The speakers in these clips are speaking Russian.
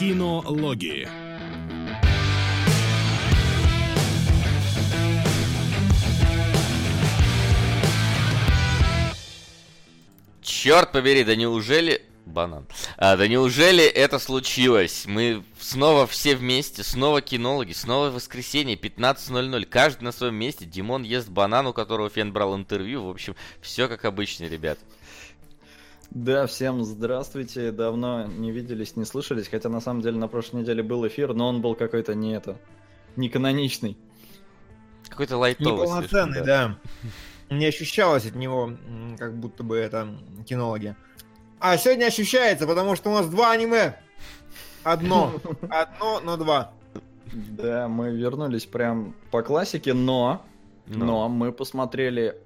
Кинологии. Черт побери, да неужели... Банан. А, да неужели это случилось? Мы снова все вместе, снова кинологи, снова воскресенье, 15.00. Каждый на своем месте. Димон ест банан, у которого Фен брал интервью. В общем, все как обычно, ребят. Да, всем здравствуйте. Давно не виделись, не слышались, хотя на самом деле на прошлой неделе был эфир, но он был какой-то не это, не каноничный. Какой-то лайтовый. Неполноценный, да. да. Не ощущалось от него, как будто бы это кинологи. А сегодня ощущается, потому что у нас два аниме. Одно. Одно, но два. Да, мы вернулись прям по классике, но... Но, но мы посмотрели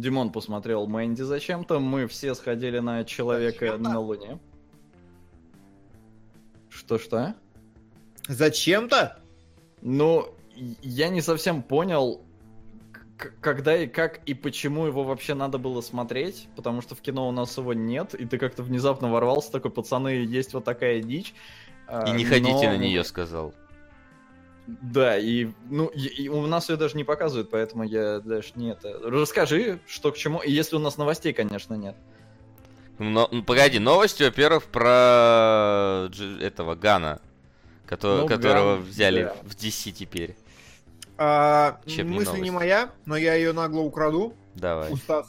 Димон посмотрел Мэнди зачем-то, мы все сходили на Человека на Луне. Что-что? Зачем-то? Ну, я не совсем понял, когда и как и почему его вообще надо было смотреть, потому что в кино у нас его нет, и ты как-то внезапно ворвался, такой, пацаны, есть вот такая дичь. И не ходите но... на нее, сказал. Да, и, ну, и, и у нас ее даже не показывают, поэтому я даже не это... Расскажи, что к чему, и если у нас новостей, конечно, нет. Но, ну, погоди, новости, во-первых, про этого Гана, который, ну, которого Ган, взяли да. в DC теперь. А, мысль не, не моя, но я ее нагло украду. Давай. Устав.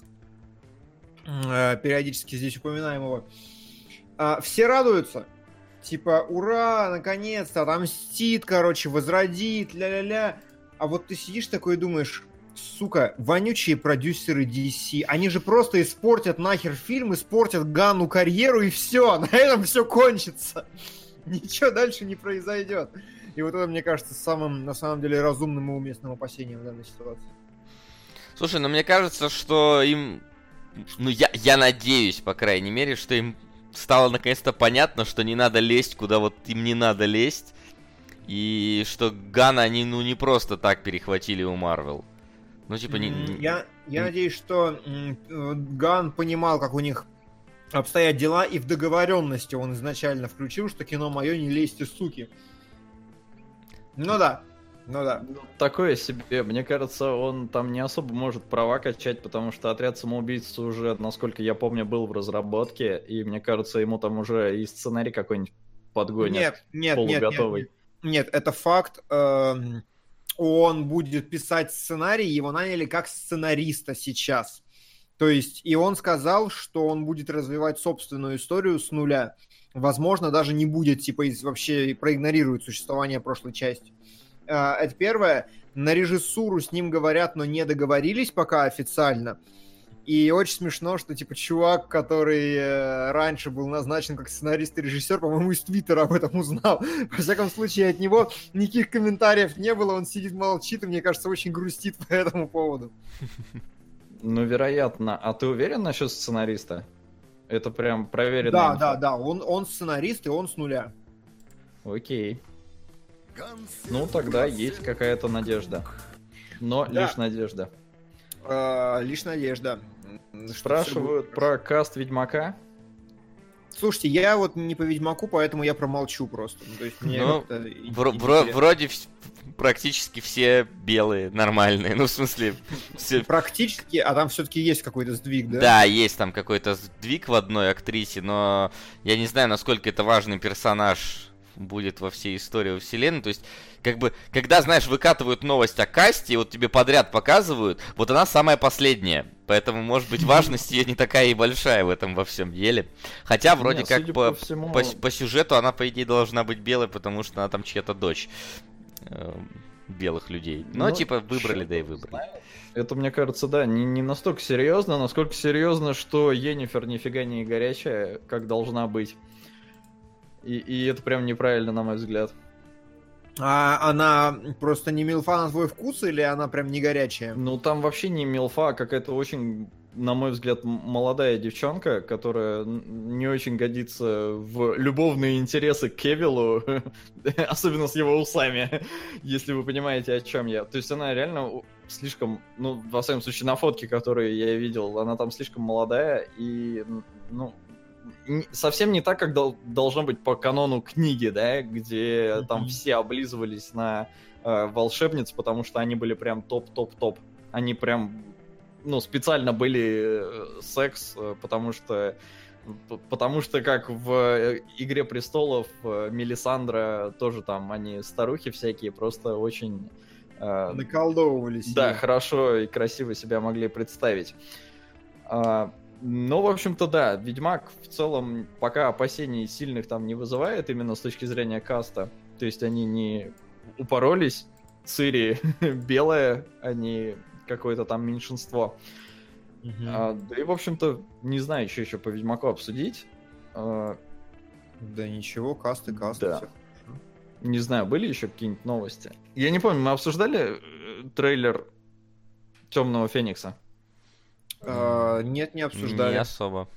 А, периодически здесь упоминаем его. А, все радуются, Типа, ура, наконец-то, отомстит, короче, возродит, ля-ля-ля. А вот ты сидишь такой и думаешь, сука, вонючие продюсеры DC, они же просто испортят нахер фильм, испортят Ганну карьеру и все, на этом все кончится. Ничего дальше не произойдет. И вот это, мне кажется, самым, на самом деле, разумным и уместным опасением в данной ситуации. Слушай, ну мне кажется, что им... Ну, я, я надеюсь, по крайней мере, что им стало наконец-то понятно, что не надо лезть, куда вот им не надо лезть. И что Гана они, ну, не просто так перехватили у Марвел. Ну, типа, не... Я, я надеюсь, что Ган понимал, как у них обстоят дела, и в договоренности он изначально включил, что кино мое не лезьте, суки. Ну да. Ну да. Ну, такое себе. Мне кажется, он там не особо может права качать, потому что отряд самоубийц уже, насколько я помню, был в разработке, и мне кажется, ему там уже и сценарий какой-нибудь подгонят. Нет, нет, полуготовый. нет, нет, нет, это факт. Эм, он будет писать сценарий, его наняли как сценариста сейчас. То есть, и он сказал, что он будет развивать собственную историю с нуля. Возможно, даже не будет, типа, вообще проигнорирует существование прошлой части. А, это первое. На режиссуру с ним говорят, но не договорились пока официально. И очень смешно, что, типа, чувак, который э, раньше был назначен как сценарист и режиссер, по-моему, из Твиттера об этом узнал. Во всяком случае, от него никаких комментариев не было, он сидит, молчит, и, мне кажется, очень грустит по этому поводу. Ну, вероятно. А ты уверен насчет сценариста? Это прям проверено. Да, да, да. Он, он сценарист, и он с нуля. Окей. Ну, тогда есть какая-то надежда. Но да. лишь надежда. А, лишь надежда. Спрашивают про каст Ведьмака. Слушайте, я вот не по Ведьмаку, поэтому я промолчу просто. Ну, то есть мне ну, вро- вро- вроде практически все белые, нормальные. Ну, в смысле... Все... Практически, а там все-таки есть какой-то сдвиг, да? Да, есть там какой-то сдвиг в одной актрисе, но я не знаю, насколько это важный персонаж будет во всей истории вселенной. То есть, как бы, когда, знаешь, выкатывают новость о касте, и вот тебе подряд показывают, вот она самая последняя. Поэтому, может быть, важность ее не такая и большая в этом во всем деле. Хотя, вроде Нет, как, по, по, всему... по, по сюжету она, по идее, должна быть белой, потому что она там чья-то дочь э, белых людей. Но, ну, типа, выбрали, да и выбрали. Это, мне кажется, да, не, не настолько серьезно, насколько серьезно, что Енифер нифига не горячая, как должна быть. И, и это прям неправильно, на мой взгляд. А она просто не милфа на твой вкус или она прям не горячая? Ну, там вообще не милфа, а какая-то очень, на мой взгляд, молодая девчонка, которая не очень годится в любовные интересы к Кевилу, особенно с его усами, если вы понимаете, о чем я. То есть она реально слишком, ну, во всяком случае, на фотке, которую я видел, она там слишком молодая, и, ну, совсем не так, как дол- должно быть по канону книги, да, где mm-hmm. там все облизывались на э, волшебниц, потому что они были прям топ-топ-топ. Они прям, ну, специально были э, секс, э, потому что Потому что, как в э, Игре престолов, Мелисандра тоже там, они старухи всякие, просто очень... Э, Наколдовывались. Да, хорошо и красиво себя могли представить. А, ну, в общем-то, да, Ведьмак в целом пока опасений сильных там не вызывает, именно с точки зрения каста. То есть они не упоролись, Цири белая, они какое-то там меньшинство. Uh-huh. А, да и, в общем-то, не знаю, что еще по Ведьмаку обсудить. А... Да ничего, касты, касты. Да. Не знаю, были еще какие-нибудь новости? Я не помню, мы обсуждали э, трейлер Темного Феникса? А, нет, не обсуждали. Не особо.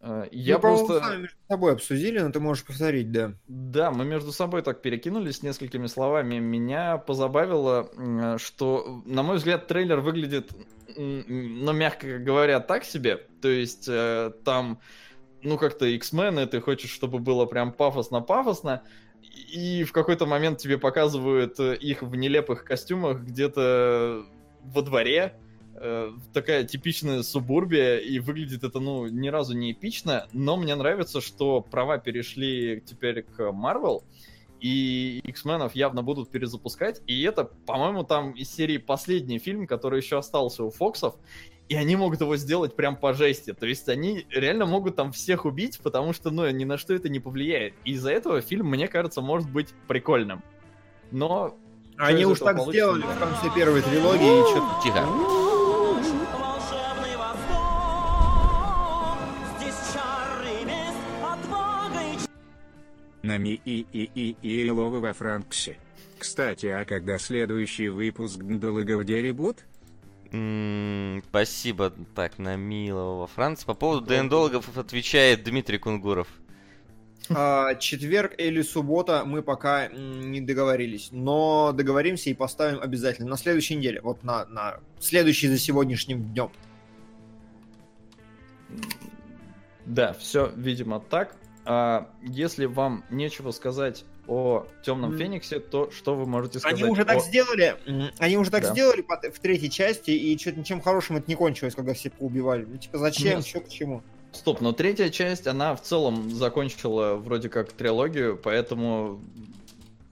А, я ну, просто... Мы между собой обсудили, но ты можешь повторить, да. Да, мы между собой так перекинулись несколькими словами. Меня позабавило, что, на мой взгляд, трейлер выглядит, ну, мягко говоря, так себе. То есть э, там, ну, как-то X-Men, ты хочешь, чтобы было прям пафосно-пафосно, и в какой-то момент тебе показывают их в нелепых костюмах где-то во дворе, э, такая типичная субурбия, и выглядит это, ну, ни разу не эпично, но мне нравится, что права перешли теперь к Marvel, и X-менов явно будут перезапускать, и это, по-моему, там из серии последний фильм, который еще остался у Фоксов, и они могут его сделать прям по жести. То есть они реально могут там всех убить, потому что, ну, ни на что это не повлияет. И из-за этого фильм, мне кажется, может быть прикольным. Но... Они уж так сделали в конце первой трилогии, и что-то... Тихо. Нами и и и и Илова во Франксе. Кстати, а когда следующий выпуск Гндолога в деребут? спасибо, так, на милого во Франции. По поводу ДНДологов отвечает Дмитрий Кунгуров. А, четверг или суббота мы пока не договорились, но договоримся и поставим обязательно на следующей неделе, вот на, на следующий за сегодняшним днем. Да, все, видимо, так. А если вам нечего сказать о Темном Фениксе, то что вы можете сказать? Они уже о... так сделали, они уже так да. сделали в третьей части, и что-то ничем хорошим это не кончилось, когда все поубивали. Ну, типа, зачем, Нет. что к чему? Стоп, но третья часть, она в целом закончила вроде как трилогию, поэтому,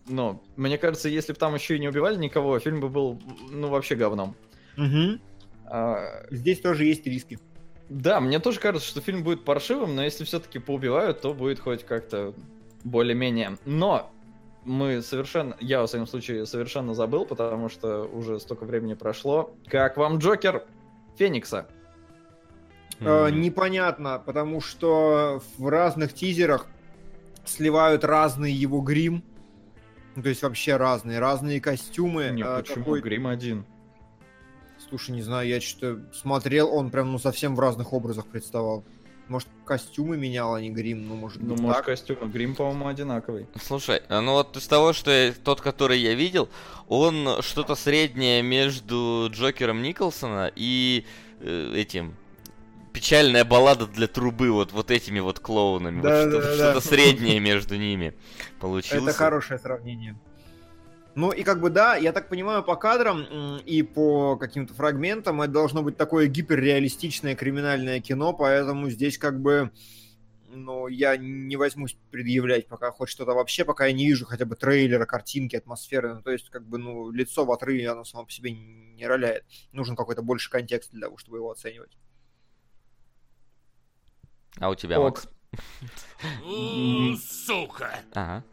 ну, мне кажется, если бы там еще и не убивали никого, фильм бы был, ну, вообще говном. Угу. А... Здесь тоже есть риски. Да, мне тоже кажется, что фильм будет паршивым, но если все-таки поубивают, то будет хоть как-то более-менее. Но мы совершенно, я, в своем случае, совершенно забыл, потому что уже столько времени прошло. Как вам Джокер Феникса? Mm-hmm. непонятно, потому что в разных тизерах сливают разный его грим. Ну, то есть вообще разные, разные костюмы. Нет, а, почему какой... грим один? Слушай, не знаю, я что-то смотрел, он прям, ну, совсем в разных образах представал. Может, костюмы менял, а не грим, ну, может Ну, может, так? костюмы. Грим, по-моему, одинаковый. Слушай, а ну вот из того, что я, тот, который я видел, он что-то среднее между Джокером Николсона и э, этим печальная баллада для трубы вот вот этими вот клоунами. Да, вот да, что-то, да. что-то среднее между ними получилось. Это хорошее сравнение. Ну и как бы да, я так понимаю, по кадрам и по каким-то фрагментам это должно быть такое гиперреалистичное криминальное кино, поэтому здесь как бы, ну, я не возьмусь предъявлять пока хоть что-то вообще, пока я не вижу хотя бы трейлера, картинки, атмосферы, ну, то есть как бы, ну, лицо в отрыве, оно само по себе не роляет. Нужен какой-то больше контекст для того, чтобы его оценивать. А у тебя, Макс? Сука! Ага.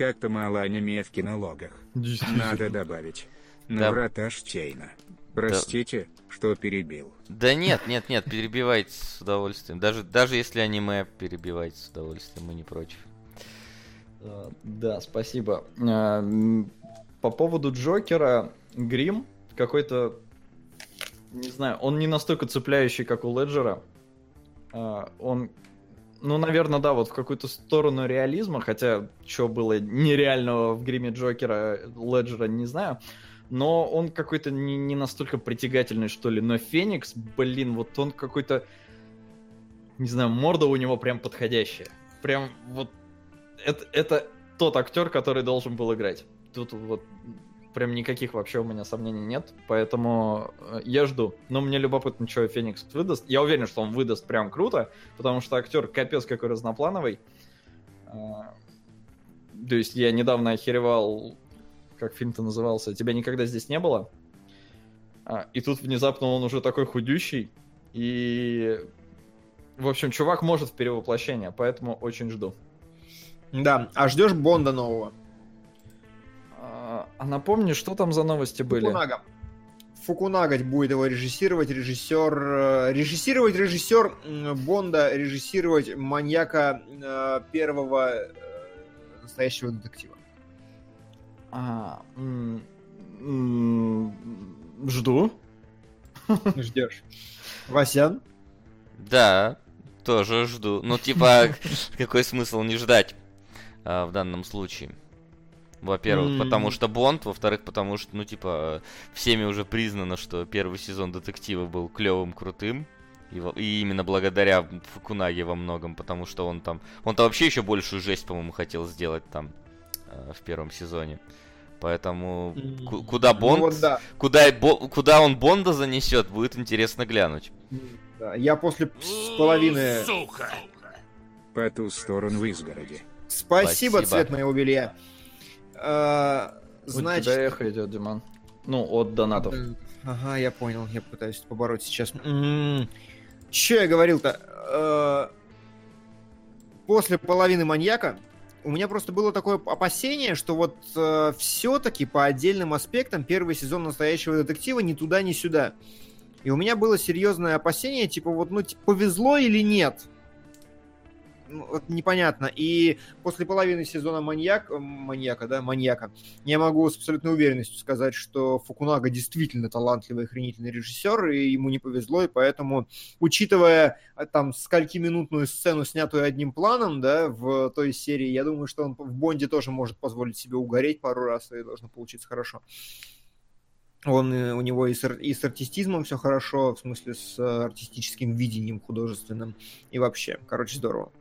Как-то мало аниме в кинологах. Надо добавить. На да. врата Штейна. Простите, да. что перебил. Да нет, нет, нет, перебивайте с удовольствием. Даже, даже если аниме перебивайте с удовольствием, мы не против. А, да, спасибо. А, по поводу Джокера, Грим какой-то, не знаю, он не настолько цепляющий, как у Леджера. А, он ну, наверное, да, вот в какую-то сторону реализма, хотя что было нереального в гриме Джокера, Леджера, не знаю. Но он какой-то не, не настолько притягательный, что ли. Но Феникс, блин, вот он какой-то... не знаю, морда у него прям подходящая. Прям вот это, это тот актер, который должен был играть. Тут вот прям никаких вообще у меня сомнений нет, поэтому э, я жду. Но мне любопытно, что Феникс выдаст. Я уверен, что он выдаст прям круто, потому что актер капец какой разноплановый. А, то есть я недавно охеревал, как фильм-то назывался, «Тебя никогда здесь не было». А, и тут внезапно он уже такой худющий, и... В общем, чувак может в перевоплощение, поэтому очень жду. Да, а ждешь Бонда нового? А, а напомни, что там за новости были? Фукунага. Фукунага будет его режиссировать, режиссер... Э, режиссировать режиссер Бонда, режиссировать маньяка э, первого э, настоящего детектива. А, жду. Ждешь. Васян? Да, тоже жду. Ну, типа, какой смысл не ждать а, в данном случае? Во-первых, mm. потому что Бонд, во-вторых, потому что, ну, типа, всеми уже признано, что первый сезон детектива был клевым, крутым. И, и именно благодаря Фукунаге во многом, потому что он там... Он-то вообще еще большую жесть, по-моему, хотел сделать там э, в первом сезоне. Поэтому mm. куда ну Бонд... Ну, вот, да. куда, бо, куда он Бонда занесет, будет интересно глянуть. Да, я после с половины... Сука! По ту сторону изгороди. Спасибо, Спасибо. цвет моего белья. А, значит... У тебя эхо идет, Диман. Ну, от донатов. Ага, я понял. Я пытаюсь побороть сейчас. М-м-м. Че я говорил-то? А, после половины маньяка у меня просто было такое опасение, что вот э, все-таки по отдельным аспектам первый сезон настоящего детектива ни туда, ни сюда. И у меня было серьезное опасение, типа вот, ну, типа, повезло или нет? Ну, непонятно. И после половины сезона маньяк, маньяка, да, маньяка, я могу с абсолютной уверенностью сказать, что Фукунага действительно талантливый, охренительный режиссер, и ему не повезло, и поэтому, учитывая а, там скольки-минутную сцену, снятую одним планом, да, в той серии, я думаю, что он в Бонде тоже может позволить себе угореть пару раз, и должно получиться хорошо. Он, э, у него и с, и с артистизмом все хорошо, в смысле с э, артистическим видением художественным. И вообще, короче, здорово.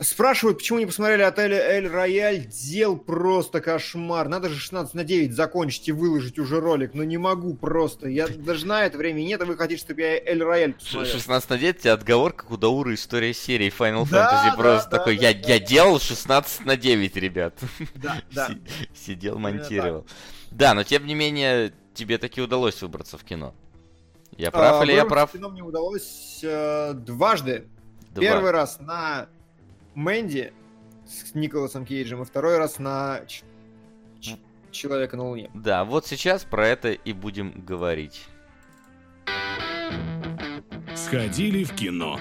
Спрашивают, почему не посмотрели отель Эль Рояль. Дел просто кошмар. Надо же 16 на 9 закончить и выложить уже ролик. Но не могу просто. Я даже на это времени нет, а вы хотите, чтобы я Эль Рояль посмотрел. 16 на 9 отговорка, как у Дауры история серии Final да, Fantasy. Да, просто да, такой, да, я, да. я делал 16 на 9, ребят. Да, да. Сидел, монтировал. Да, но тем не менее, тебе таки удалось выбраться в кино. Я прав а, или я прав? В кино мне удалось э, дважды. Два. Первый раз на Мэнди с Николасом Кейджем, и второй раз на Ч- Ч- Человека на Луне. Да, вот сейчас про это и будем говорить. Сходили в кино.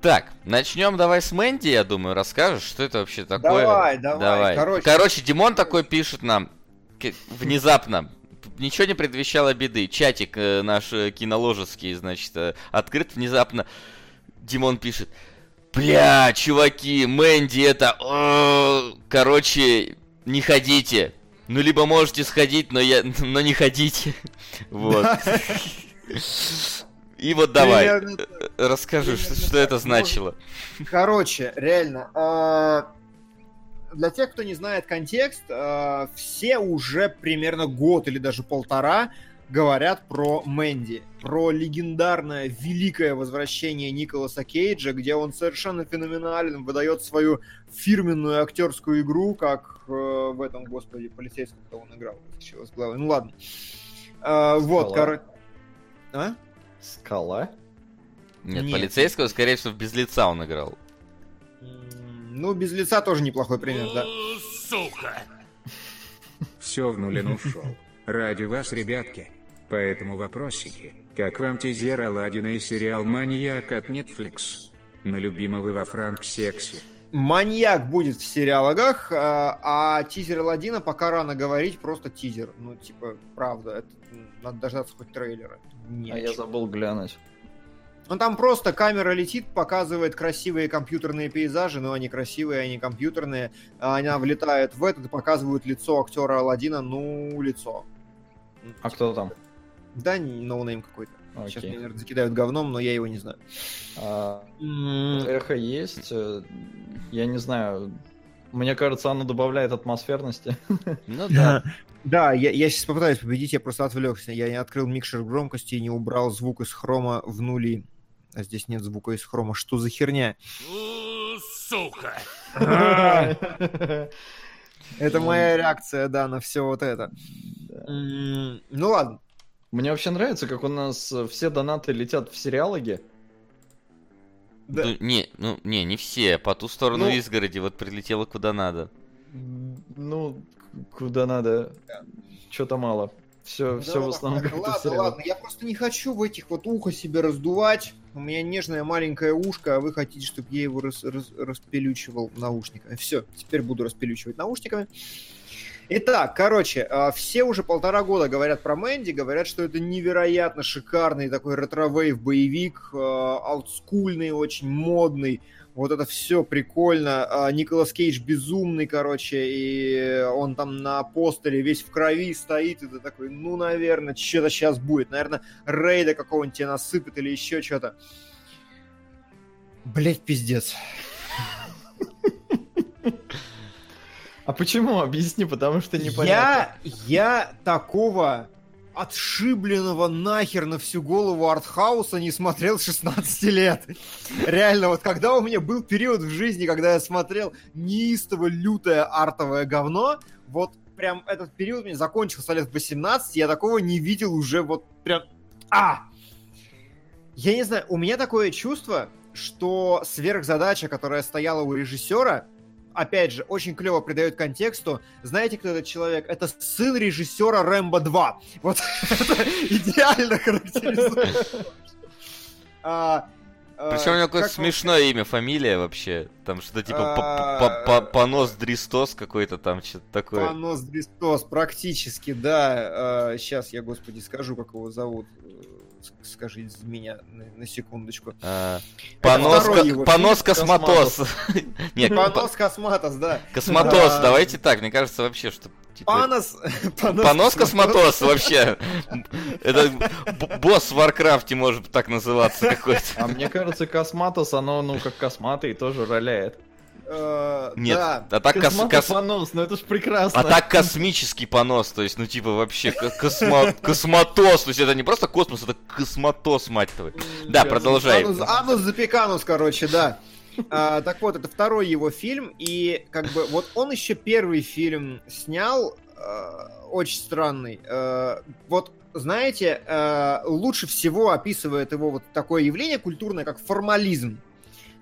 Так, начнем давай с Мэнди, я думаю, расскажешь, что это вообще такое. Давай, давай. давай. Короче, Короче Димон такой пишет нам внезапно ничего не предвещало беды. Чатик э, наш э, киноложеский, значит, э, открыт внезапно. Димон пишет. Бля, чуваки, Мэнди это... О, короче, не ходите. Ну, либо можете сходить, но, я, но не ходите. Вот. И вот давай, э, расскажи, что, что это значило. Короче, реально, а, для тех, кто не знает контекст, э, все уже примерно год или даже полтора говорят про Мэнди, про легендарное великое возвращение Николаса Кейджа, где он совершенно феноменален, выдает свою фирменную актерскую игру, как э, в этом, господи, полицейском, кто он играл, с главы. Ну ладно. Э, вот, короче. А? Скала? Нет, Нет, полицейского, скорее всего, без лица он играл. Ну, без лица тоже неплохой пример, да. Сука! Все в нулин ушел. Ради вас, ребятки. Поэтому вопросики. Как вам тизер Аладдина и сериал «Маньяк» от Netflix? На любимого во Франк Секси. Маньяк будет в сериалогах, а, а тизер Аладдина пока рано говорить, просто тизер. Ну, типа, правда, это, надо дождаться хоть трейлера. Не а я забыл глянуть. Ну там просто камера летит, показывает красивые компьютерные пейзажи, но они красивые, они компьютерные. Она влетает в этот и показывают лицо актера Алладина, ну, лицо. А кто там? Да, не- no-name какой-то. Сейчас Окей. меня, наверное, закидают говном, но я его не знаю. А, М, эхо есть. э, Я не знаю. Мне кажется, оно добавляет атмосферности. Ну да. Да, я, я сейчас попытаюсь победить, я просто отвлекся. Я не открыл микшер громкости и не убрал звук из хрома в нули. А здесь нет звука из хрома. Что за херня? Сука! Это моя реакция, да, на все вот это. Ну ладно. Мне вообще нравится, как у нас все донаты летят в сериалоги. Да. Ну, не, ну, не, не все. По ту сторону Ну- изгороди вот прилетело куда надо. Ну, куда надо. Что-то мало. Все, все в Да, основном ладно, ладно, сериалах. ладно, я просто не хочу в этих вот ухо себе раздувать. У меня нежное маленькое ушко, а вы хотите, чтобы я его рас- рас- расплющивал наушниками. Все, теперь буду расплющивать наушниками. Итак, короче, а, все уже полтора года говорят про Мэнди, говорят, что это невероятно шикарный такой retrowave боевик, а, олдскульный, очень модный. Вот это все прикольно. А, Николас Кейдж безумный, короче, и он там на постере весь в крови стоит, и ты такой, ну, наверное, что-то сейчас будет. Наверное, рейда какого-нибудь тебе насыпет или еще что-то. Блять, пиздец. А почему? Объясни, потому что непонятно. Я, я такого отшибленного нахер на всю голову артхауса не смотрел с 16 лет. Реально, вот когда у меня был период в жизни, когда я смотрел неистово лютое артовое говно, вот прям этот период мне закончился лет в 18, я такого не видел уже вот прям... А! Я не знаю, у меня такое чувство, что сверхзадача, которая стояла у режиссера, опять же, очень клево придает контексту. Знаете, кто этот человек? Это сын режиссера Рэмбо 2. Вот это идеально характеризует. А, а, Причем у него какое-то смешное имя, фамилия вообще. Там что-то типа А, по- по- по- понос Дристос какой-то там, что-то такое. Панос Дристос, практически, да. Сейчас я, господи, скажу, как его зовут. С- Скажите за меня на, на секундочку. А, Понос, ко- его понос косматос. Нет, Панос Косматос, да. косматос, давайте так, мне кажется вообще, что... типа, Панос... Понос косматос вообще. Это босс в Варкрафте может так называться какой-то. А мне кажется, Косматос, оно, ну, как косматый, тоже роляет. Э, Нет, да. а так кос- кос- понос, ну это ж прекрасно. А так космический понос, то есть, ну, типа, вообще, ко- космо- космотос, то есть, это не просто космос, это космотос, мать твою. Да, продолжай. Анус, Анус Запеканус, короче, да. А, так вот, это второй его фильм, и как бы вот он еще первый фильм снял, э, очень странный. Э, вот, знаете, э, лучше всего описывает его вот такое явление культурное, как формализм.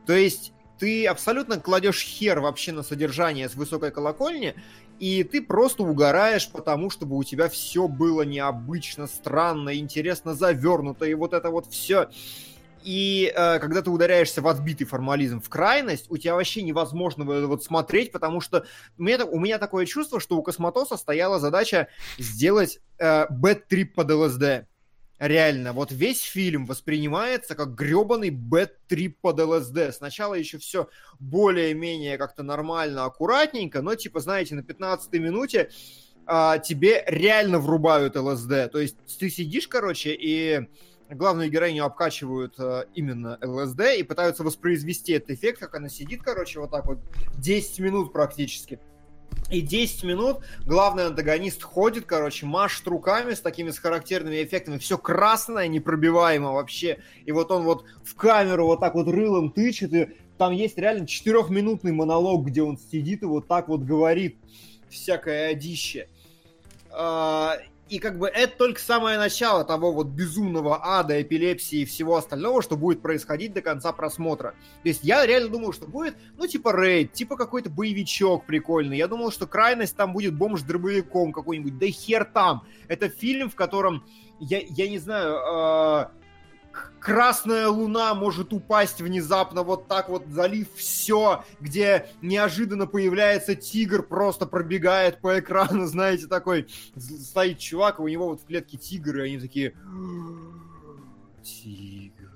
То есть ты абсолютно кладешь хер вообще на содержание с высокой колокольни, и ты просто угораешь потому, чтобы у тебя все было необычно, странно, интересно завернуто, и вот это вот все. И э, когда ты ударяешься в отбитый формализм, в крайность, у тебя вообще невозможно вот вот смотреть, потому что у меня, у меня такое чувство, что у Космотоса стояла задача сделать э, bad trip под ЛСД. Реально, вот весь фильм воспринимается как гребаный bad trip под ЛСД. Сначала еще все более-менее как-то нормально, аккуратненько, но типа, знаете, на 15 минуте а, тебе реально врубают ЛСД. То есть ты сидишь, короче, и главную героиню обкачивают э, именно ЛСД и пытаются воспроизвести этот эффект, как она сидит, короче, вот так вот 10 минут практически. И 10 минут главный антагонист ходит, короче, машет руками с такими с характерными эффектами. Все красное, непробиваемо вообще. И вот он вот в камеру вот так вот рылом тычет. И там есть реально четырехминутный монолог, где он сидит и вот так вот говорит всякое одище. И как бы это только самое начало того вот безумного ада, эпилепсии и всего остального, что будет происходить до конца просмотра. То есть я реально думал, что будет, ну, типа рейд, типа какой-то боевичок прикольный. Я думал, что крайность там будет бомж с дробовиком какой-нибудь. Да хер там. Это фильм, в котором, я, я не знаю, э, Красная луна может упасть внезапно, вот так вот залив все, где неожиданно появляется тигр, просто пробегает по экрану, знаете, такой стоит чувак, у него вот в клетке тигр, и они такие... Тигр.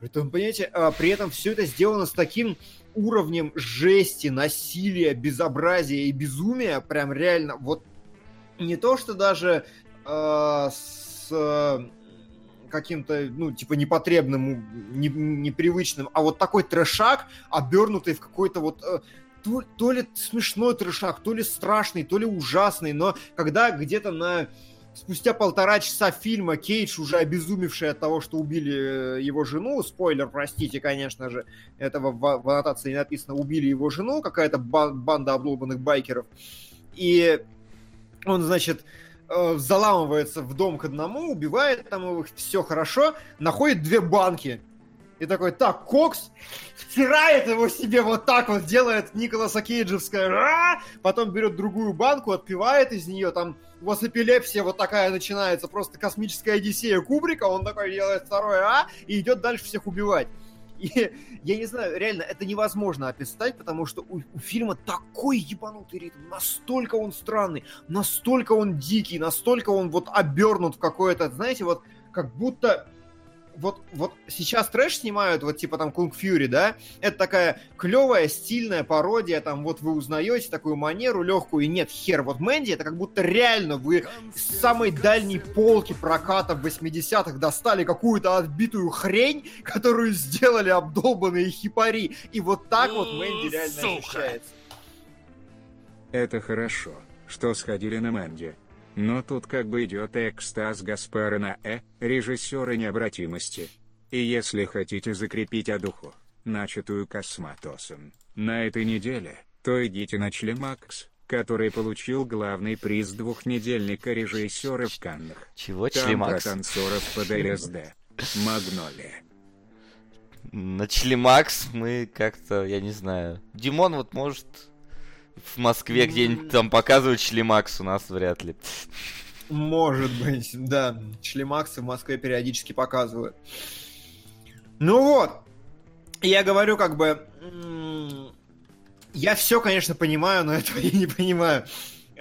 Это, понимаете, а, при этом все это сделано с таким уровнем жести, насилия, безобразия и безумия, прям реально, вот не то, что даже э, с каким-то, ну, типа, непотребным, не, непривычным, а вот такой трешак, обернутый в какой-то вот э, то, то ли смешной трешак, то ли страшный, то ли ужасный, но когда где-то на спустя полтора часа фильма Кейдж, уже обезумевший от того, что убили э, его жену, спойлер, простите, конечно же, этого в, в аннотации написано, убили его жену, какая-то банда облобанных байкеров, и он, значит, э, заламывается в дом к одному, убивает там их, все хорошо, находит две банки. И такой, так, Кокс втирает его себе вот так вот, делает Николаса Кейджевское, потом берет другую банку, отпивает из нее, там у вас эпилепсия вот такая начинается, просто космическая одиссея Кубрика, он такой делает второе А и идет дальше всех убивать. Я не знаю, реально, это невозможно описать, потому что у, у фильма такой ебанутый ритм, настолько он странный, настолько он дикий, настолько он вот обернут в какое-то, знаете, вот как будто вот, вот сейчас трэш снимают, вот типа там Кунг Фьюри, да, это такая клевая, стильная пародия, там вот вы узнаете такую манеру легкую, и нет, хер, вот Мэнди, это как будто реально вы с самой дальней полки проката в 80-х достали какую-то отбитую хрень, которую сделали обдолбанные хипари, и вот так вот Мэнди реально Сука. ощущается. Это хорошо, что сходили на Мэнди. Но тут как бы идет экстаз Гаспара на «э», режиссера необратимости. И если хотите закрепить одуху, начатую Косматосом, на этой неделе, то идите на Члемакс, который получил главный приз двухнедельника режиссера в Каннах. Чего Там Члемакс? про танцоров под ЛСД. Магнолия. На Члемакс мы как-то, я не знаю. Димон вот может в Москве где-нибудь там показывают шлемакс, у нас вряд ли. Может быть, да. Шлемаксы в Москве периодически показывают. Ну вот. Я говорю, как бы... Я все, конечно, понимаю, но этого я не понимаю.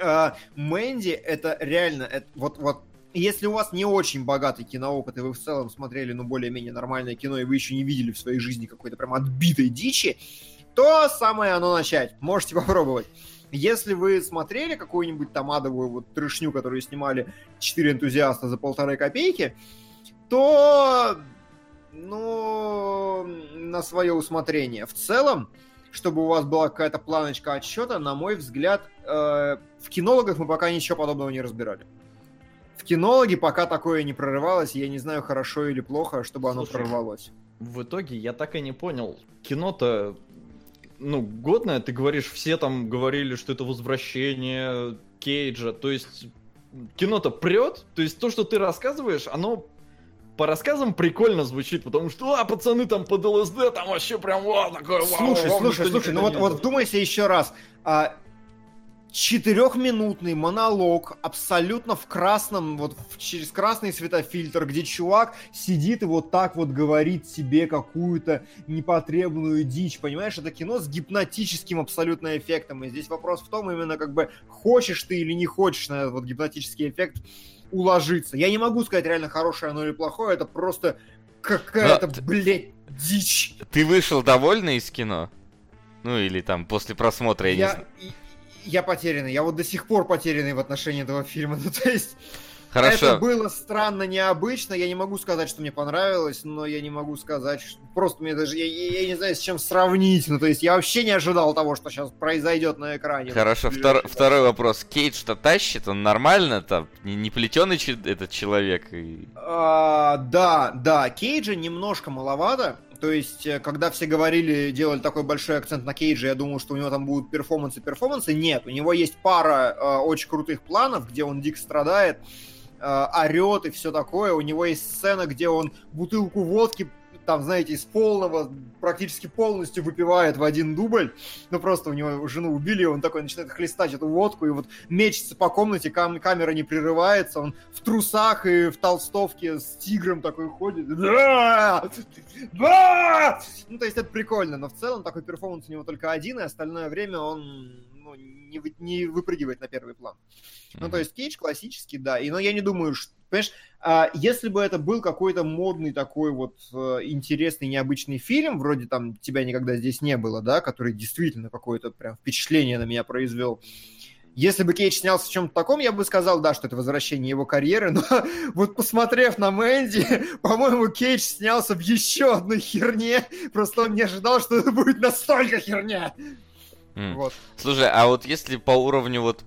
А, Мэнди это реально... Это, вот, вот если у вас не очень богатый киноопыт, и вы в целом смотрели, ну, более-менее нормальное кино, и вы еще не видели в своей жизни какой-то прям отбитой дичи, то самое оно начать. Можете попробовать. Если вы смотрели какую-нибудь там адовую вот трешню, которую снимали четыре энтузиаста за полторы копейки, то, ну, на свое усмотрение. В целом, чтобы у вас была какая-то планочка отсчета, на мой взгляд, э, в кинологах мы пока ничего подобного не разбирали. В кинологи пока такое не прорывалось, я не знаю, хорошо или плохо, чтобы Слушай, оно прорвалось. В итоге я так и не понял. Кино-то ну, годное, ты говоришь, все там говорили, что это возвращение Кейджа, то есть кино-то прет, то есть то, что ты рассказываешь, оно по рассказам прикольно звучит, потому что, а, пацаны там под ЛСД, там вообще прям, вау, такое, вау, Слушай, вау, слушай, слушай, ну вот, вот вдумайся еще раз. А, четырехминутный монолог абсолютно в красном, вот через красный светофильтр, где чувак сидит и вот так вот говорит себе какую-то непотребную дичь, понимаешь? Это кино с гипнотическим абсолютно эффектом, и здесь вопрос в том именно как бы хочешь ты или не хочешь на этот вот гипнотический эффект уложиться. Я не могу сказать реально хорошее оно или плохое, это просто какая-то, Но... блядь, дичь. Ты вышел довольный из кино? Ну или там после просмотра, я, я не знаю я потерянный. Я вот до сих пор потерянный в отношении этого фильма. Ну, то есть... Хорошо. Это было странно, необычно. Я не могу сказать, что мне понравилось, но я не могу сказать, что просто мне даже я, я, я не знаю, с чем сравнить. Ну, то есть я вообще не ожидал того, что сейчас произойдет на экране. Хорошо, втор, второй вопрос. Кейдж-то тащит, он нормально там, не, не плетеный этот человек? И... А, да, да, Кейджа немножко маловато. То есть, э, когда все говорили, делали такой большой акцент на Кейджа, я думал, что у него там будут перформансы-перформансы. Нет, у него есть пара э, очень крутых планов, где он дико страдает, э, орет и все такое. У него есть сцена, где он бутылку водки там, знаете, из полного, практически полностью выпивает в один дубль. Ну, просто у него жену убили, он такой начинает хлестать эту водку, и вот мечется по комнате, кам- камера не прерывается, он в трусах и в толстовке с тигром такой ходит. Да! Да! Ну, то есть это прикольно, но в целом такой перформанс у него только один, и остальное время он ну, не, не выпрыгивает на первый план. Mm-hmm. Ну, то есть Кейдж классический, да. И, но я не думаю, что Понимаешь, а если бы это был какой-то модный такой вот э, интересный, необычный фильм, вроде там «Тебя никогда здесь не было», да, который действительно какое-то прям впечатление на меня произвел, Если бы Кейдж снялся в чем-то таком, я бы сказал, да, что это возвращение его карьеры, но вот посмотрев на Мэнди, по-моему, Кейдж снялся в еще одной херне, просто он не ожидал, что это будет настолько херня. Mm. Вот. Слушай, а вот если по уровню вот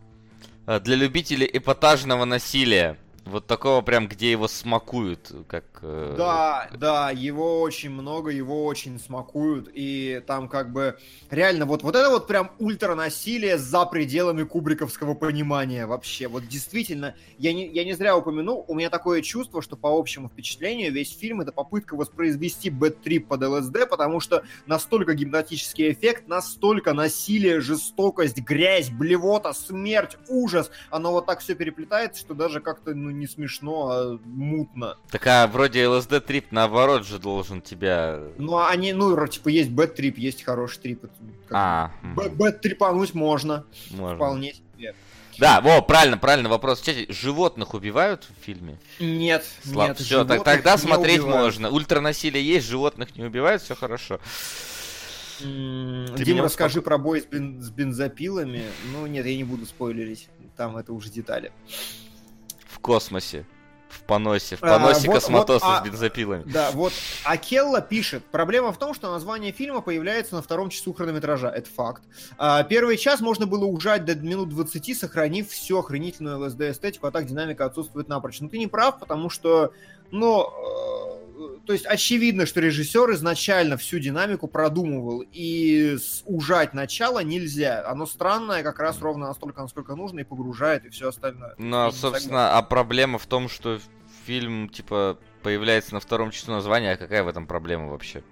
э, для любителей эпатажного насилия, вот такого прям, где его смакуют, как... Э... Да, да, его очень много, его очень смакуют, и там как бы реально вот, вот это вот прям ультранасилие за пределами кубриковского понимания вообще. Вот действительно, я не, я не зря упомянул, у меня такое чувство, что по общему впечатлению весь фильм это попытка воспроизвести бэт-трип под ЛСД, потому что настолько гипнотический эффект, настолько насилие, жестокость, грязь, блевота, смерть, ужас, оно вот так все переплетается, что даже как-то ну, не смешно, а мутно. Так а вроде LSD трип наоборот же должен тебя... Ну, а они, ну, типа, есть bad trip, есть хороший трип. А. Bad трипануть можно. Можно. Вполне себе. Да, во, правильно, правильно вопрос. Кстати, животных убивают в фильме? Нет, Слаб... нет. Все, так, тогда смотреть убивают. можно. Ультранасилие есть, животных не убивают, все хорошо. Дим, расскажи про бой с, бен... с бензопилами. Ну, нет, я не буду спойлерить. Там это уже детали космосе. В поносе. В поносе а, космотоса вот, а, с бензопилами. Да, вот Акелла пишет. Проблема в том, что название фильма появляется на втором часу хронометража. Это факт. А, первый час можно было ужать до минут 20, сохранив всю охренительную ЛСД-эстетику, а так динамика отсутствует напрочь. Но ты не прав, потому что, ну, то есть очевидно, что режиссер изначально всю динамику продумывал, и ужать начало нельзя. Оно странное как раз ровно настолько, насколько нужно, и погружает, и все остальное. Ну, собственно, а проблема в том, что фильм, типа, появляется на втором часу названия, а какая в этом проблема вообще?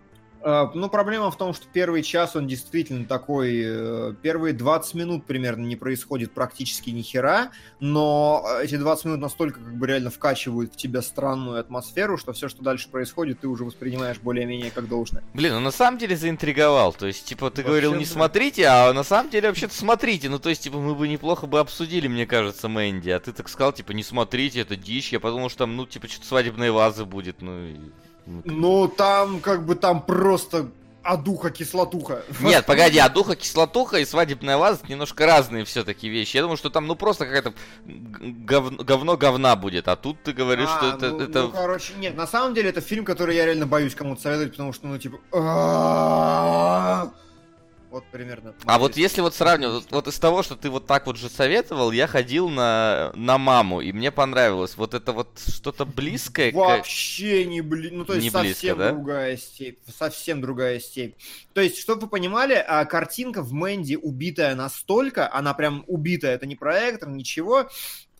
А, ну, проблема в том, что первый час он действительно такой... Э, первые 20 минут примерно не происходит практически ни хера, но эти 20 минут настолько как бы реально вкачивают в тебя странную атмосферу, что все, что дальше происходит, ты уже воспринимаешь более-менее как должное. Блин, ну на самом деле заинтриговал. То есть, типа, ты Вообще, говорил, не да. смотрите, а на самом деле вообще-то смотрите. Ну, то есть, типа, мы бы неплохо бы обсудили, мне кажется, Мэнди. А ты так сказал, типа, не смотрите, это дичь. Я подумал, что там, ну, типа, что-то свадебные вазы будет, ну... И... Ну, там, как бы, там просто адуха, кислотуха. Нет, погоди, адуха, кислотуха и свадебная ваза немножко разные все-таки вещи. Я думаю, что там, ну, просто какая-то говно, говно говна будет, а тут ты говоришь, а, что это, ну, это... Ну, короче, нет, на самом деле это фильм, который я реально боюсь кому-то советовать, потому что, ну, типа... Вот примерно. А вот если вот сравнивать, вот, вот из того, что ты вот так вот же советовал, я ходил на, на маму, и мне понравилось. Вот это вот что-то близкое. Вообще не близко. Ну, то есть не совсем близко, да? другая степь. Совсем другая степь. То есть, чтобы вы понимали, а, картинка в Мэнди убитая настолько, она прям убитая, это не проектор, ничего,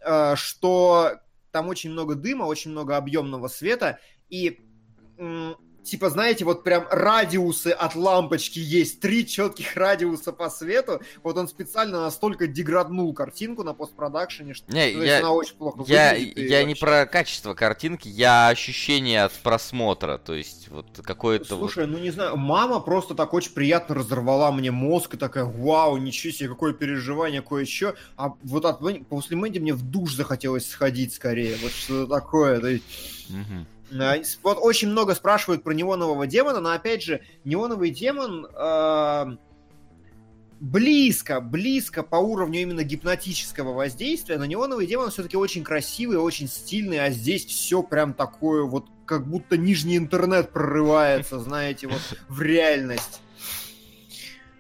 а, что там очень много дыма, очень много объемного света, и типа, знаете, вот прям радиусы от лампочки есть, три четких радиуса по свету. Вот он специально настолько деграднул картинку на постпродакшене, что не, я, она очень плохо я. Я вообще... не про качество картинки, я ощущение от просмотра, то есть вот какое-то... Слушай, вот... ну не знаю, мама просто так очень приятно разорвала мне мозг и такая, вау, ничего себе, какое переживание, кое-что. А вот от, после Мэнди мне в душ захотелось сходить скорее, вот что такое. То есть... Угу. Э, вот очень много спрашивают про неонового демона, но опять же, неоновый демон э, близко, близко по уровню именно гипнотического воздействия, но неоновый демон все-таки очень красивый, очень стильный, а здесь все прям такое вот, как будто нижний интернет прорывается, знаете, вот в реальность.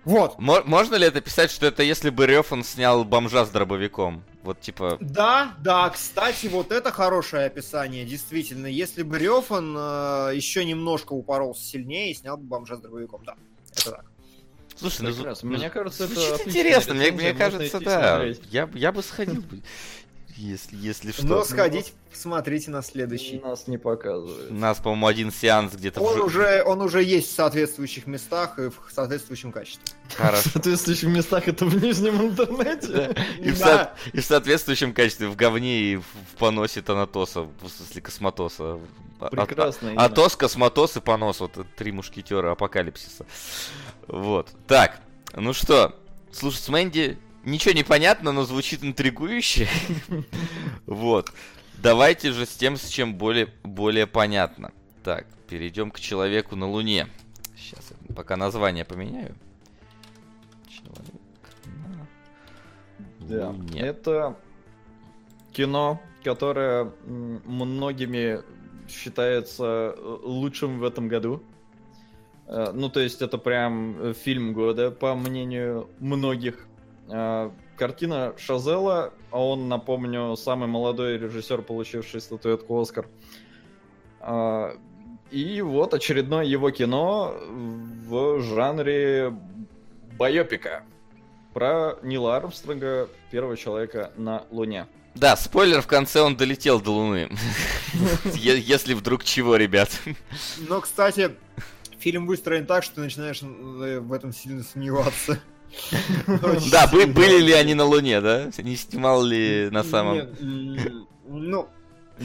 Вот. Можно ли это писать, что это если бы Рёфан снял бомжа с дробовиком? Вот типа... Да, да, кстати, вот это хорошее описание, действительно. Если бы Рёфан э, еще немножко упоролся сильнее и снял бы бомжа с дробовиком, да, это так. Слушай, ну, мне кажется, это интересно, мне, мне кажется, да. Я, я бы сходил если, если что. Но сходить, посмотрите на следующий. Нас не показывают. У нас, по-моему, один сеанс где-то... Он, в... уже, он уже есть в соответствующих местах и в соответствующем качестве. Хорошо. В соответствующих местах это в нижнем интернете. И, в со... и в соответствующем качестве в говне и в поносе Танатоса, в смысле космотоса. А, Прекрасно. А, Атос, космотос и понос. Вот три мушкетера апокалипсиса. Вот. Так, ну что, слушай, с Мэнди ничего не понятно, но звучит интригующе. Вот. Давайте же с тем, с чем более, более понятно. Так, перейдем к человеку на Луне. Сейчас пока название поменяю. Человек на Да. Луне. Это кино, которое многими считается э, лучшим в этом году. Э, Ну, то есть это прям э, фильм года, по мнению многих. Э, Картина Шазела, а он, напомню, самый молодой режиссер, получивший статуэтку Оскар. А, И вот очередное его кино в жанре байопика про Нила Армстронга, первого человека на Луне. Да, спойлер, в конце он долетел до Луны. Если вдруг чего, ребят. Но, кстати, фильм выстроен так, что ты начинаешь э, в этом сильно сомневаться. Да, были ли они на Луне, да? Не снимал ли на самом... Ну,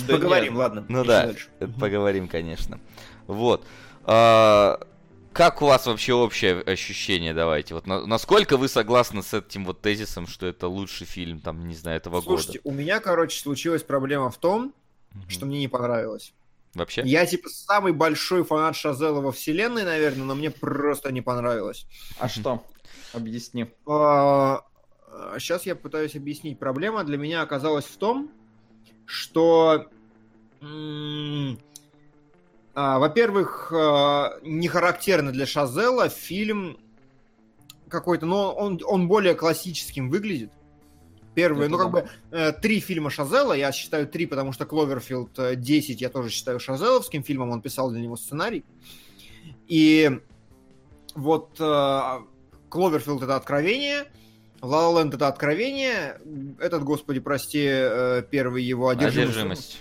поговорим, ладно. Ну да, дальше. это поговорим, конечно. Вот. А, Как у вас вообще общее ощущение, давайте? Вот на- насколько вы согласны с этим вот тезисом, что это лучший фильм, там, не знаю, этого Слушайте, года? у меня, короче, случилась проблема в том, Мгм. что мне не понравилось. Вообще? Я, типа, самый большой фанат Шазела во вселенной, наверное, но мне просто не понравилось. А что? Объясни. Сейчас я пытаюсь объяснить. Проблема для меня оказалась в том, что, а, во-первых, а, не характерно для Шазела фильм какой-то, но он, он более классическим выглядит. Первые, ну как бы э, три фильма Шазела, я считаю три, потому что Кловерфилд э, 10 я тоже считаю шазеловским фильмом, он писал для него сценарий. И вот э, Кловерфилд это откровение, La La Land это откровение, этот, господи, прости, э, первый его одержимость. Одержимость.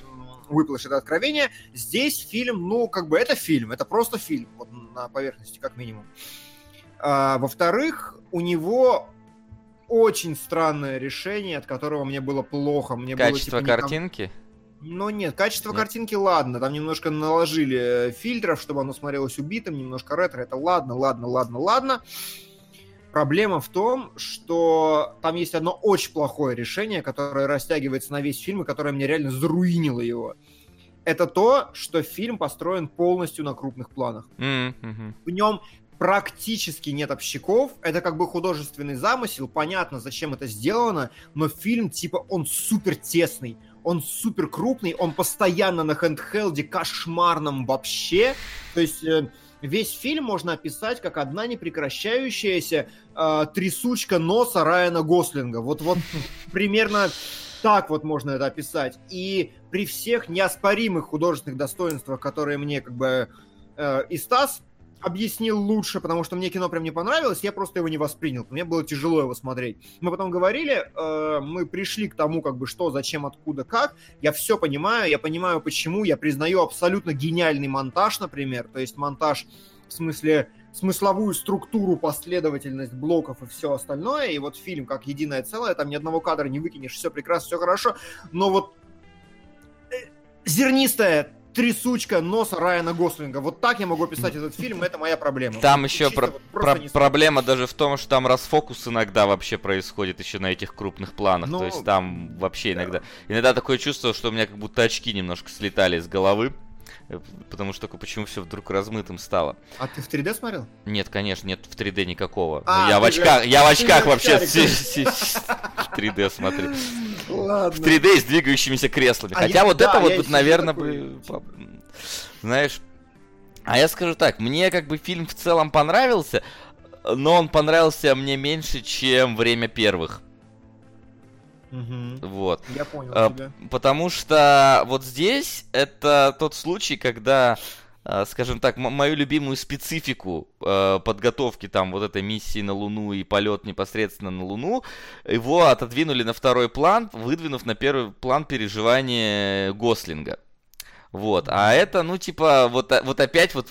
Выплыш это откровение. Здесь фильм, ну, как бы это фильм, это просто фильм, вот на поверхности, как минимум. А, во-вторых, у него очень странное решение, от которого мне было плохо. Мне Качество было, типа, картинки? ну нет, качество Нет. картинки ладно, там немножко наложили э, фильтров, чтобы оно смотрелось убитым, немножко ретро, это ладно, ладно, ладно, ладно. Проблема в том, что там есть одно очень плохое решение, которое растягивается на весь фильм и которое мне реально заруинило его. Это то, что фильм построен полностью на крупных планах. Мгм. В нем практически нет общаков. Это как бы художественный замысел. Понятно, зачем это сделано, но фильм, типа, он супер тесный. Он супер крупный, он постоянно на хендхелде, кошмарном вообще. То есть э, весь фильм можно описать как одна непрекращающаяся э, трясучка носа Райана Гослинга. Вот, вот примерно так вот можно это описать. И при всех неоспоримых художественных достоинствах, которые мне как бы э, и Стас объяснил лучше, потому что мне кино прям не понравилось, я просто его не воспринял. Мне было тяжело его смотреть. Мы потом говорили, э, мы пришли к тому, как бы, что, зачем, откуда, как. Я все понимаю, я понимаю, почему. Я признаю абсолютно гениальный монтаж, например. То есть монтаж в смысле смысловую структуру, последовательность блоков и все остальное. И вот фильм как единое целое, там ни одного кадра не выкинешь, все прекрасно, все хорошо. Но вот э, зернистая трясучка носа Райана Гослинга. Вот так я могу описать этот фильм, это моя проблема. Там еще про- вот про- проблема даже в том, что там расфокус иногда вообще происходит еще на этих крупных планах. Ну, То есть там вообще да. иногда... Иногда такое чувство, что у меня как будто очки немножко слетали с головы. Э, Потому что такое, почему все вдруг размытым стало. А ты в 3D смотрел? Нет, конечно, нет в 3D никакого. А, я в очках, же- я в очках вообще в 3D смотрю. В Ладно. 3D с двигающимися креслами. А Хотя я- вот да, это вот, наверное, бы... Знаешь... А я скажу так, мне как бы фильм в целом понравился, но он понравился мне меньше, чем «Время первых». Мгм. Вот. Я понял А, тебя. Потому что вот здесь это тот случай, когда, а, скажем так, мою любимую специфику э, подготовки там вот этой миссии на Луну и полет непосредственно на Луну, его отодвинули на второй план, выдвинув на первый план переживания Гослинга. Вот, а это, ну, типа, вот, вот опять вот,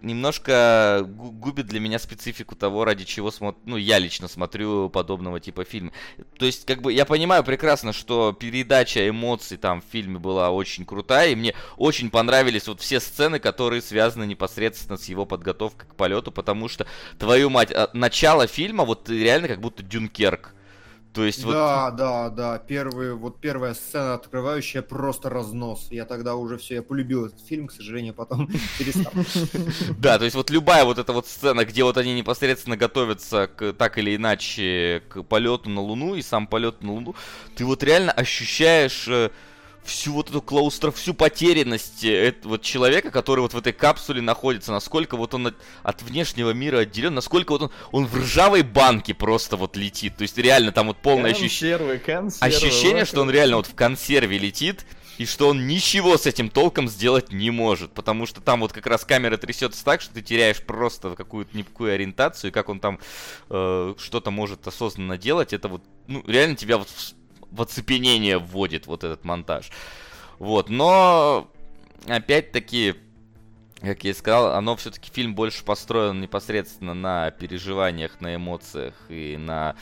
немножко гу- губит для меня специфику того, ради чего смотрю, ну, я лично смотрю подобного типа фильма. То есть, как бы, я понимаю прекрасно, что передача эмоций там в фильме была очень крутая, и мне очень понравились вот все сцены, которые связаны непосредственно с его подготовкой к полету, потому что, твою мать, а, начало фильма, вот реально как будто Дюнкерк. То есть вот... Да, да, да. Первый, вот первая сцена открывающая просто разнос. Я тогда уже все, я полюбил этот фильм, к сожалению, потом перестал. Да, то есть вот любая вот эта вот сцена, где вот они непосредственно готовятся к, так или иначе к полету на Луну и сам полет на Луну, ты вот реально ощущаешь э, всю вот эту клаустро, всю потерянность э, этого человека, который вот в этой капсуле находится, насколько вот он от, от внешнего мира отделен, насколько вот он, он в ржавой банке просто вот летит. То есть реально там вот полное ощущение, ощущение, что он реально вот в консерве летит, и что он ничего с этим толком сделать не может, потому что там вот как раз камера трясется так, что ты теряешь просто какую-то никакую ориентацию, и как он там э, что-то может осознанно делать, это вот, ну, реально тебя вот в оцепенение вводит вот этот монтаж. Вот, но опять-таки, как я и сказал, оно все-таки фильм больше построен непосредственно на переживаниях, на эмоциях и на,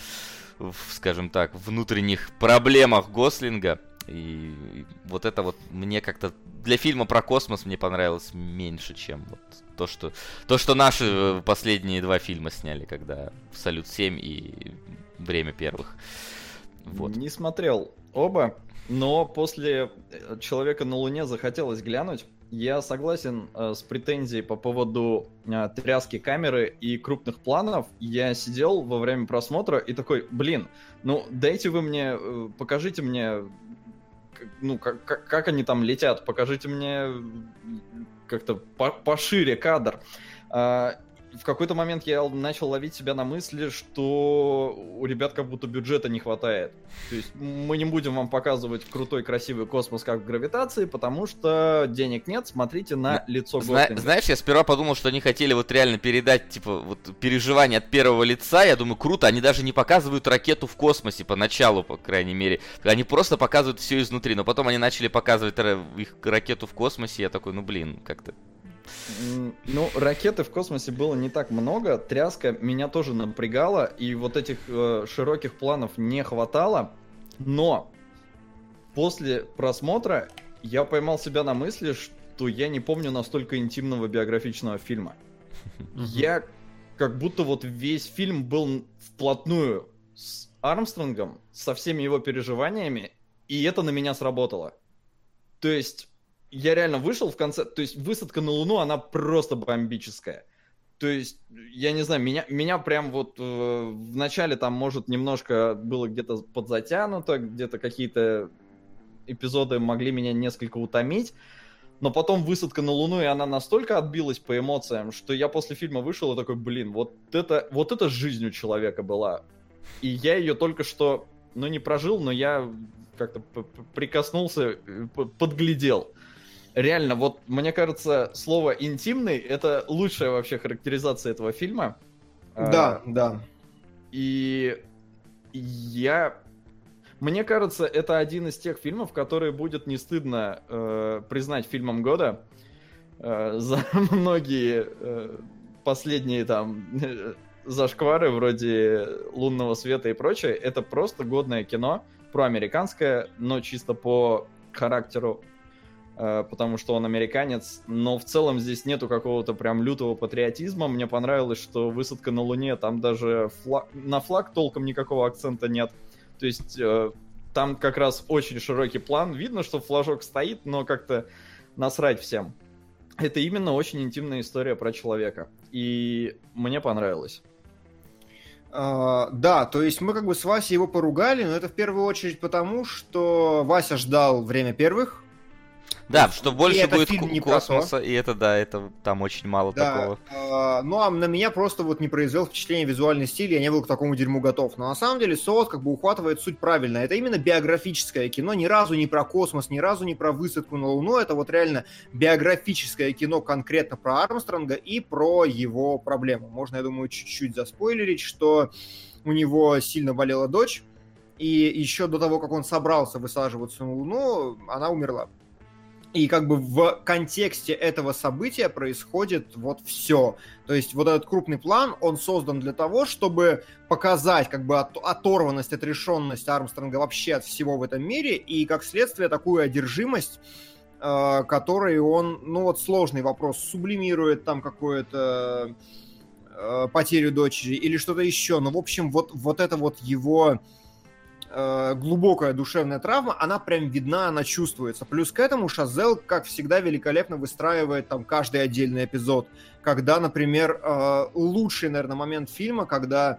скажем так, внутренних проблемах Гослинга. И вот это вот мне как-то для фильма про космос мне понравилось меньше, чем вот то, что то, что наши э, последние два фильма сняли, когда Салют 7 и Время первых. Вот. Не смотрел оба, но после э, Человека на Луне захотелось глянуть. Я согласен э, с претензией по поводу э, тряски камеры и крупных планов. Я сидел во время просмотра и такой, блин, ну дайте вы мне, э, покажите мне, ну как, как, как они там летят, покажите мне как-то по пошире кадр. Э, в какой-то момент я начал ловить себя на мысли, что у ребят как будто бюджета не хватает. То есть мы не будем вам показывать крутой красивый космос как в гравитации, потому что денег нет, смотрите на лицо Зна- Знаешь, я сперва подумал, что они хотели вот реально передать, типа, вот переживание от первого лица. Я думаю, круто, они даже не показывают ракету в космосе поначалу, по крайней мере. Они просто показывают все изнутри, но потом они начали показывать их ракету в космосе, я такой, ну блин, как-то ну, ракеты в космосе было не так много. Тряска меня тоже напрягала, и вот этих э, широких планов не хватало. Но после просмотра я поймал себя на мысли, что я не помню настолько интимного биографичного фильма. Я как будто вот весь фильм был вплотную с Армстронгом, со всеми его переживаниями, и это на меня сработало. То есть я реально вышел в конце, то есть высадка на Луну, она просто бомбическая. То есть, я не знаю, меня, меня прям вот э, в начале там, может, немножко было где-то подзатянуто, где-то какие-то эпизоды могли меня несколько утомить, но потом высадка на Луну, и она настолько отбилась по эмоциям, что я после фильма вышел и такой, блин, вот это, вот это жизнь у человека была. И я ее только что, ну, не прожил, но я как-то прикоснулся, э, подглядел реально, вот мне кажется, слово интимный это лучшая вообще характеризация этого фильма. Да, а, да. И я мне кажется, это один из тех фильмов, который будет не стыдно э, признать фильмом года э, за многие э, последние там зашквары вроде лунного света и прочее. Это просто годное кино про американское, но чисто по характеру Э, потому что он американец, но в целом здесь нету какого-то прям лютого патриотизма. Мне понравилось, что высадка на Луне, там даже флаг... на флаг толком никакого акцента нет. То есть э, там как раз очень широкий план. Видно, что флажок стоит, но как-то насрать всем. Это именно очень интимная история про человека. И мне понравилось. Uh, да, то есть мы как бы с Васей его поругали, но это в первую очередь потому, что Вася ждал время первых, да, что больше будет космоса, и это, да, это там очень мало да, такого. Э, ну, а на меня просто вот не произвел впечатление визуальный стиль, я не был к такому дерьму готов. Но на самом деле Соус как бы ухватывает суть правильно. Это именно биографическое кино, ни разу не про космос, ни разу не про высадку на Луну. Это вот реально биографическое кино конкретно про Армстронга и про его проблему. Можно, я думаю, чуть-чуть заспойлерить, что у него сильно болела дочь, и еще до того, как он собрался высаживаться на Луну, она умерла. И как бы в контексте этого события происходит вот все. То есть вот этот крупный план, он создан для того, чтобы показать как бы от, оторванность, отрешенность Армстронга вообще от всего в этом мире, и как следствие такую одержимость, э, которой он, ну вот сложный вопрос, сублимирует там какую-то э, потерю дочери или что-то еще. Но, в общем, вот, вот это вот его э, глубокая душевная травма, она прям видна, она чувствуется. Плюс к этому Шазел, как всегда, великолепно выстраивает там каждый отдельный эпизод. Когда, например, э, лучший, наверное, момент фильма, когда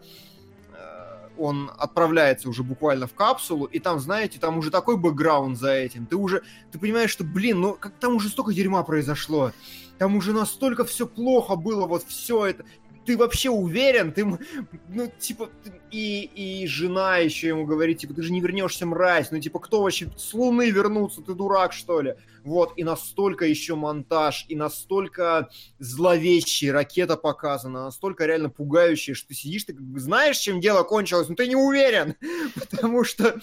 он отправляется уже буквально в капсулу, и там, знаете, там уже такой бэкграунд за этим. Ты уже, ты понимаешь, что, блин, ну как там уже столько дерьма произошло. Там уже настолько все плохо было, вот все это ты вообще уверен? Ты, ну, типа, и, и жена еще ему говорит, типа, ты же не вернешься, мразь, ну, типа, кто вообще с Луны вернуться, ты дурак, что ли? Вот, и настолько еще монтаж, и настолько зловещий ракета показана, настолько реально пугающая, что ты сидишь, ты знаешь, чем дело кончилось, но ты не уверен, потому что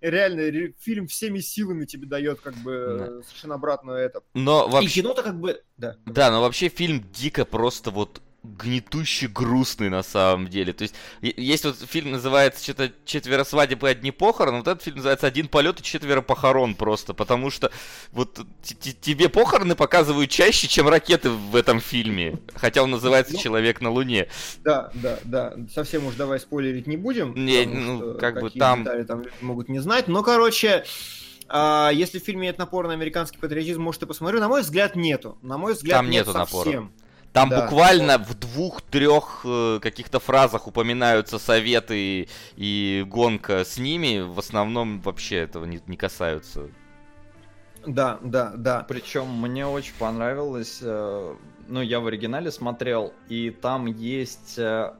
реально фильм всеми силами тебе дает как бы да. совершенно обратную это. Но вообще... И кино-то как бы... Да. да, но вообще фильм дико просто вот гнетуще грустный на самом деле. То есть, есть вот фильм называется что-то «Четверо свадеб и одни похороны», вот этот фильм называется «Один полет и четверо похорон» просто, потому что вот тебе похороны показывают чаще, чем ракеты в этом фильме, хотя он называется ну, «Человек на Луне». Да, да, да, совсем уж давай спойлерить не будем, не, ну, как бы там... там могут не знать, но, короче... А, если в фильме нет напора на американский патриотизм, может, и посмотрю. На мой взгляд, нету. На мой взгляд, Там нет нету совсем. напора. Там да. буквально в двух-трех э, каких-то фразах упоминаются советы и гонка с ними. В основном вообще этого не, не касаются. Да, да, да. Причем мне очень понравилось. Э, ну, я в оригинале смотрел, и там есть э,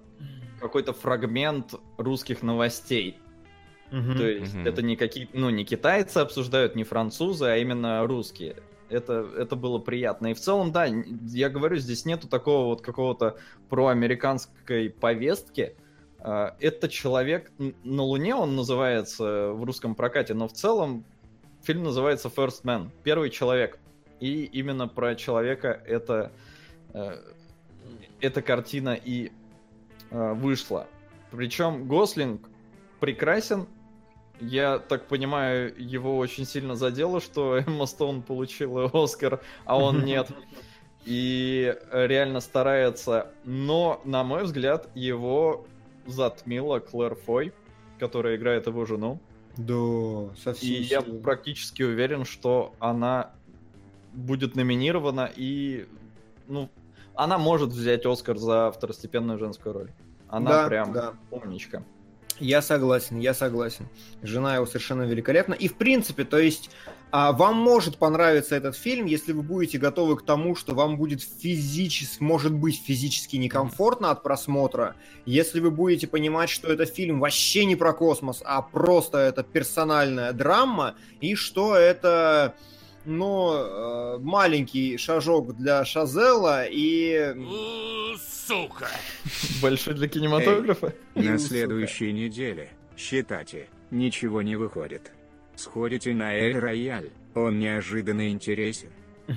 какой-то фрагмент русских новостей. Угу. То есть угу. это не какие, ну не китайцы обсуждают, не французы, а именно русские это, это было приятно. И в целом, да, я говорю, здесь нету такого вот какого-то проамериканской повестки. А, это человек на Луне, он называется в русском прокате, но в целом фильм называется First Man, первый человек. И именно про человека это, э, эта картина и э, вышла. Причем Гослинг прекрасен, я так понимаю, его очень сильно задело, что Эмма Стоун получила Оскар, а он нет. И реально старается. Но, на мой взгляд, его затмила Клэр Фой, которая играет его жену. Да, совсем. И я практически уверен, что она будет номинирована и, ну, она может взять Оскар за второстепенную женскую роль. Она да, прям да. умничка. Я согласен, я согласен. Жена его совершенно великолепна. И в принципе, то есть а, вам может понравиться этот фильм, если вы будете готовы к тому, что вам будет физически, может быть физически некомфортно от просмотра. Если вы будете понимать, что это фильм вообще не про космос, а просто это персональная драма, и что это но э, маленький шажок для Шазела и... Сука! Большой для кинематографа. Эй, на следующей неделе, считайте, ничего не выходит. Сходите на Эль Рояль, он неожиданно интересен.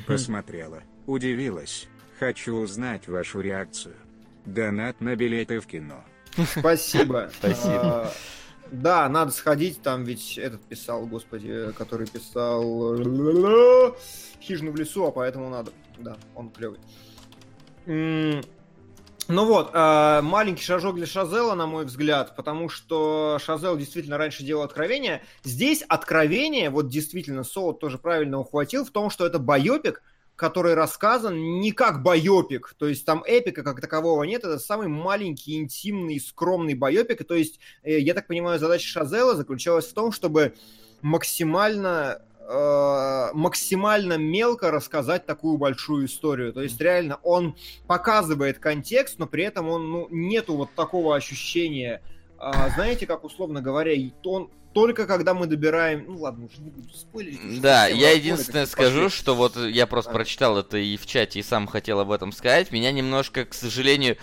Посмотрела, удивилась. Хочу узнать вашу реакцию. Донат на билеты в кино. Спасибо. Спасибо. Да, надо сходить, там ведь этот писал, господи, который писал Хижину в лесу, а поэтому надо. Да, он клевый. Ну вот, э, маленький шажок для Шазела, на мой взгляд, потому что Шазел действительно раньше делал откровение. Здесь откровение, вот действительно, Солод тоже правильно ухватил, в том, что это байопик, который рассказан не как байопик, то есть там эпика как такового нет, это самый маленький, интимный, скромный байопик, то есть, э, я так понимаю, задача Шазела заключалась в том, чтобы максимально э, максимально мелко рассказать такую большую историю. То есть реально он показывает контекст, но при этом он ну, нету вот такого ощущения. А, знаете, как условно говоря, он только когда мы добираем... Ну ладно, уже не буду спойлерить. Да, я единственное скажу, пошли. что вот я просто да. прочитал это и в чате, и сам хотел об этом сказать. Меня немножко, к сожалению...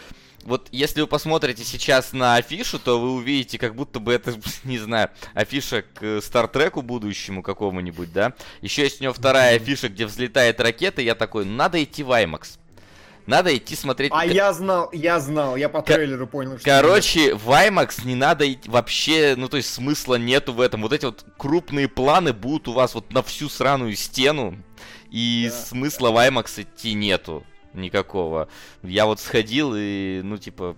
Вот если вы посмотрите сейчас на афишу, то вы увидите, как будто бы это, не знаю, афиша к Стартреку будущему какому-нибудь, да? Еще есть у него вторая афиша, где взлетает ракета, и я такой, «Ну, надо идти в IMAX. Надо идти смотреть... А я знал, я знал, я по трейлеру понял, что... Короче, в IMAX не надо идти... Вообще, ну то есть смысла нету в этом. Вот эти вот крупные планы будут у вас вот на всю сраную стену. И да, смысла да. в IMAX идти нету никакого. Я вот сходил и, ну, типа,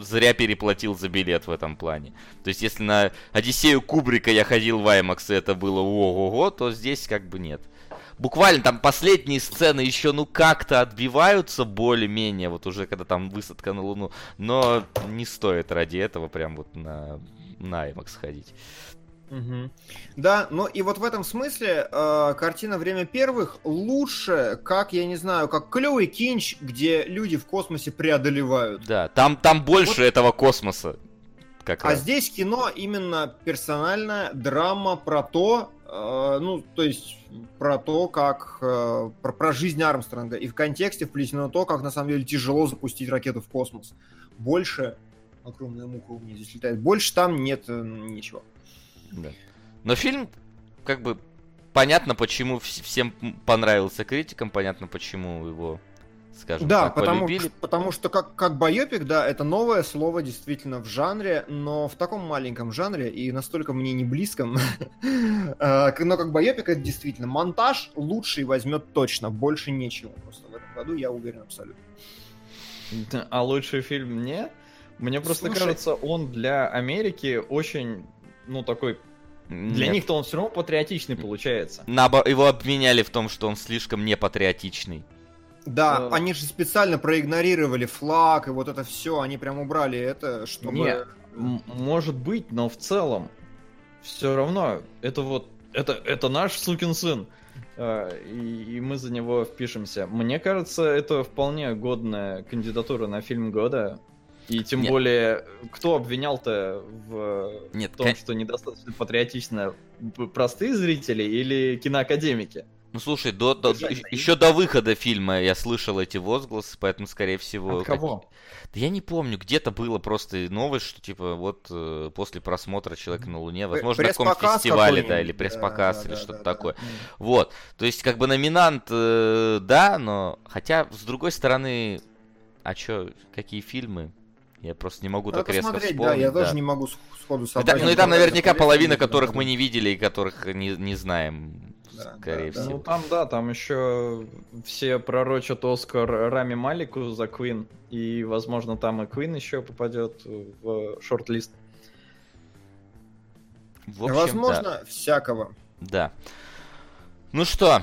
зря переплатил за билет в этом плане. То есть, если на Одиссею Кубрика я ходил в IMAX, и это было ого-го, то здесь как бы нет. Буквально там последние сцены еще ну как-то отбиваются более-менее, вот уже когда там высадка на Луну, но не стоит ради этого прям вот на, на IMAX ходить. Угу. Да, ну и вот в этом смысле э, картина «Время первых» лучше, как, я не знаю, как клевый кинч, где люди в космосе преодолевают. Да, там, там больше вот. этого космоса. Как а раз. здесь кино именно персональная драма про то, ну, то есть про то, как э, про, про жизнь Армстронга. И в контексте вплетено то, как на самом деле тяжело запустить ракету в космос. Больше огромная муха у меня здесь летает. Больше там нет э, ничего. Да. Но фильм, как бы, понятно, почему всем понравился критикам, понятно, почему его, скажем да, так, потому, полюбили. потому что как, как байопик, да, это новое слово действительно в жанре, но в таком маленьком жанре и настолько мне не близком. А, но как байопик это действительно монтаж лучший возьмет точно, больше нечего просто в этом году, я уверен абсолютно. А лучший фильм нет? Мне просто Слушай, кажется, он для Америки очень ну, такой... Для Нет. них-то он все равно патриотичный получается. Набо... Его обвиняли в том, что он слишком непатриотичный. Да, uh... они же специально проигнорировали флаг и вот это все, они прям убрали это, чтобы... Не, может быть, но в целом все равно это вот это это наш сукин сын. А, и, и мы за него впишемся. Мне кажется, это вполне годная кандидатура на фильм года. И тем Нет. более, кто обвинял-то в Нет, том, кон... что недостаточно патриотично? Простые зрители или киноакадемики? Ну слушай, до, до, еще до выхода фильма я слышал эти возгласы, поэтому, скорее всего... От кого? Да я не помню, где-то было просто новость, что типа вот э, после просмотра Человека на Луне, возможно, на каком-то фестивале, да, или пресс-показ, да, или да, что-то да, такое. Да. Вот. То есть, как бы номинант, э, да, но. Хотя, с другой стороны, а чё, какие фильмы? Я просто не могу Надо так резко вспомнить. Да, я да. тоже не могу сходу собрать. ну и там наверняка половина, которых мы не видели и которых не, не знаем, да, скорее да, всего. Ну там, да, там еще все пророчат Оскар Рами Малику за Квин. И, возможно, там и Квин еще попадет в шорт-лист. В общем, возможно, да. всякого. Да. Ну что,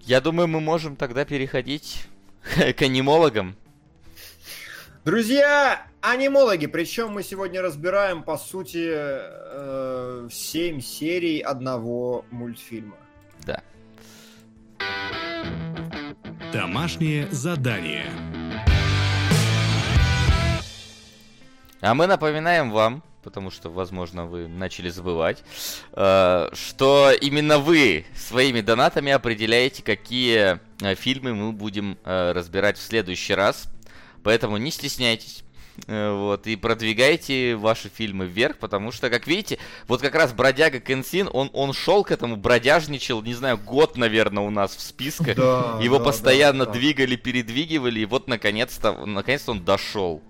я думаю, мы можем тогда переходить к анимологам. Друзья, анимологи, причем мы сегодня разбираем, по сути, э, 7 серий одного мультфильма. Да. Домашнее задание. А мы напоминаем вам, потому что, возможно, вы начали забывать, э, что именно вы своими донатами определяете, какие э, фильмы мы будем э, разбирать в следующий раз. Поэтому не стесняйтесь. Э, вот, и продвигайте ваши фильмы вверх, потому что, как видите, вот как раз бродяга Кенсин, он, он шел к этому, бродяжничал, не знаю, год, наверное, у нас в списках. Да, Его да, постоянно да, да. двигали, передвигивали, и вот наконец-то, наконец-то он дошел.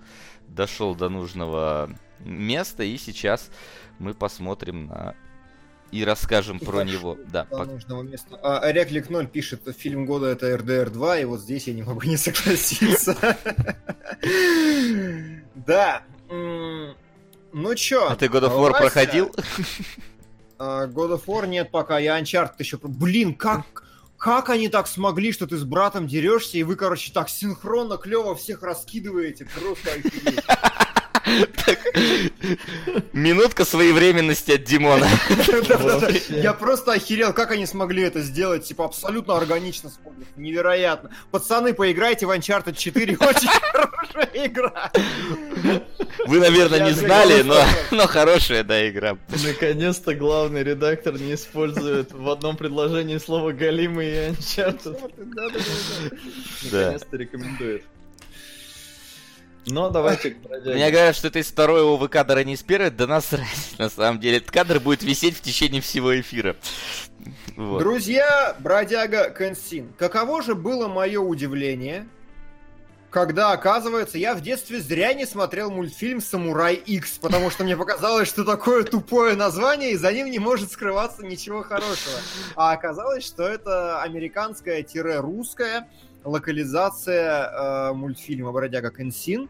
Дошел до нужного места, и сейчас мы посмотрим на и расскажем и про него. Да, по... нужного места. А, Реклик 0 пишет, фильм года это РДР 2, и вот здесь я не могу не согласиться. Да. Ну чё? А ты God of War проходил? А, God of War нет пока, я Uncharted еще... Блин, как... Как они так смогли, что ты с братом дерешься, и вы, короче, так синхронно, клево всех раскидываете? Просто офигеть. Минутка своевременности от Димона. Я просто охерел, как они смогли это сделать. Типа абсолютно органично. Невероятно. Пацаны, поиграйте в Uncharted 4. Очень хорошая игра. Вы, наверное, не знали, но, но хорошая, да, игра. Наконец-то главный редактор не использует в одном предложении слово «галимый» и Uncharted. Наконец-то рекомендует. Но давайте Мне говорят, что это из второй ОВ кадра не с первой, да насрать, на самом деле. Этот кадр будет висеть в течение всего эфира. Вот. Друзья, бродяга Консин, каково же было мое удивление, когда, оказывается, я в детстве зря не смотрел мультфильм «Самурай X», потому что мне показалось, что такое тупое название, и за ним не может скрываться ничего хорошего. А оказалось, что это американское-русское локализация э, мультфильма «Бродяга Кенсин».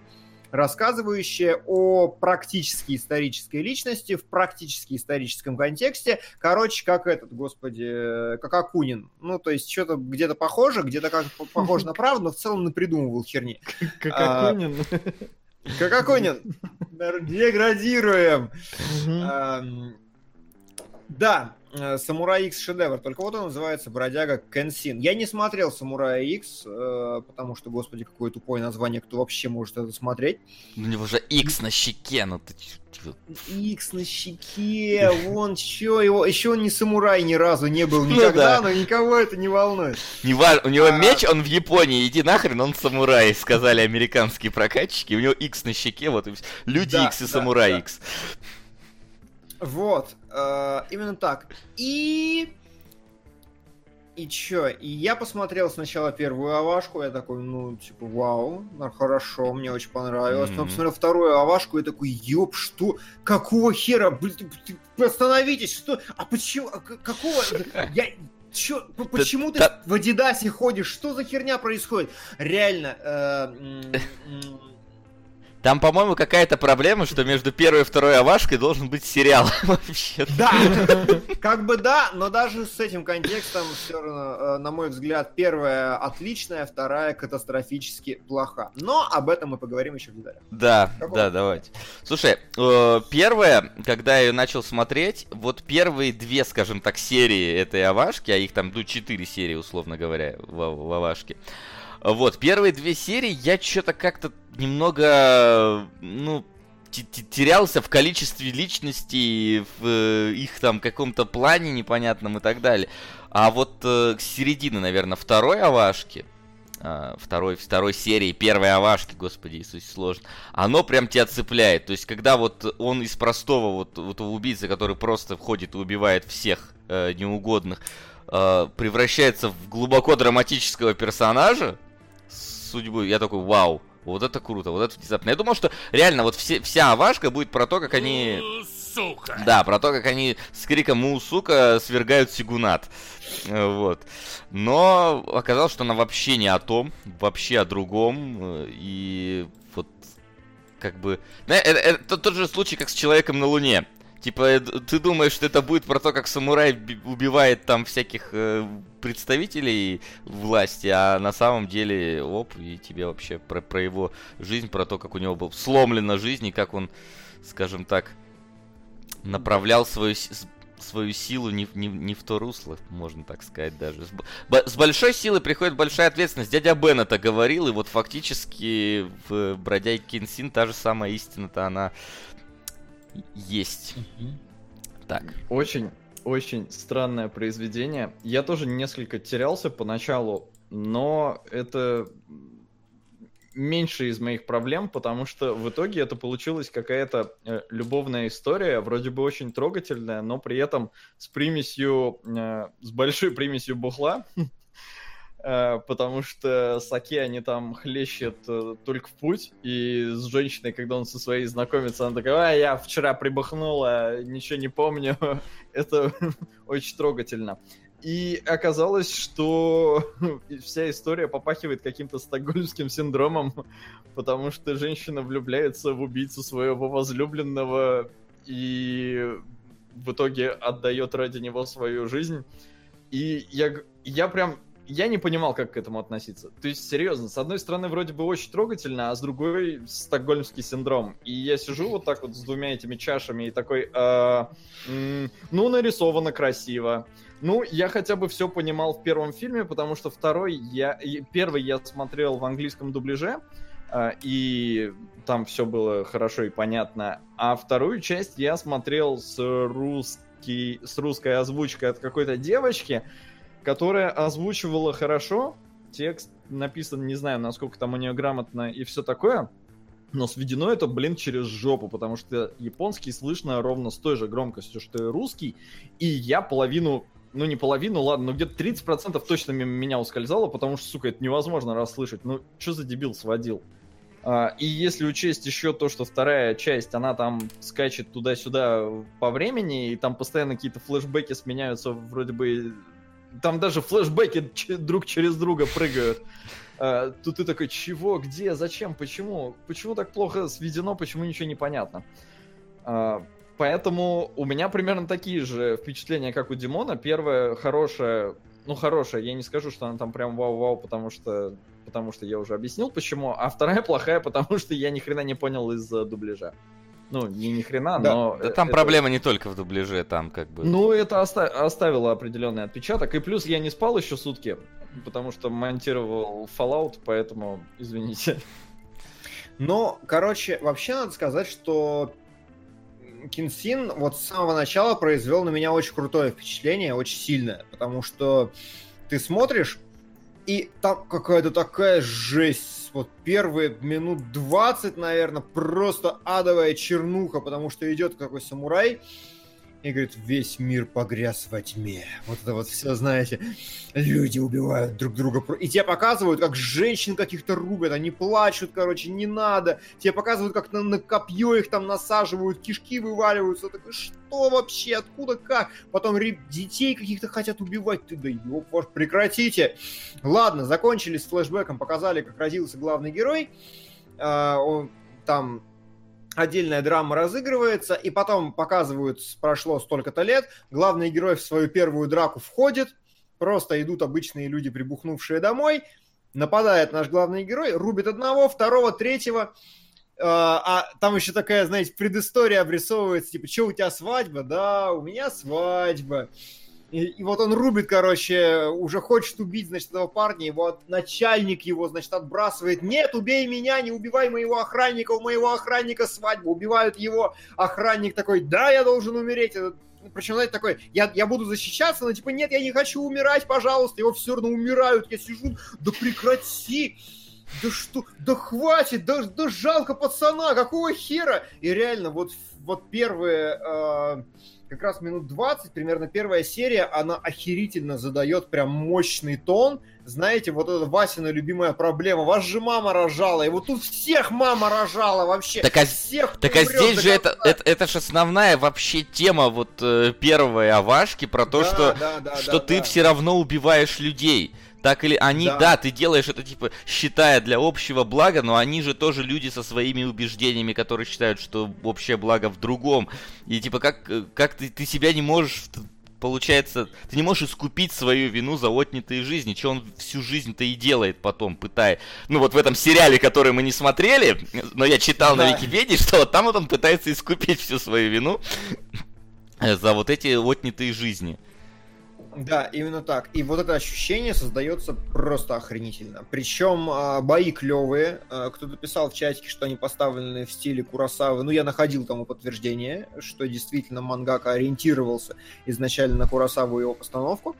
рассказывающая о практически исторической личности в практически историческом контексте. Короче, как этот, господи, как Акунин. Ну, то есть что-то где-то похоже, где-то как похоже на правду, но в целом напридумывал херни. Как Акунин. Как Акунин. Деградируем. Да, э, Самурай X шедевр, только вот он называется Бродяга Кенсин. Я не смотрел Самурая X, э, потому что, господи, какое тупое название, кто вообще может это смотреть. У него же X на щеке, ну ты... X на щеке, вон чё, его, еще он не самурай ни разу не был ну никогда, ну, да. но никого это не волнует. Не важ... У него а... меч, он в Японии, иди нахрен, он самурай, сказали американские прокатчики, у него X на щеке, вот и. Люди да, X и да, самурай да. X. Вот, э, именно так. И... И чё? И я посмотрел сначала первую авашку, я такой, ну, типа, вау, хорошо, мне очень понравилось. Mm-hmm. Потом посмотрел вторую авашку, и такой, ёб, что? Какого хера? Блин, остановитесь, что? А почему? А какого? Я... Чё, почему ты в Адидасе ходишь? Что за херня происходит? Реально, э, там, по-моему, какая-то проблема, что между первой и второй Авашкой должен быть сериал вообще. Да, как бы да, но даже с этим контекстом все равно, э, на мой взгляд, первая отличная, вторая катастрофически плоха. Но об этом мы поговорим еще в деталях. Да, Какого? да, давайте. Слушай, э, первая, когда я ее начал смотреть, вот первые две, скажем так, серии этой Авашки, а их там, ну, четыре серии, условно говоря, в Авашке, вот, первые две серии я что-то как-то немного, ну, терялся в количестве личностей, в э, их там каком-то плане непонятном и так далее. А вот э, к середине, наверное, второй Авашки, э, второй, второй серии, первой Авашки, господи Иисусе, сложно, оно прям тебя цепляет. То есть, когда вот он из простого вот, вот убийцы, который просто входит и убивает всех э, неугодных, э, превращается в глубоко драматического персонажа, судьбу, я такой, вау, вот это круто, вот это внезапно. Я думал, что реально вот все, вся авашка будет про то, как они... Сука! Да, про то, как они с криком «Му, сука!» свергают Сигунат. Вот. Но оказалось, что она вообще не о том, вообще о другом. И вот как бы... Это, это тот же случай, как с Человеком на Луне. Типа, э, ты думаешь, что это будет про то, как самурай убивает там всяких э, представителей власти, а на самом деле, оп, и тебе вообще про, про его жизнь, про то, как у него был сломлена жизнь, и как он, скажем так, направлял свою, свою силу не, не, не в то русло, можно так сказать даже. С, с большой силой приходит большая ответственность. Дядя Бен это говорил, и вот фактически в Бродяге Кенсин та же самая истина-то она есть. Так. Очень, очень странное произведение. Я тоже несколько терялся поначалу, но это меньше из моих проблем, потому что в итоге это получилась какая-то э, любовная история, вроде бы очень трогательная, но при этом с примесью, э, с большой примесью бухла. Э, потому что Саке они там хлещет э, только в путь, и с женщиной, когда он со своей знакомится, она такая, а, я вчера прибахнула, ничего не помню. Это очень трогательно. И оказалось, что вся история попахивает каким-то стокгольмским синдромом, потому что женщина влюбляется в убийцу своего возлюбленного и в итоге отдает ради него свою жизнь. И я, я прям я не понимал, как к этому относиться. То есть, серьезно, с одной стороны, вроде бы очень трогательно, а с другой стокгольмский синдром. И я сижу вот так вот с двумя этими чашами и такой, э, ну, нарисовано красиво. Ну, я хотя бы все понимал в первом фильме, потому что второй я... Первый я смотрел в английском дубляже, э, и там все было хорошо и понятно. А вторую часть я смотрел с русский, с русской озвучкой от какой-то девочки, которая озвучивала хорошо, текст написан, не знаю, насколько там у нее грамотно и все такое, но сведено это, блин, через жопу, потому что японский слышно ровно с той же громкостью, что и русский, и я половину, ну не половину, ладно, но где-то 30% точно мимо меня ускользало, потому что, сука, это невозможно расслышать. Ну, что за дебил сводил? Uh, и если учесть еще то, что вторая часть, она там скачет туда-сюда по времени, и там постоянно какие-то флешбеки сменяются вроде бы там даже флешбеки друг через друга прыгают. Э, тут ты такой, чего, где, зачем, почему? Почему так плохо сведено, почему ничего не понятно? Э, поэтому у меня примерно такие же впечатления, как у Димона. Первое хорошее, ну хорошее, я не скажу, что она там прям вау-вау, потому что потому что я уже объяснил почему, а вторая плохая, потому что я ни хрена не понял из дубляжа. Ну, не ни хрена, да. но... Да там это... проблема не только в дубляже, там как бы... Ну, это оста... оставило определенный отпечаток. И плюс я не спал еще сутки, потому что монтировал Fallout, поэтому извините. Но, короче, вообще надо сказать, что Кинсин вот с самого начала произвел на меня очень крутое впечатление, очень сильное, потому что ты смотришь, и там какая-то такая жесть. Вот первые минут 20, наверное, просто адовая чернуха, потому что идет какой самурай, и говорит, весь мир погряз во тьме. Вот это вот все, знаете, люди убивают друг друга. И тебе показывают, как женщин каких-то рубят, они плачут, короче, не надо. Тебе показывают, как на, на копье их там насаживают, кишки вываливаются. Такой, что вообще, откуда, как? Потом детей каких-то хотят убивать. Ты да ёб ваш, прекратите. Ладно, закончили с флешбеком, показали, как родился главный герой. Uh, он там отдельная драма разыгрывается, и потом показывают, прошло столько-то лет, главный герой в свою первую драку входит, просто идут обычные люди, прибухнувшие домой, нападает наш главный герой, рубит одного, второго, третьего, а, а там еще такая, знаете, предыстория обрисовывается, типа, что у тебя свадьба? Да, у меня свадьба. И, вот он рубит, короче, уже хочет убить, значит, этого парня, его начальник его, значит, отбрасывает. Нет, убей меня, не убивай моего охранника, у моего охранника свадьба. Убивают его, охранник такой, да, я должен умереть. Причем, знаете, такой, я, я буду защищаться, но типа, нет, я не хочу умирать, пожалуйста. Его все равно умирают, я сижу, да прекрати. Да что, да хватит, да, да жалко пацана, какого хера? И реально, вот, вот первые... Э, как раз минут 20, примерно первая серия, она охерительно задает прям мощный тон. Знаете, вот это Васина любимая проблема. Вас же мама рожала, и вот тут всех мама рожала вообще. Так а, всех так а здесь же это, это, это же основная вообще тема вот э, первой Авашки про то, да, что, да, да, что да, ты да. все равно убиваешь людей. Так или они, да. да, ты делаешь это типа считая для общего блага, но они же тоже люди со своими убеждениями, которые считают, что общее благо в другом. И типа как, как ты, ты себя не можешь получается, ты не можешь искупить свою вину за отнятые жизни, что он всю жизнь-то и делает потом, пытая. Ну вот в этом сериале, который мы не смотрели, но я читал да. на Википедии, что вот там вот он пытается искупить всю свою вину за вот эти отнятые жизни. Да, именно так. И вот это ощущение создается просто охренительно. Причем а, бои клевые. А, кто-то писал в чатике, что они поставлены в стиле Курасавы. Ну, я находил тому подтверждение, что действительно мангака ориентировался изначально на Курасаву и его постановку.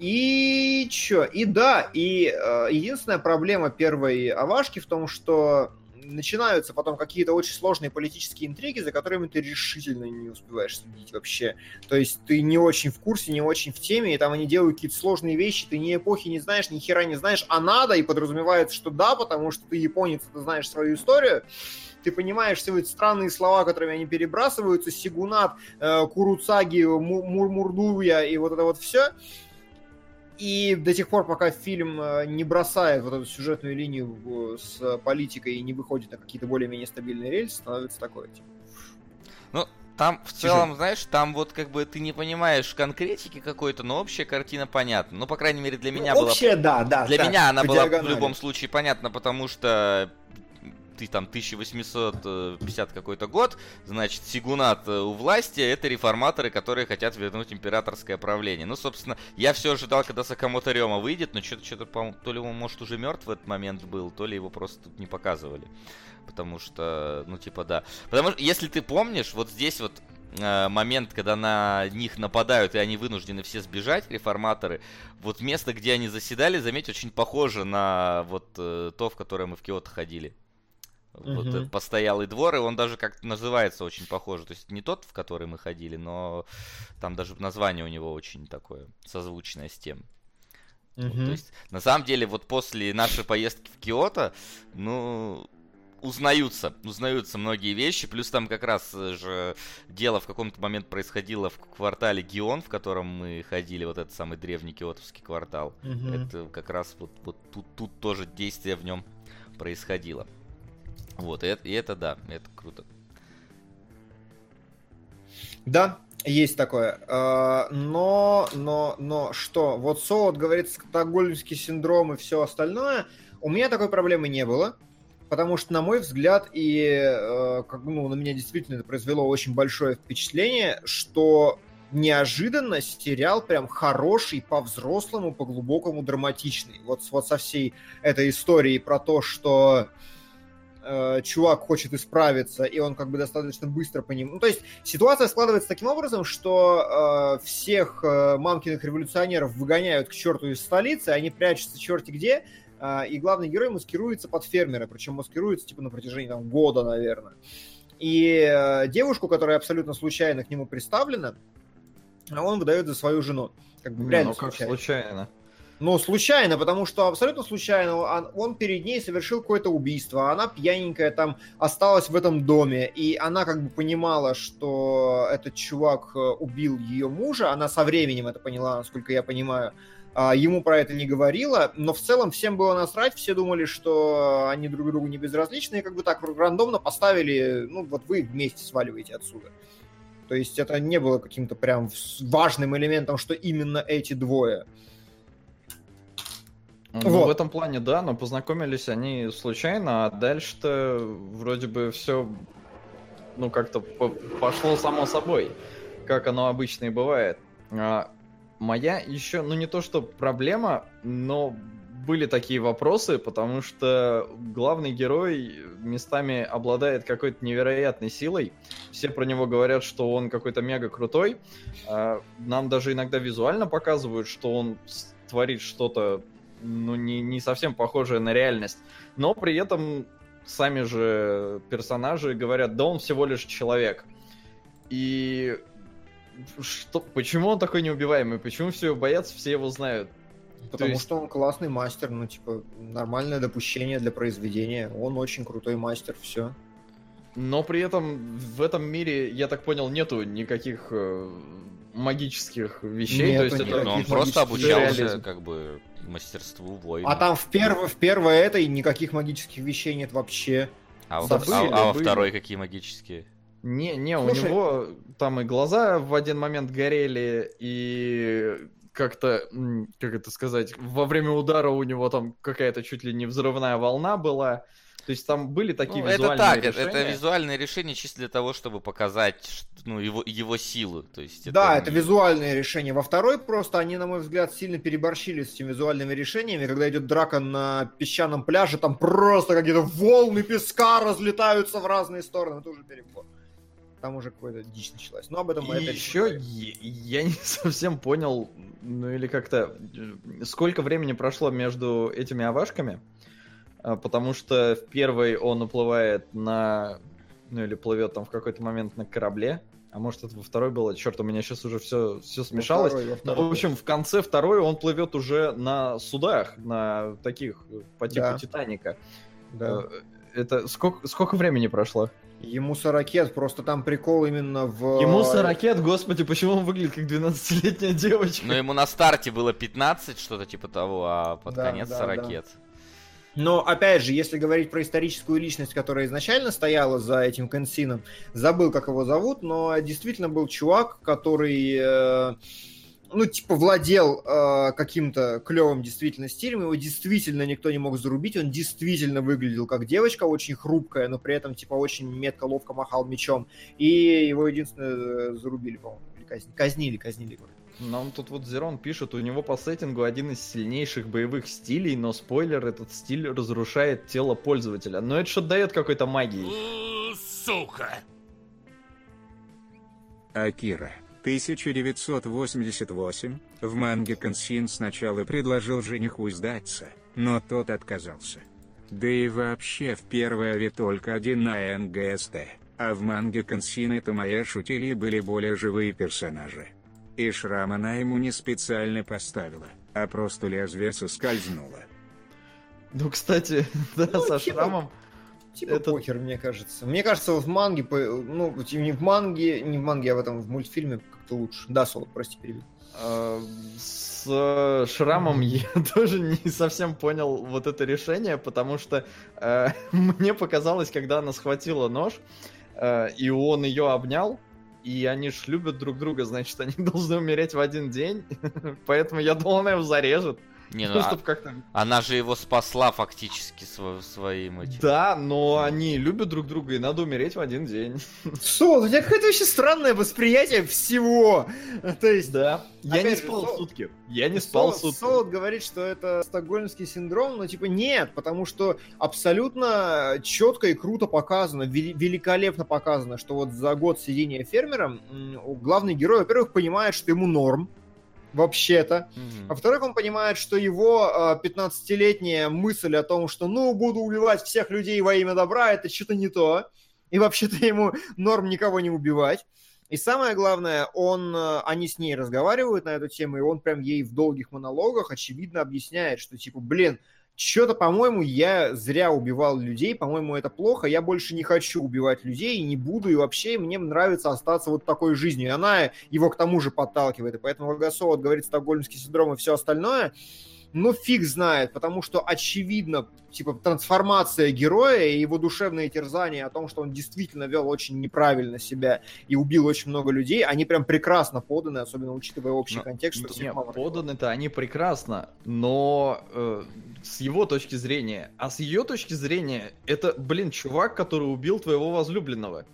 И чё? И да, и э, единственная проблема первой Авашки в том, что начинаются потом какие-то очень сложные политические интриги, за которыми ты решительно не успеваешь следить вообще. То есть ты не очень в курсе, не очень в теме, и там они делают какие-то сложные вещи, ты ни эпохи не знаешь, ни хера не знаешь, а надо, и подразумевается, что да, потому что ты японец, ты знаешь свою историю, ты понимаешь все эти странные слова, которыми они перебрасываются, Сигунат, э, Куруцаги, Мурмурдуя и вот это вот все, и до тех пор, пока фильм э, не бросает вот эту сюжетную линию с политикой и не выходит на какие-то более-менее стабильные рельсы, становится такое, типа... Ну, там в целом, знаешь, там вот как бы ты не понимаешь конкретики какой-то, но общая картина понятна. Ну, по крайней мере, для меня ну, была... Общая, да, да. Для так, меня она была диагонали. в любом случае понятна, потому что ты там 1850 какой-то год, значит, Сигунат э, у власти, это реформаторы, которые хотят вернуть императорское правление. Ну, собственно, я все ожидал, когда Сакамото Рема выйдет, но что-то, что-то, то ли он, может, уже мертв в этот момент был, то ли его просто тут не показывали. Потому что, ну, типа, да. Потому что, если ты помнишь, вот здесь вот э, момент, когда на них нападают, и они вынуждены все сбежать, реформаторы, вот место, где они заседали, заметь, очень похоже на вот э, то, в которое мы в Киото ходили. Вот угу. этот постоялый двор, и он даже как-то называется очень похоже. То есть не тот, в который мы ходили, но там даже название у него очень такое созвучное с тем. Угу. Вот, то есть, на самом деле, вот после нашей поездки в Киото, ну, узнаются, узнаются многие вещи, плюс там как раз же дело в каком-то момент происходило в квартале Гион, в котором мы ходили, вот этот самый древний киотовский квартал. Мгм. Это как раз вот, вот тут, тут тоже действие в нем происходило. Вот, и это, и это да, это круто. Да, есть такое. Э, Но, но, но что? Вот Солод говорит стокгольмский синдром и все остальное. У меня такой проблемы не было. Потому что, на мой взгляд, и э, как, ну, на меня действительно это произвело очень большое впечатление, что неожиданно сериал прям хороший, по-взрослому, по-глубокому драматичный. Вот, вот со всей этой историей про то, что чувак хочет исправиться, и он как бы достаточно быстро по ним... Ну, то есть ситуация складывается таким образом, что э, всех э, мамкиных революционеров выгоняют к черту из столицы, они прячутся черти где, э, и главный герой маскируется под фермера, причем маскируется типа на протяжении там, года, наверное. И э, девушку, которая абсолютно случайно к нему представлена, он выдает за свою жену. Как бы Не, ну как случайно. случайно. Ну, случайно, потому что абсолютно случайно он, он перед ней совершил какое-то убийство, она пьяненькая там осталась в этом доме, и она как бы понимала, что этот чувак э, убил ее мужа, она со временем это поняла, насколько я понимаю, а, ему про это не говорила, но в целом всем было насрать, все думали, что они друг другу не безразличны, и как бы так рандомно поставили, ну, вот вы вместе сваливаете отсюда. То есть это не было каким-то прям важным элементом, что именно эти двое. Ну, Вот. в этом плане, да, но познакомились они случайно, а дальше-то вроде бы все, ну, как-то по- пошло само собой, как оно обычно и бывает. А, моя еще, ну, не то что проблема, но были такие вопросы, потому что главный герой местами обладает какой-то невероятной силой. Все про него говорят, что он какой-то мега крутой. А, Нам даже иногда визуально показывают, что он творит что-то ну, не, не совсем похожее на реальность. Но при этом сами же персонажи говорят, да он всего лишь человек. И что, почему он такой неубиваемый? Почему все его боятся, все его знают? Потому есть- что он классный мастер, ну, типа, нормальное допущение для произведения. Он очень крутой мастер, все. Но при этом в этом мире, я так понял, нету никаких э, магических вещей. Нету то есть Нет, это он просто обучался реализм. как бы мастерству воина. А там в, перво, в первой этой никаких магических вещей нет вообще. А, во- забыли, а- а во второй какие магические? Не, не, Слушай- у него там и глаза в один момент горели, и как-то, как это сказать, во время удара у него там какая-то чуть ли не взрывная волна была. То есть там были такие Ну, это визуальные так, это, решения. это визуальное решение чисто для того, чтобы показать ну, его, его силу. То есть да, это не- визуальное решение. Во второй просто они, на мой взгляд, сильно переборщили с этими визуальными решениями. Когда идет драка на песчаном пляже, там просто какие-то волны песка разлетаются в разные стороны. Это уже перебор. Там уже какая-то дичь началась. Но об этом мы опять еще поговорим. я не совсем понял, ну или как-то, э, сколько времени прошло между этими авашками, А, потому что в первой он уплывает на, ну или плывет там в какой-то момент на корабле, а может это во второй было, черт, у меня сейчас уже все, все Во смешалось. второй, во Ну, второй. в общем, в конце второй он плывет уже на судах, на таких, по типу Да. Титаника. Да. Э, Это сколько, сколько времени прошло? Ему 40 просто там прикол именно в... Ему 40 господи, почему он выглядит как 12-летняя девочка? Но ему на старте было 15, что-то типа того, а под Да, конец да, 40 да. Но, опять же, если говорить про историческую личность, которая изначально стояла за этим консином, забыл, как его зовут, но действительно был чувак, который, э, ну, типа, владел э, каким-то клевым действительно стилем, его действительно никто не мог зарубить, он действительно выглядел как девочка, очень хрупкая, но при этом, типа, очень метко, ловко махал мечом, и его единственное э, зарубили, по-моему, или казнили, казнили, казнили его. Нам тут вот Зерон пишет, у него по сеттингу один из сильнейших боевых стилей, но спойлер, этот стиль разрушает тело пользователя. Но это что дает какой-то магии. Сука! Акира, 1988, в манге Консин сначала предложил жениху сдаться, но тот отказался. Да и вообще в первой аве только один на НГСТ, а в манге Консин это моя шутили были более живые персонажи. И шрам она ему не специально поставила, а просто лезвие соскользнуло. Ну, кстати, да, Ну, со типа, шрамом. Типа Это- похер, мне кажется. Мне кажется, в манге, ну, не в манге, не в манге, а в этом, в мультфильме как-то лучше. Да, Солод, прости, перебил. А, С э, шрамом я тоже не совсем понял вот это решение, потому что э, мне показалось, когда она схватила нож, э, и он ее обнял, и они ж любят друг друга, значит, они должны умереть в один день, поэтому я думал, она его зарежет, Не, ну, а- чтобы как-то... она же его спасла фактически сво- своим этим. Да, но они любят друг друга, и надо умереть в один день. Солод, у тебя какое-то вообще странное восприятие всего. То есть, Да. Я не же, спал Сол- сутки. Я не спал Солод, сутки. Солод говорит, что это стокгольмский синдром, но типа нет, потому что абсолютно четко и круто показано, вели- великолепно показано, что вот за год сидения фермером главный герой, во-первых, понимает, что ему норм, вообще-то. Мгм. Во-вторых, он понимает, что его э, 15-летняя мысль о том, что ну, буду убивать всех людей во имя добра, это что-то не то. И вообще-то ему норм никого не убивать. И самое главное, он, э, они с ней разговаривают на эту тему, и он прям ей в долгих монологах очевидно объясняет, что типа, блин, что-то, по-моему, я зря убивал людей, по-моему, это плохо, я больше не хочу убивать людей не буду, и вообще мне нравится остаться вот такой жизнью. И она его к тому же подталкивает, и поэтому Рогосов вот говорит стокгольмский синдром и все остальное, ну, фиг знает, потому что очевидно, типа, трансформация героя и его душевные терзания о том, что он действительно вел очень неправильно себя и убил очень много людей, они прям прекрасно поданы, особенно учитывая общий Ну, контекст, что Не, всех мало поданы-то они прекрасно, но э, с его точки зрения. А с ее точки зрения, это, блин, чувак, который убил твоего возлюбленного.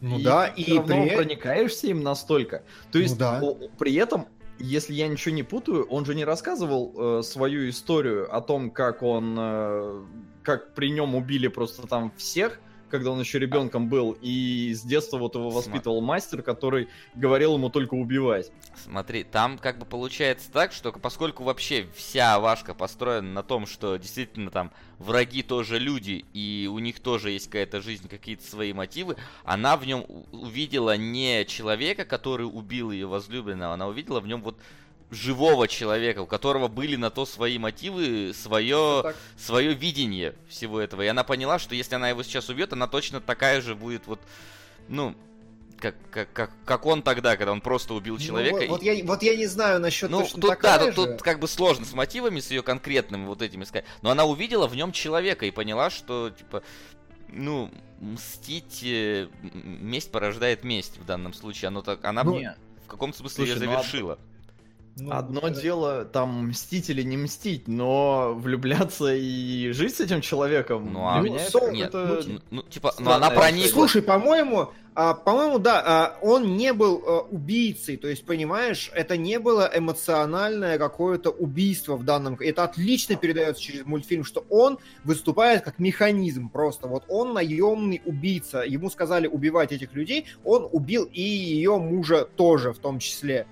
Ну И да, ты и равно при- проникаешься им настолько. То Ну есть, да. о- при этом, если я ничего не путаю, он же не рассказывал э, свою историю о том, как он, э, как при нем убили просто там всех, когда он еще ребенком был, и с детства вот его Сма- воспитывал мастер, который говорил ему только убивать. Смотри, там как бы получается так, что поскольку вообще вся Вашка построена на том, что действительно там враги тоже люди, и у них тоже есть какая-то жизнь, какие-то свои мотивы, она в нем увидела не человека, который убил ее возлюбленного, она увидела в нем вот живого человека, у которого были на то свои мотивы, свое, свое видение всего этого. И она поняла, что если она его сейчас убьет, она точно такая же будет вот, ну, как, как, как, как он тогда, когда он просто убил Ну, человека. вот, и- вот я, вот я не знаю насчет ну, точно тут, такая да, тут, же. тут как бы сложно с мотивами, с ее конкретными вот этими сказать. Но она увидела в нем человека и поняла, что, типа, ну, мстить, э, месть порождает месть в данном случае. Оно так, она Не, в каком смысле ее слушай, ну, а- завершила. Ну, Одно это- дело там мстить или не мстить, но влюбляться и жить с этим человеком, Ну, а- меня Сол- это, Нет, это- ну, ну, типа, ну она проникла. Слушай, по-моему, а, по-моему, да, а, он не был а, убийцей, то есть, понимаешь, это не было эмоциональное какое-то убийство в данном... Это отлично передается через мультфильм, что он выступает как механизм просто. Вот он наемный убийца. Ему сказали убивать этих людей, он убил и ее мужа тоже в том числе.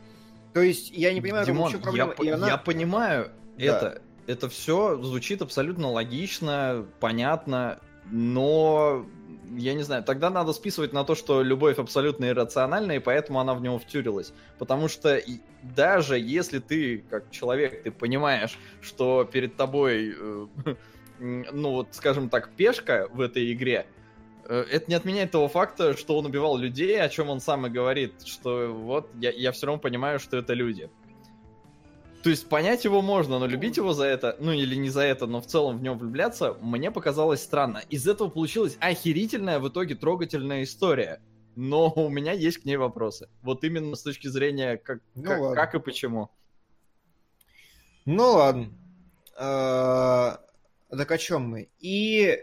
То есть, я не понимаю, Димон, в чем я, проблема. И она- я понимаю Да. это. Это все звучит абсолютно логично, понятно, но я не знаю, тогда надо списывать на то, что любовь абсолютно иррациональна, и поэтому она в него втюрилась. Потому что даже если ты, как человек, ты понимаешь, что перед тобой, э, ну вот, скажем так, пешка в этой игре, это не отменяет того факта, что он убивал людей, о чем он сам и говорит, что вот я, я все равно понимаю, что это люди. То есть понять его можно, но любить его за это, ну или не за это, но в целом в нем влюбляться, мне показалось странно. Из этого получилась охерительная в итоге трогательная история. Но у меня есть к ней вопросы. Вот именно с точки зрения, как, Ну как, ладно. как и почему. Ну ладно. Э, Так о чем мы? И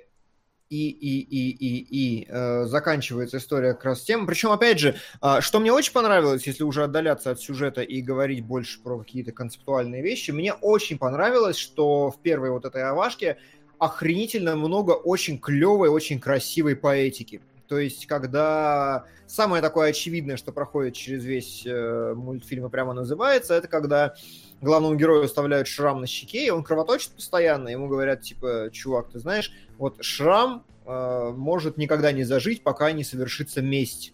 и, и, и, и, и э, заканчивается история как раз тем. Причем, опять же, а, что мне очень понравилось, если уже отдаляться от сюжета и говорить больше про какие-то концептуальные вещи, мне очень понравилось, что в первой вот этой овашке охренительно много очень клевой, очень красивой поэтики. То есть, когда самое такое очевидное, что проходит через весь э, мультфильм и прямо называется, это когда главному герою оставляют шрам на щеке, и он кровоточит постоянно. Ему говорят, типа, чувак, ты знаешь, вот шрам э, может никогда не зажить, пока не совершится месть.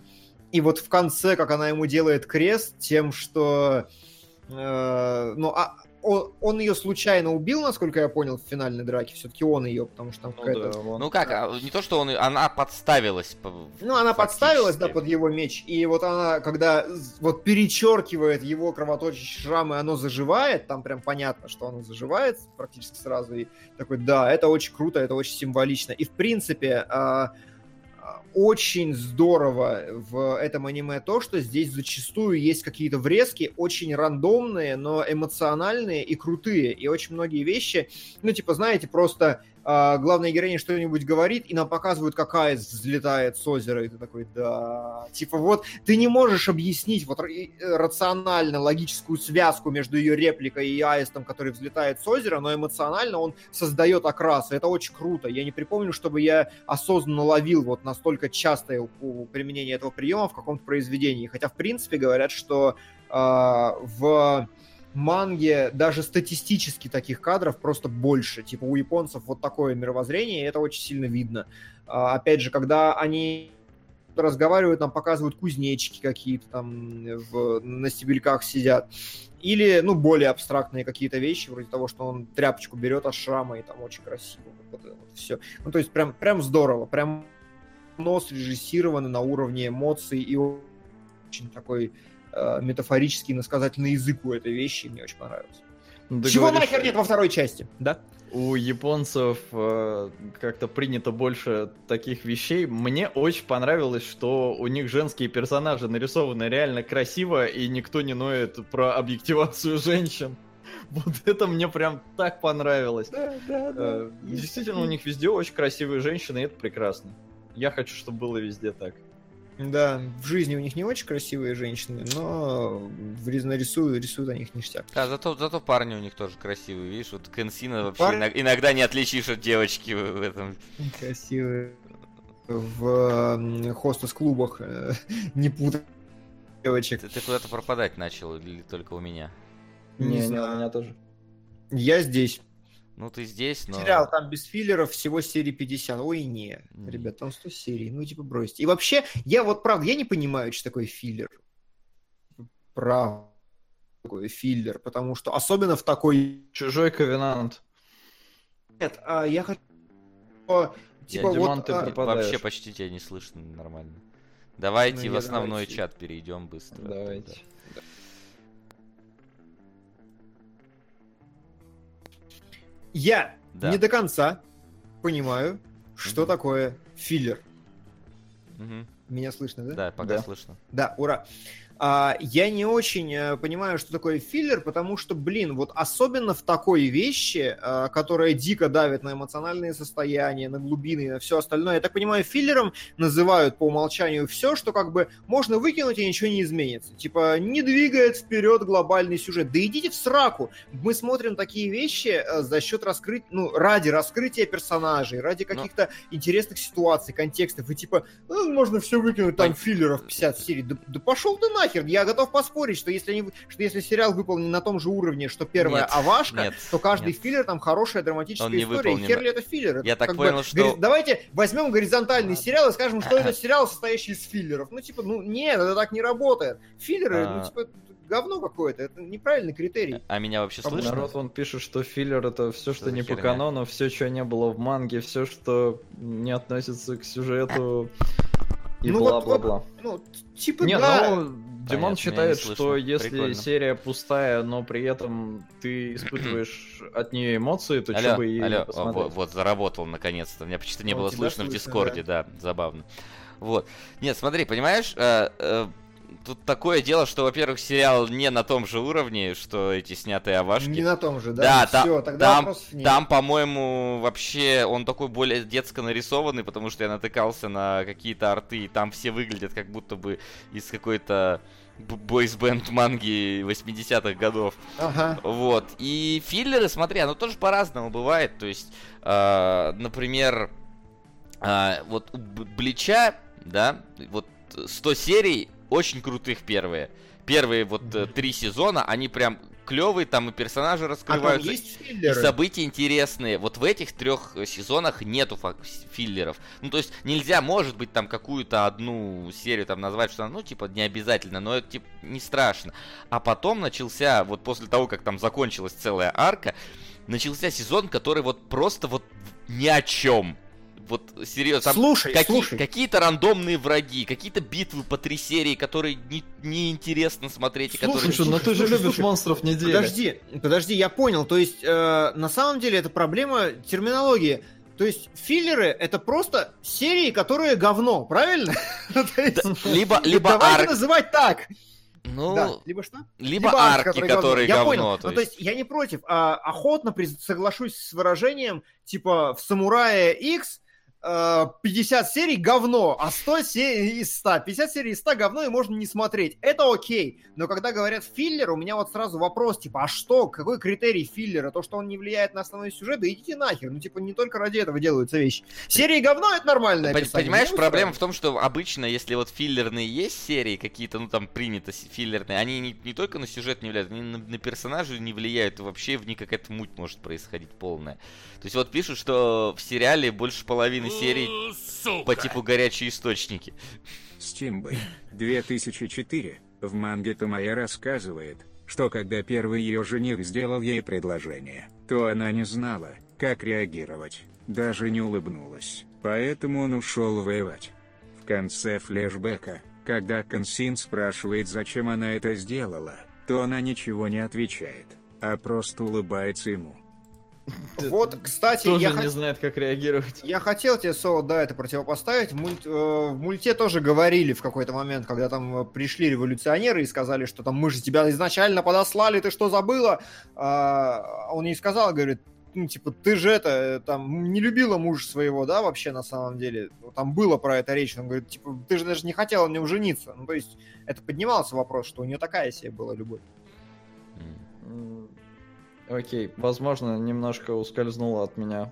И вот в конце, как она ему делает крест тем, что... э, ну, а, он, он ее случайно убил, насколько я понял, в финальной драке. Все-таки он ее, потому что там Ну какая-то... да, он- Ну как, а, не то, что он, она подставилась. по- Ну, она подставилась, да, фактически. под его меч, и вот она, когда вот перечеркивает его кровоточащий шрам, и оно заживает, там прям понятно, что оно заживает практически сразу, и такой, да, это очень круто, это очень символично. И, в принципе, а, очень здорово в этом аниме то, что здесь зачастую есть какие-то врезки, очень рандомные, но эмоциональные и крутые, и очень многие вещи, ну, типа, знаете, просто главная героиня что-нибудь говорит, и нам показывают, как Айс взлетает с озера, и ты такой, да... Типа вот ты не можешь объяснить вот э, рационально логическую связку между ее репликой и Аистом, который взлетает с озера, но эмоционально он создает окрас, это очень круто. Я не припомню, чтобы я осознанно ловил вот настолько частое применение этого приема в каком-то произведении. Хотя, в принципе, говорят, что а, в манге даже статистически таких кадров просто больше. Типа у японцев вот такое мировоззрение, и это очень сильно видно. А, опять же, когда они разговаривают, нам показывают кузнечики какие-то там в, на стебельках сидят. Или, ну, более абстрактные какие-то вещи, вроде того, что он тряпочку берет от шрама, и там очень красиво. Вот это вот все. Ну, то есть прям, прям здорово. Прям нос режиссированный на уровне эмоций и очень такой э, метафорический насказательный язык у этой вещи, и мне очень понравилось. Ну, ты Чего говоришь, нахер нет во второй части? Да? У японцев э, как-то принято больше таких вещей. Мне очень понравилось, что у них женские персонажи нарисованы реально красиво, и никто не ноет про объективацию женщин. Вот это мне прям так понравилось. Да, да, Э, Действительно, у них везде очень красивые женщины, и это прекрасно. Я хочу, чтобы было везде так. Да, в жизни у них не очень красивые женщины, но нарисуют, рисуют они их ништяк. Да, зато, зато парни у них тоже красивые, видишь, вот Кенсина вообще иног- иногда не отличишь от девочки в этом. Красивые. В хостес-клубах э, не путай девочек. Ты, ты куда-то пропадать начал или только у меня? Не Не, не, знаю. у меня тоже. Я здесь. Ну ты здесь, но... Сериал там без филлеров всего серии 50. Ой, не. Не. Ребят, там 100 серий. Ну, типа, бросьте. И вообще, я вот правда, я не понимаю, что такое филлер. Правда. Такой филлер, потому что особенно в такой... Чужой ковенант. Нет, а я хочу... Типа Димон, вот... ты а, пропадаешь. Вообще почти тебя не слышно нормально. Давайте Ну, в я основной давайте. чат перейдем быстро. Давайте. Я Да. не до конца понимаю, что Мгм. такое филлер. Мгм. Меня слышно, да? Да, пока Да. слышно. Да, ура. А, я не очень э, понимаю, что такое филлер, потому что, блин, вот особенно в такой вещи, э, которая дико давит на эмоциональные состояния, на глубины и на все остальное, я так понимаю, филлером называют по умолчанию все, что как бы можно выкинуть и ничего не изменится. Типа, не двигает вперед глобальный сюжет. Да идите в сраку. Мы смотрим такие вещи э, за счет раскрытия, ну, ради раскрытия персонажей, ради каких-то интересных ситуаций, контекстов. И типа, ну, можно все выкинуть, там филлеров 50 серий. Да, да пошел ты нахер! Я готов поспорить, что если, они, что если сериал выполнен на том же уровне, что первая Нет, Авашка, нет, то каждый нет. филлер там хорошая драматическая Он история. И хер ли это филлер? Это Я так как бы понял, что- гори- Давайте возьмем горизонтальный сериал и скажем, что это сериал, состоящий из филлеров. Ну, типа, ну, нет, это так не работает. Филлеры, А. ну, типа, говно какое-то. Это неправильный критерий. А меня вообще А слышно? Народ он пишет, что филлер это все, что за не по херня? канону, все, что не было в манге, все, что не относится к сюжету и Ну вот- бла-бла-бла. Ну, типа, Не, да. ну, Не считает, что если Прикольно. серия пустая, но при этом ты испытываешь от нее эмоции, то Алло, что бы и алло, о, вот, вот, заработал наконец-то. Меня почти не А, у было слышно в Дискорде, да. забавно. Вот. Нет, смотри, понимаешь, э, э, тут такое дело, что, во-первых, сериал не на том же уровне, что эти снятые авашки. Не на том же, Да, да? та- Все, тогда там, нет. там, по-моему, вообще он такой более детско нарисованный, потому что я натыкался на какие-то арты, и там все выглядят как будто бы из какой-то бойсбенд манги 80-х годов. Ага. Вот. И филлеры, смотри, оно тоже по-разному бывает. То есть, э, например, э, вот у Блича, да, вот 100 серий очень крутых первые. Первые вот э, три сезона, они прям клевый, там и персонажи А раскрываются, есть и события интересные. Вот в этих трех сезонах нету филлеров. Ну, то есть нельзя, может быть, там какую-то одну серию там назвать, что, ну, типа, не обязательно, но это, типа, не страшно. А потом начался, вот после того, как там закончилась целая арка, начался сезон, который вот просто вот ни о чем. Вот серьезно, там Слушай, какие- слушай. какие-то рандомные враги, какие-то битвы по три серии, которые не, неинтересно смотреть, и которые... Слушай, ну ты же слушай, любишь слушай. монстров недели. Подожди, подожди, я понял. То есть, э, на самом деле, это проблема терминологии. То есть, филлеры — это просто серии, которые говно, правильно? Ну, есть, Либо, либо Давайте арк, называть так. ну, Да, либо что? либо, арк, арки, которые Я говно. понял. то Ну, то есть. я не против. а, охотно соглашусь с выражением, типа, в «Самурае X» 50 серий говно, а 100 серий из 100. 50 серий из 100 говно, и можно не смотреть. Это окей. Но когда говорят филлер, у меня вот сразу вопрос, типа, а что? Какой критерий филлера? То, что он не влияет на основной сюжет? Да идите нахер. Ну, типа, не только ради этого делаются вещи. Серии говно — это описание. Понимаешь, Меня проблема в том, что обычно, если вот филлерные есть серии какие-то, ну там принято филлерные, они не, не только на сюжет не влияют, они на, на персонажей не влияют, и вообще в них какая-то муть может происходить полная. То есть вот пишут, что в сериале больше половины серий Сука. по типу горячие источники. Стимбой, 2004, в манге Томая рассказывает, что когда первый ее жених сделал ей предложение, то она не знала, как реагировать, даже не улыбнулась, поэтому он ушел воевать. В конце флешбека, когда Консин спрашивает, зачем она это сделала, то она ничего не отвечает, а просто улыбается ему. Вот, кстати, Тоже я не хот- знает, как реагировать. Я хотел тебе, Со, да, это противопоставить. В, мульт- э, в мульте тоже говорили в какой-то момент, когда там э, пришли революционеры и сказали, что там мы же тебя изначально подослали, ты что забыла? А, он ей сказал, говорит, ну, типа, ты же это, э, там, не любила мужа своего, да, вообще, на самом деле. Ну, Там было про это речь. Он говорит, типа, ты же даже не хотела на нем жениться. Ну, то есть, это поднимался вопрос, что у нее такая себе была любовь. Окей, возможно, немножко ускользнуло от меня.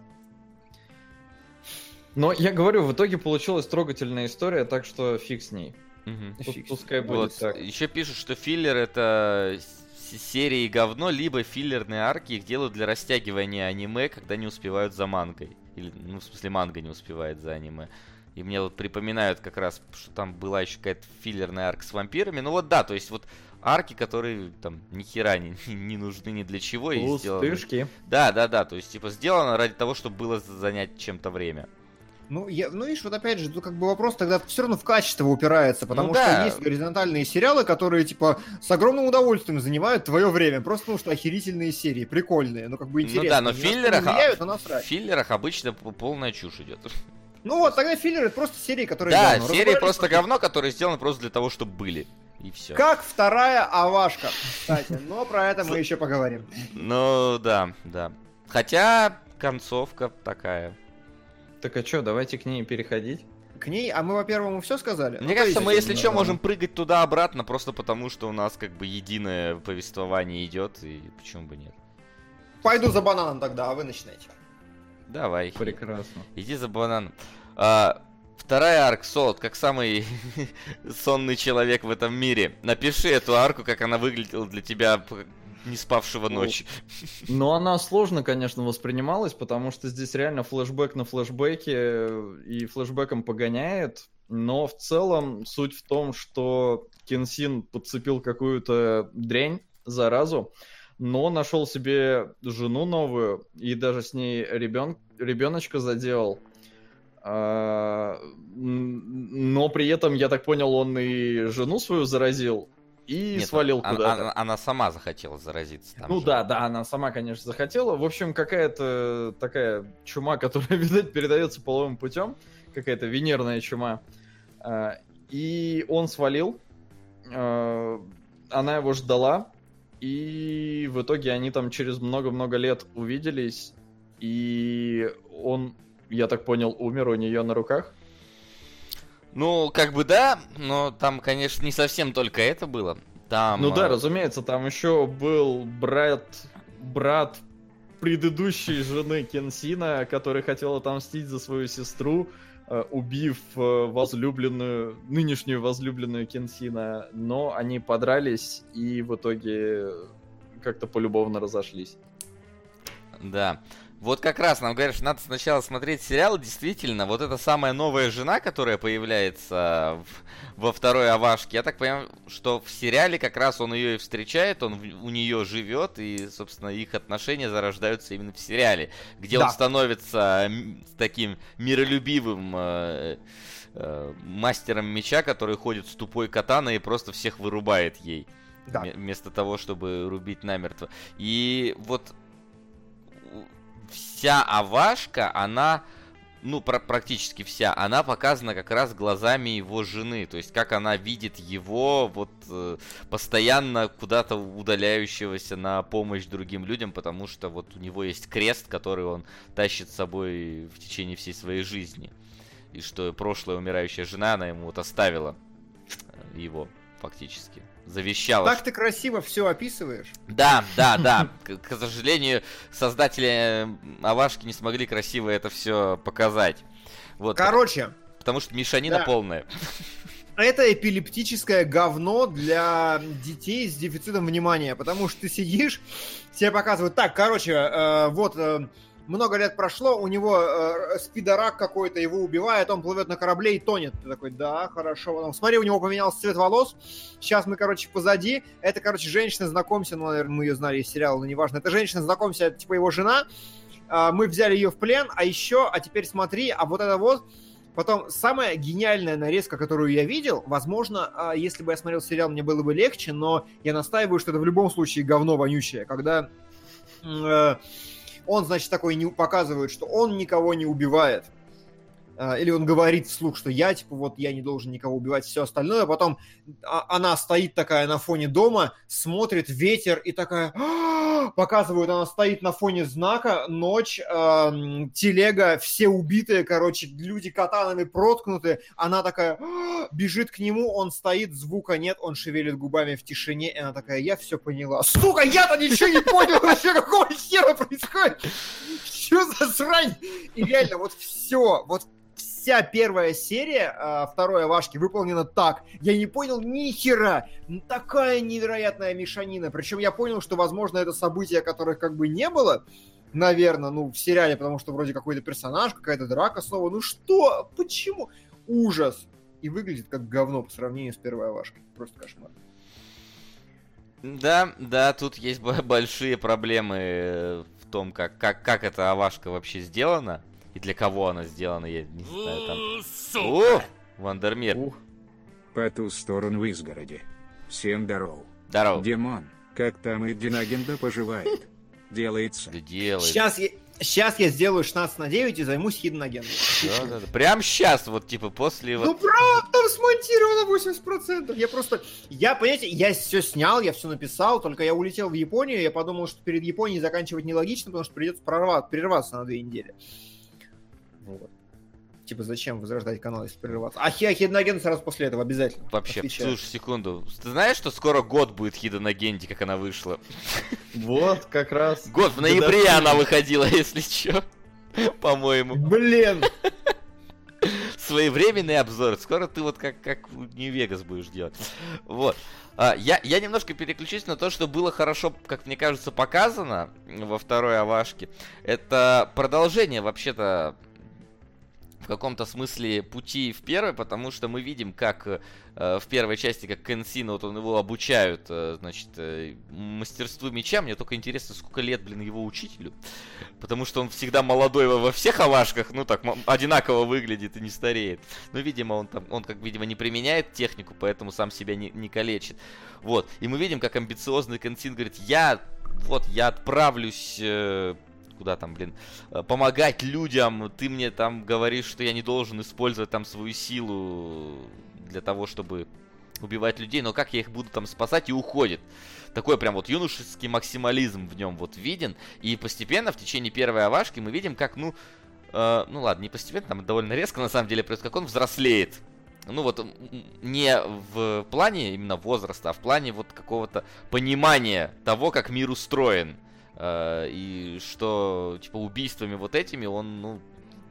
Но я говорю, в итоге получилась трогательная история, так что фиг с ней. Мгм. Пу- Фиг Пускай будет Вот. так. Еще пишут, что филлер это серии говно, либо филлерные арки их делают для растягивания аниме, когда не успевают за мангой. Или, ну, в смысле, манга не успевает за аниме. И мне вот припоминают как раз, что там была еще какая-то филлерная арка с вампирами. Ну вот да, то есть вот арки, которые там ни хера не, не нужны ни для чего. И сделаны... Пустышки. Да, да, да, то есть типа сделано ради того, чтобы было занять чем-то время. Ну, я, ну, видишь, вот опять же, тут как бы вопрос тогда все равно в качество упирается, потому Ну что да. есть горизонтальные сериалы, которые, типа, с огромным удовольствием занимают твое время, просто потому что охерительные серии, прикольные, ну, как бы интересные. Ну да, но в филлерах, а, влияют, но в филлерах обычно полная чушь идет. Ну вот, тогда филлеры это просто серии, которые Да, серии просто говно, которые сделаны просто для того, чтобы были. И все. Как вторая Авашка, кстати, но про это мы еще поговорим. Ну да, да. Хотя концовка такая. Так а что, давайте к ней переходить. К ней, а мы, во-первых, все сказали? Мне Ну, кажется, мы, если да. что, можем прыгать туда-обратно, просто потому что у нас как бы единое повествование идет, и почему бы нет. Пойду за бананом тогда, а вы начинайте. Давай. Прекрасно. Иди за бананом. А, вторая арк Солод, как самый сонный человек в этом мире. Напиши эту арку, как она выглядела для тебя, не спавшего ночь. Но она сложно, конечно, воспринималась, потому что здесь реально флешбэк на флешбеке э, и флешбеком погоняет. Но в целом суть в том, что Кенсин подцепил какую-то дрянь, заразу, но нашел себе жену новую и даже с ней ребен... ребеночка заделал. А, Но при этом, я так понял, он и жену свою заразил и Нет, свалил она, куда-то. она- она сама захотела заразиться. там Ну же. да, да, она сама, конечно, захотела. В общем, какая-то такая чума, которая, видать, передается половым путем. Какая-то венерная чума. А, И он свалил. А, Она его ждала. И в итоге они там через много-много лет увиделись. И он, я так понял, умер у нее на руках. Ну, как бы да, но там, конечно, не совсем только это было. Там, Ну да, а, разумеется, там еще был брат, брат предыдущей жены Кенсина, который хотел отомстить за свою сестру, э, убив э, возлюбленную, нынешнюю возлюбленную Кенсина, но они подрались, и в итоге как-то полюбовно разошлись. Да. Вот как раз нам говорят, что надо сначала смотреть сериал. Действительно, вот эта самая новая жена, которая появляется в, во второй Авашке, я так понимаю, что в сериале как раз он ее и встречает, он в, у нее живет, и, собственно, их отношения зарождаются именно в сериале, где Да. он становится таким миролюбивым э, э, мастером меча, который ходит с тупой катаной и просто всех вырубает ей. Да. Ме- Вместо того, чтобы рубить намертво. И вот вся Авашка, она, ну, пр- практически вся, она показана как раз глазами его жены. То есть, как она видит его вот э, постоянно куда-то удаляющегося на помощь другим людям, потому что вот у него есть крест, который он тащит с собой в течение всей своей жизни. И что прошлая умирающая жена, она ему вот оставила э, его фактически. Завещала. Так ты красиво все описываешь. Да, да, да. К, к сожалению, создатели Авашки не смогли красиво это все показать. Вот, Короче, потому что мешанина да. полная. это эпилептическое говно для детей с дефицитом внимания, потому что ты сидишь, тебе показывают, так, короче, э, вот э, много лет прошло, у него э, спидорак какой-то, его убивает, он плывет на корабле и тонет. Ты такой, да, хорошо. Потом, смотри, у него поменялся цвет волос, сейчас мы, короче, позади, это, короче, женщина, знакомься, ну, наверное, мы ее знали из сериала, но неважно, это женщина, знакомься, это, типа, его жена, А, мы взяли ее в плен, а еще, а теперь смотри, а вот это вот, Потом, самая гениальная нарезка, которую я видел, возможно, а, если бы я смотрел сериал, мне было бы легче, но я настаиваю, что это в любом случае говно вонючее, когда э, он, значит, такой не показывает, что он никого не убивает. А, Или он говорит вслух, что я, типа, вот я не должен никого убивать, все остальное. Потом а, она стоит такая на фоне дома, смотрит ветер и такая... «А!» Показывают, она стоит на фоне знака, ночь, телега, все убитые, короче, люди катанами проткнуты. Она такая «А!» бежит к нему, он стоит, звука нет, он шевелит губами в тишине, и она такая, я все поняла. Сука, я-то ничего не понял вообще, какого хера происходит. Что за срань? И реально, вот все, вот вся первая серия а, второй Авашки выполнена так. Я не понял ни хера. Такая невероятная мешанина. Причем я понял, что, возможно, это события, которых как бы не было, наверное, ну, в сериале, потому что вроде какой-то персонаж, какая-то драка снова. Ну что? Почему? Ужас. И выглядит как говно по сравнению с первой Авашкой. Просто кошмар. Да, да, тут есть большие проблемы э, в том, как, как, как эта Авашка вообще сделана. И для кого она сделана, я не знаю, там... О! Вандермир, Ух, По ту сторону изгороди. Всем здоров. здорово. Димон, как там и Динагенда поживает? Делается. Да делай. Сейчас я, сейчас я сделаю 16 на 9 и займусь хидногеном. Да, да, да. Прям сейчас, вот, типа, после Ну вот... правда, там смонтировано 80%. Я просто, я, понимаете, я все снял, я все написал, только я улетел в Японию, я подумал, что перед Японией заканчивать нелогично, потому что придется прорваться, прерваться на две недели. Вот. Типа, зачем возрождать канал, если прерываться? А Хи- Хидноген сразу после этого обязательно. Вообще, Отвечаю. слушай, секунду. Ты знаешь, что скоро год будет Хида на Генди, как она вышла? вот как раз. Год, в ноябре она выходила, если чё. По-моему. Блин! Своевременный обзор. Скоро ты вот как, как в Нью-Вегас будешь делать. Вот. А, я, я немножко переключусь на то, что было хорошо, как мне кажется, показано во второй Авашке. Это продолжение, вообще-то, в каком-то смысле пути в первой, потому что мы видим, как э, в первой части, как Кенсина, вот он его обучают, э, значит, э, мастерству меча. Мне только интересно, сколько лет, блин, его учителю. Потому что он всегда молодой во всех авашках, ну так, одинаково выглядит и не стареет. Но, видимо, он там, он как, видимо, не применяет технику, поэтому сам себя не, не калечит. Вот. И мы видим, как амбициозный Кенсин говорит, я, вот, я отправлюсь... э, куда там, блин, э, помогать людям, ты мне там говоришь, что я не должен использовать там свою силу для того, чтобы убивать людей, но как я их буду там спасать и уходит. Такой прям вот юношеский максимализм в нем вот виден. И постепенно в течение первой авашки мы видим, как, ну, э, ну ладно, не постепенно, там довольно резко на самом деле происходит, как он взрослеет. Ну вот не в плане именно возраста, а в плане вот какого-то понимания того, как мир устроен. Э, и что, типа, убийствами вот этими он, ну,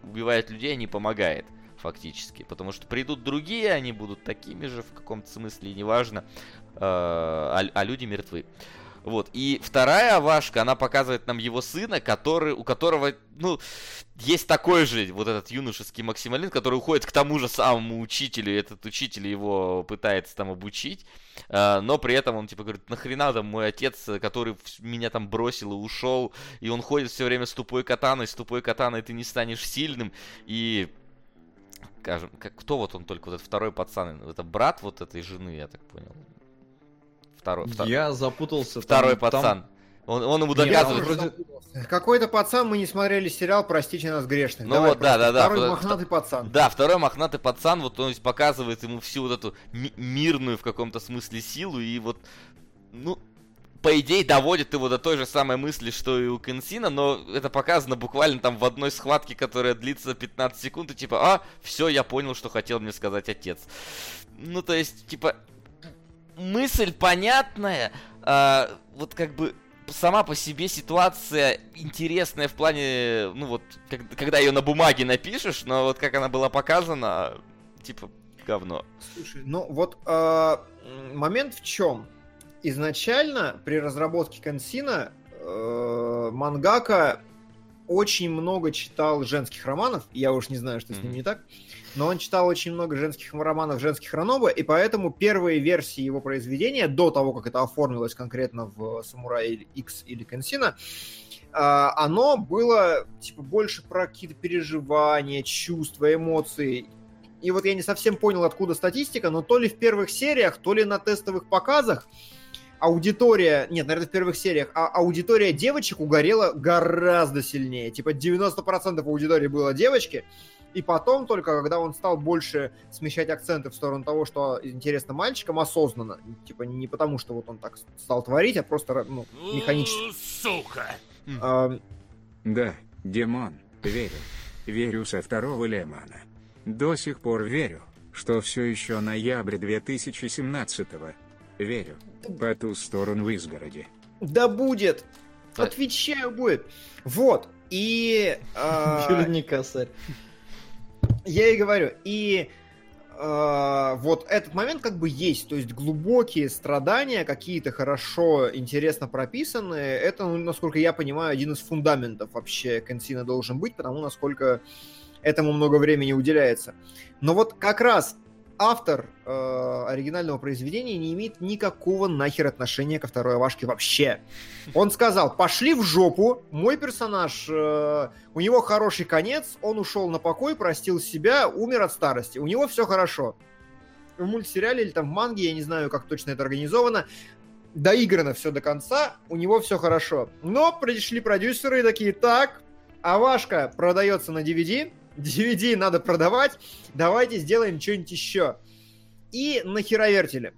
убивает людей, а не помогает фактически. Потому что придут другие, они будут такими же в каком-то смысле, неважно, э, а, а люди мертвы. Вот. И вторая Авашка, она показывает нам его сына, который, у которого, ну, есть такой же вот этот юношеский максимализм, который уходит к тому же самому учителю, и этот учитель его пытается там обучить, э, но при этом он типа говорит, нахрена там мой отец, который меня там бросил и ушел, и он ходит все время с тупой катаной, с тупой катаной ты не станешь сильным, и скажем, как, кто вот он только, вот этот второй пацан, это брат вот этой жены, я так понял. Второй, втор... Я запутался. Второй там- пацан. там- Он, он ему Нет, доказывает, он вроде- Какой-то пацан, мы не смотрели сериал, простите нас грешных. Ну Давай вот, да, да, да. Второй Вто- мохнатый пацан. Да, второй мохнатый пацан, вот он показывает ему всю вот эту ми- мирную в каком-то смысле силу, и вот, ну, по идее, доводит его до той же самой мысли, что и у Кенсина, но это показано буквально там в одной схватке, которая длится 15 секунд, и типа, а, все, я понял, что хотел мне сказать отец. Ну, то есть, типа, мысль понятная, а, вот как бы сама по себе ситуация интересная в плане, ну вот, как- когда ее на бумаге напишешь, но вот как она была показана, типа, говно. Слушай, ну вот э, момент в чем? Изначально при разработке Консина э, Мангака очень много читал женских романов, я уж не знаю, что с ним Мгм. не так, но он читал очень много женских романов женских ранобы, и поэтому первые версии его произведения, до того, как это оформилось конкретно в Самурай X или Консина, а, оно было типа больше про какие-то переживания, чувства, эмоции. И вот я не совсем понял, откуда статистика, но то ли в первых сериях, то ли на тестовых показах аудитория, нет, наверное, в первых сериях, а аудитория девочек угорела гораздо сильнее. Типа 90% аудитории было девочки, и потом только, когда он стал больше смещать акценты в сторону того, что интересно мальчикам осознанно, типа не потому, что вот он так стал творить, а просто ну, механически. Сука. А, Да, Димон, верю. Верю со второго Лемана. До сих пор верю, что все еще ноябрь 2017-го. Верю. По ту сторону изгороди. Да будет! Отвечаю, будет. Вот. И... Юля не косарь. Я и говорю, и э, вот этот момент как бы есть, то есть глубокие страдания, какие-то хорошо, интересно прописанные, это, ну, насколько я понимаю, один из фундаментов вообще Консина должен быть, потому насколько этому много времени уделяется. Но вот как раз автор э, оригинального произведения не имеет никакого нахер отношения ко второй Авашке вообще. Он сказал, пошли в жопу, мой персонаж, э, у него хороший конец, он ушел на покой, простил себя, умер от старости, у него все хорошо. В мультсериале или там в манге, я не знаю, как точно это организовано, доиграно все до конца, у него все хорошо. Но пришли продюсеры и такие, так, Авашка продается на DVD, DVD надо продавать, давайте сделаем что-нибудь еще. И нахеровертили.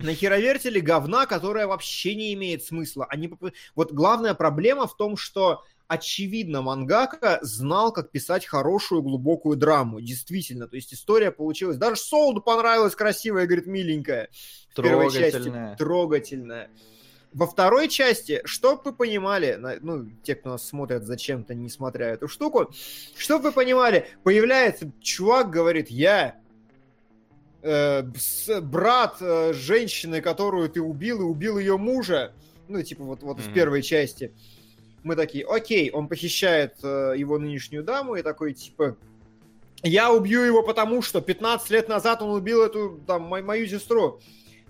Нахеровертили говна, которая вообще не имеет смысла. Они... Вот главная проблема в том, что очевидно, Мангака знал, как писать хорошую глубокую драму. Действительно, то есть история получилась. Даже Солду понравилась красивая, говорит, миленькая. В первой части Трогательная. Во второй части, чтоб вы понимали, ну, те, кто нас смотрят зачем-то, не смотря эту штуку, чтоб вы понимали, появляется чувак, говорит, я э, брат э, женщины, которую ты убил, и убил ее мужа, ну, типа вот, вот в Мгм. первой части. Мы такие, окей, он похищает э, его нынешнюю даму, и такой, типа, я убью его потому, что 15 лет назад он убил эту, там, мо- мою сестру.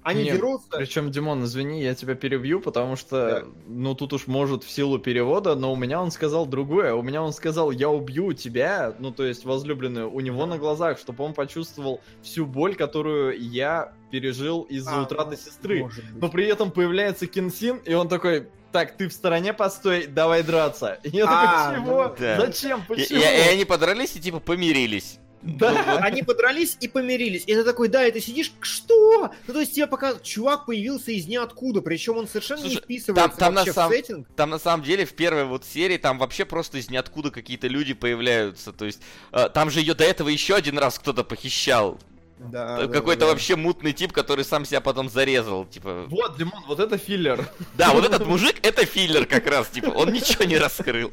Они Нет, дерутся. Причем, Димон, извини, я тебя перебью, потому что, Да. ну, тут уж может в силу перевода, но у меня он сказал другое. У меня он сказал, я убью тебя, ну, то есть возлюбленную, у него на глазах, чтобы он почувствовал всю боль, которую я пережил из-за А, утраты ну, сестры. Но при этом появляется Кенсин, и он такой, так, ты в стороне постой, давай драться. И я А, такой, чего? да. Зачем? И, Почему? и- и они подрались и типа помирились. Да. Они подрались и помирились. И ты такой, да, и ты сидишь, что? Ну, то есть тебе пока чувак появился из ниоткуда, причем он совершенно не Слушай, вписывается там- там на вообще самом- в сеттинг. Там на самом деле в первой вот серии там вообще просто из ниоткуда какие-то люди появляются. То есть э, там же ее до этого еще один раз кто-то похищал. Да, Э, да, Какой-то да. вообще мутный тип, который сам себя потом зарезал. Типа. Вот, Димон, вот это филлер. Да, вот этот мужик это филлер как раз, типа, он ничего не раскрыл.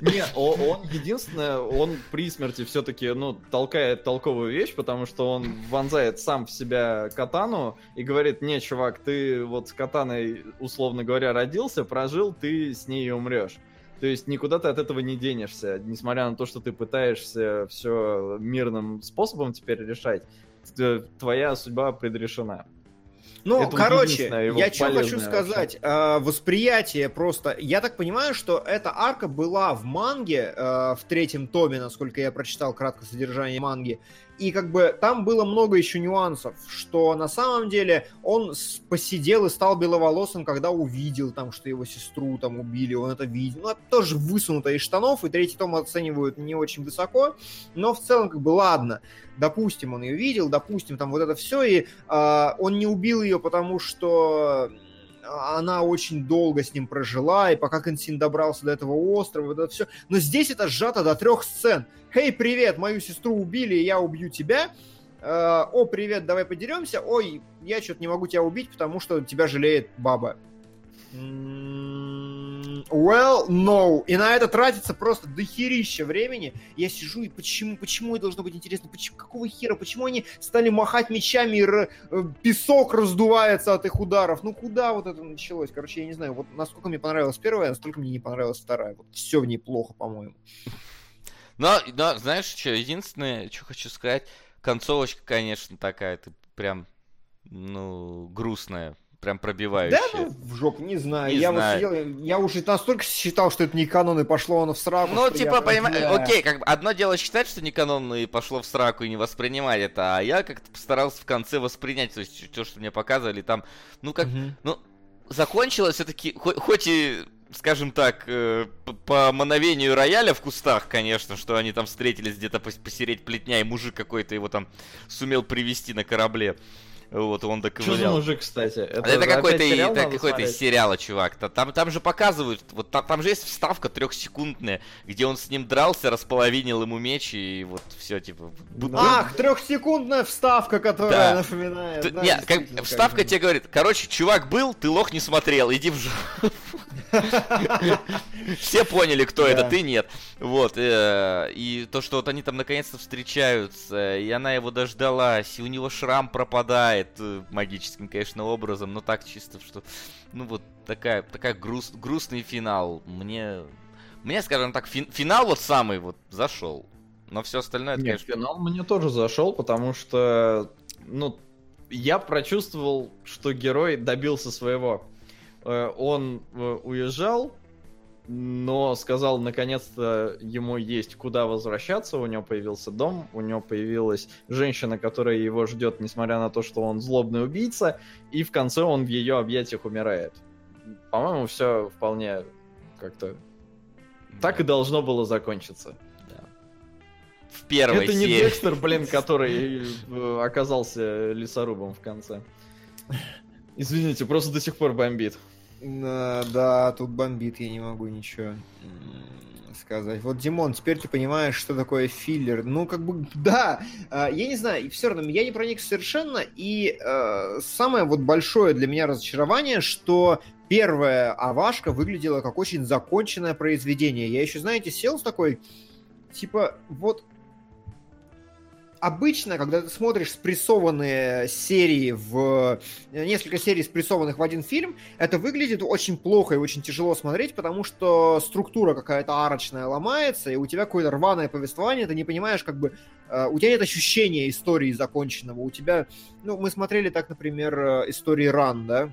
Не, о- он единственное, он при смерти все-таки, ну, толкает толковую вещь, потому что он вонзает сам в себя катану и говорит, не, чувак, ты вот с катаной, условно говоря, родился, прожил, ты с ней и умрешь. То есть никуда ты от этого не денешься, несмотря на то, что ты пытаешься все мирным способом теперь решать, твоя судьба предрешена. Ну, Это короче, я что хочу сказать. э, восприятие просто... Я так понимаю, что эта арка была в манге, э, в третьем томе, насколько я прочитал краткое содержание манги. И как бы там было много еще нюансов, что на самом деле он посидел и стал беловолосым, когда увидел там, что его сестру там убили, он это видел. Ну, это тоже высунуто из штанов, и третий том оценивают не очень высоко, но в целом как бы ладно. Допустим, он ее видел, допустим, там вот это все, и а, он не убил ее, потому что она очень долго с ним прожила, и пока Консин добрался до этого острова, вот это все. Но здесь это сжато до трех сцен. Хей, привет, мою сестру убили, я убью тебя. Э, О, привет, давай подеремся. Ой, я что-то не могу тебя убить, потому что тебя жалеет баба. Well, no. И на это тратится просто дохерища времени. Я сижу и почему, почему это должно быть интересно? Почему, какого хера? Почему они стали махать мечами и р- э, песок раздувается от их ударов? Ну куда вот это началось? Короче, я не знаю. Вот насколько мне понравилась первая, настолько мне не понравилась вторая. Вот все в ней плохо, по-моему. Но, но знаешь, что, единственное, что хочу сказать, концовочка, конечно, такая, ты прям, ну, грустная, прям пробивающая. Да, ну, в жопу, не знаю. Не я знаю. вот сидел, я уже настолько считал, что это не канон, и пошло оно в сраку. Ну, типа, я понимаешь, окей, как бы одно дело считать, что не канонно и пошло в сраку и не воспринимать это, а я как-то постарался в конце воспринять, то есть то, что мне показывали там, ну, как, Мгм. ну, закончилось все-таки, хоть и, скажем так, э, по мановению рояля в кустах, конечно, что они там встретились где-то пос- посереть плетня, и мужик какой-то его там сумел привести на корабле. Вот, он Что за мужик, кстати? Это, опять какой-то, сериал это какой-то из сериала, чувак. Та- Там, там же показывают, вот там, там же есть вставка трехсекундная, где он с ним дрался, располовинил ему меч и вот все типа. Ах, трехсекундная вставка, которая Да. напоминает. Т- да, не, как- вставка как тебе говорит, короче, чувак был, ты лох не смотрел, иди в жопу. Все поняли, кто это, ты нет. Вот, э, и то, что вот они там наконец-то встречаются, и она его дождалась, и у него шрам пропадает э, магическим, конечно, образом, но так чисто, что, ну вот, такая, такая груст, грустный финал. Мне, мне, скажем так, фин- финал вот самый вот зашел. Но все остальное, это, Нет, конечно, финал мне тоже зашел, потому что, ну, я прочувствовал, что герой добился своего. Э, Он э, уезжал, но сказал, наконец-то ему есть куда возвращаться, у него появился дом, у него появилась женщина, которая его ждет, несмотря на то, что он злобный убийца, и в конце он в ее объятиях умирает. По-моему, все вполне как-то так и должно было закончиться. да. В первой Это не серии. Декстер, блин, который э, оказался лесорубом в конце. Извините, просто до сих пор бомбит. Да, да, тут бомбит, я не могу ничего сказать. Вот, Димон, теперь ты понимаешь, что такое филлер. Ну, как бы, да, а, я не знаю, все равно я не проник совершенно, и э, самое вот большое для меня разочарование, что первая Авашка выглядела как очень законченное произведение. Я еще, знаете, сел с такой, типа, вот обычно, когда ты смотришь спрессованные серии в... Несколько серий спрессованных в один фильм, это выглядит очень плохо и очень тяжело смотреть, потому что структура какая-то арочная ломается, и у тебя какое-то рваное повествование, ты не понимаешь, как бы... э, у тебя нет ощущения истории законченного. У тебя... Ну, мы смотрели так, например, э, истории Ран, да?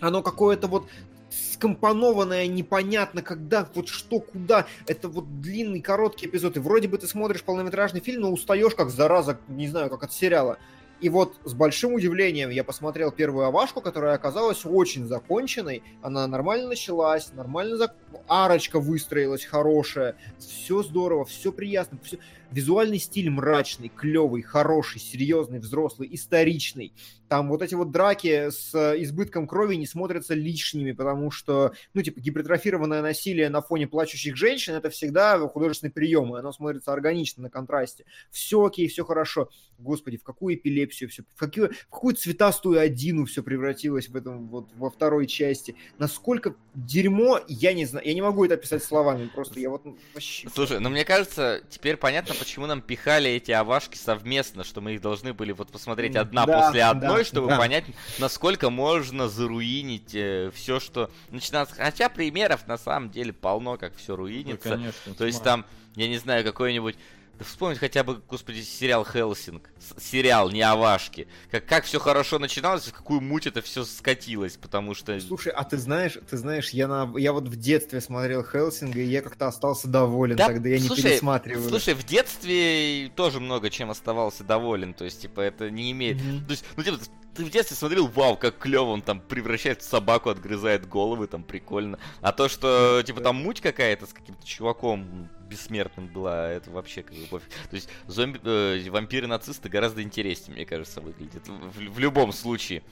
Оно какое-то вот скомпонованное, непонятно когда, вот что, куда. Это вот длинный, короткий эпизод. И вроде бы ты смотришь полнометражный фильм, но устаешь как зараза, не знаю, как от сериала. И вот с большим удивлением я посмотрел первую Авашку, которая оказалась очень законченной. Она нормально началась, нормально зак... арочка выстроилась хорошая. Все здорово, все приятно. Все... Визуальный стиль мрачный, клевый, хороший, серьезный, взрослый, историчный. Там вот эти вот драки с избытком крови не смотрятся лишними, потому что, ну, типа, гипертрофированное насилие на фоне плачущих женщин это всегда художественный прием, и оно смотрится органично на контрасте. Все окей, все хорошо. Господи, в какую эпилепсию все, в какую, в какую цветастую одину все превратилось в этом вот во второй части. Насколько дерьмо, я не знаю, я не могу это описать словами, просто я вот ну, вообще... Слушай, ну мне кажется, теперь понятно, почему нам пихали эти авашки совместно, что мы их должны были вот посмотреть одна Да, после одной, да, чтобы да. понять, насколько можно заруинить все, что начинается. Хотя примеров на самом деле полно, как все Ну, руинится. конечно, То есть там, я не знаю, какой-нибудь... Да вспомнить хотя бы, господи, сериал Хелсинг. С- Сериал, не Авашки. Как, как все хорошо начиналось, в какую муть это все скатилось, потому что... Слушай, а ты знаешь, ты знаешь, я, на, я вот в детстве смотрел Хелсинга, и я как-то остался доволен, Да, тогда я не слушай, пересматриваю. Слушай, в детстве тоже много чем оставался доволен, то есть, типа, это не имеет... Мгм. То есть, ну, типа, ты в детстве смотрел, вау, как клево, он там превращает в собаку, отгрызает головы, там прикольно. А то, что, типа, там муть какая-то с каким-то чуваком бессмертным была, это вообще как бы пофиг. То есть, зомби, э, вампиры-нацисты гораздо интереснее, мне кажется, выглядят. В, в любом случае.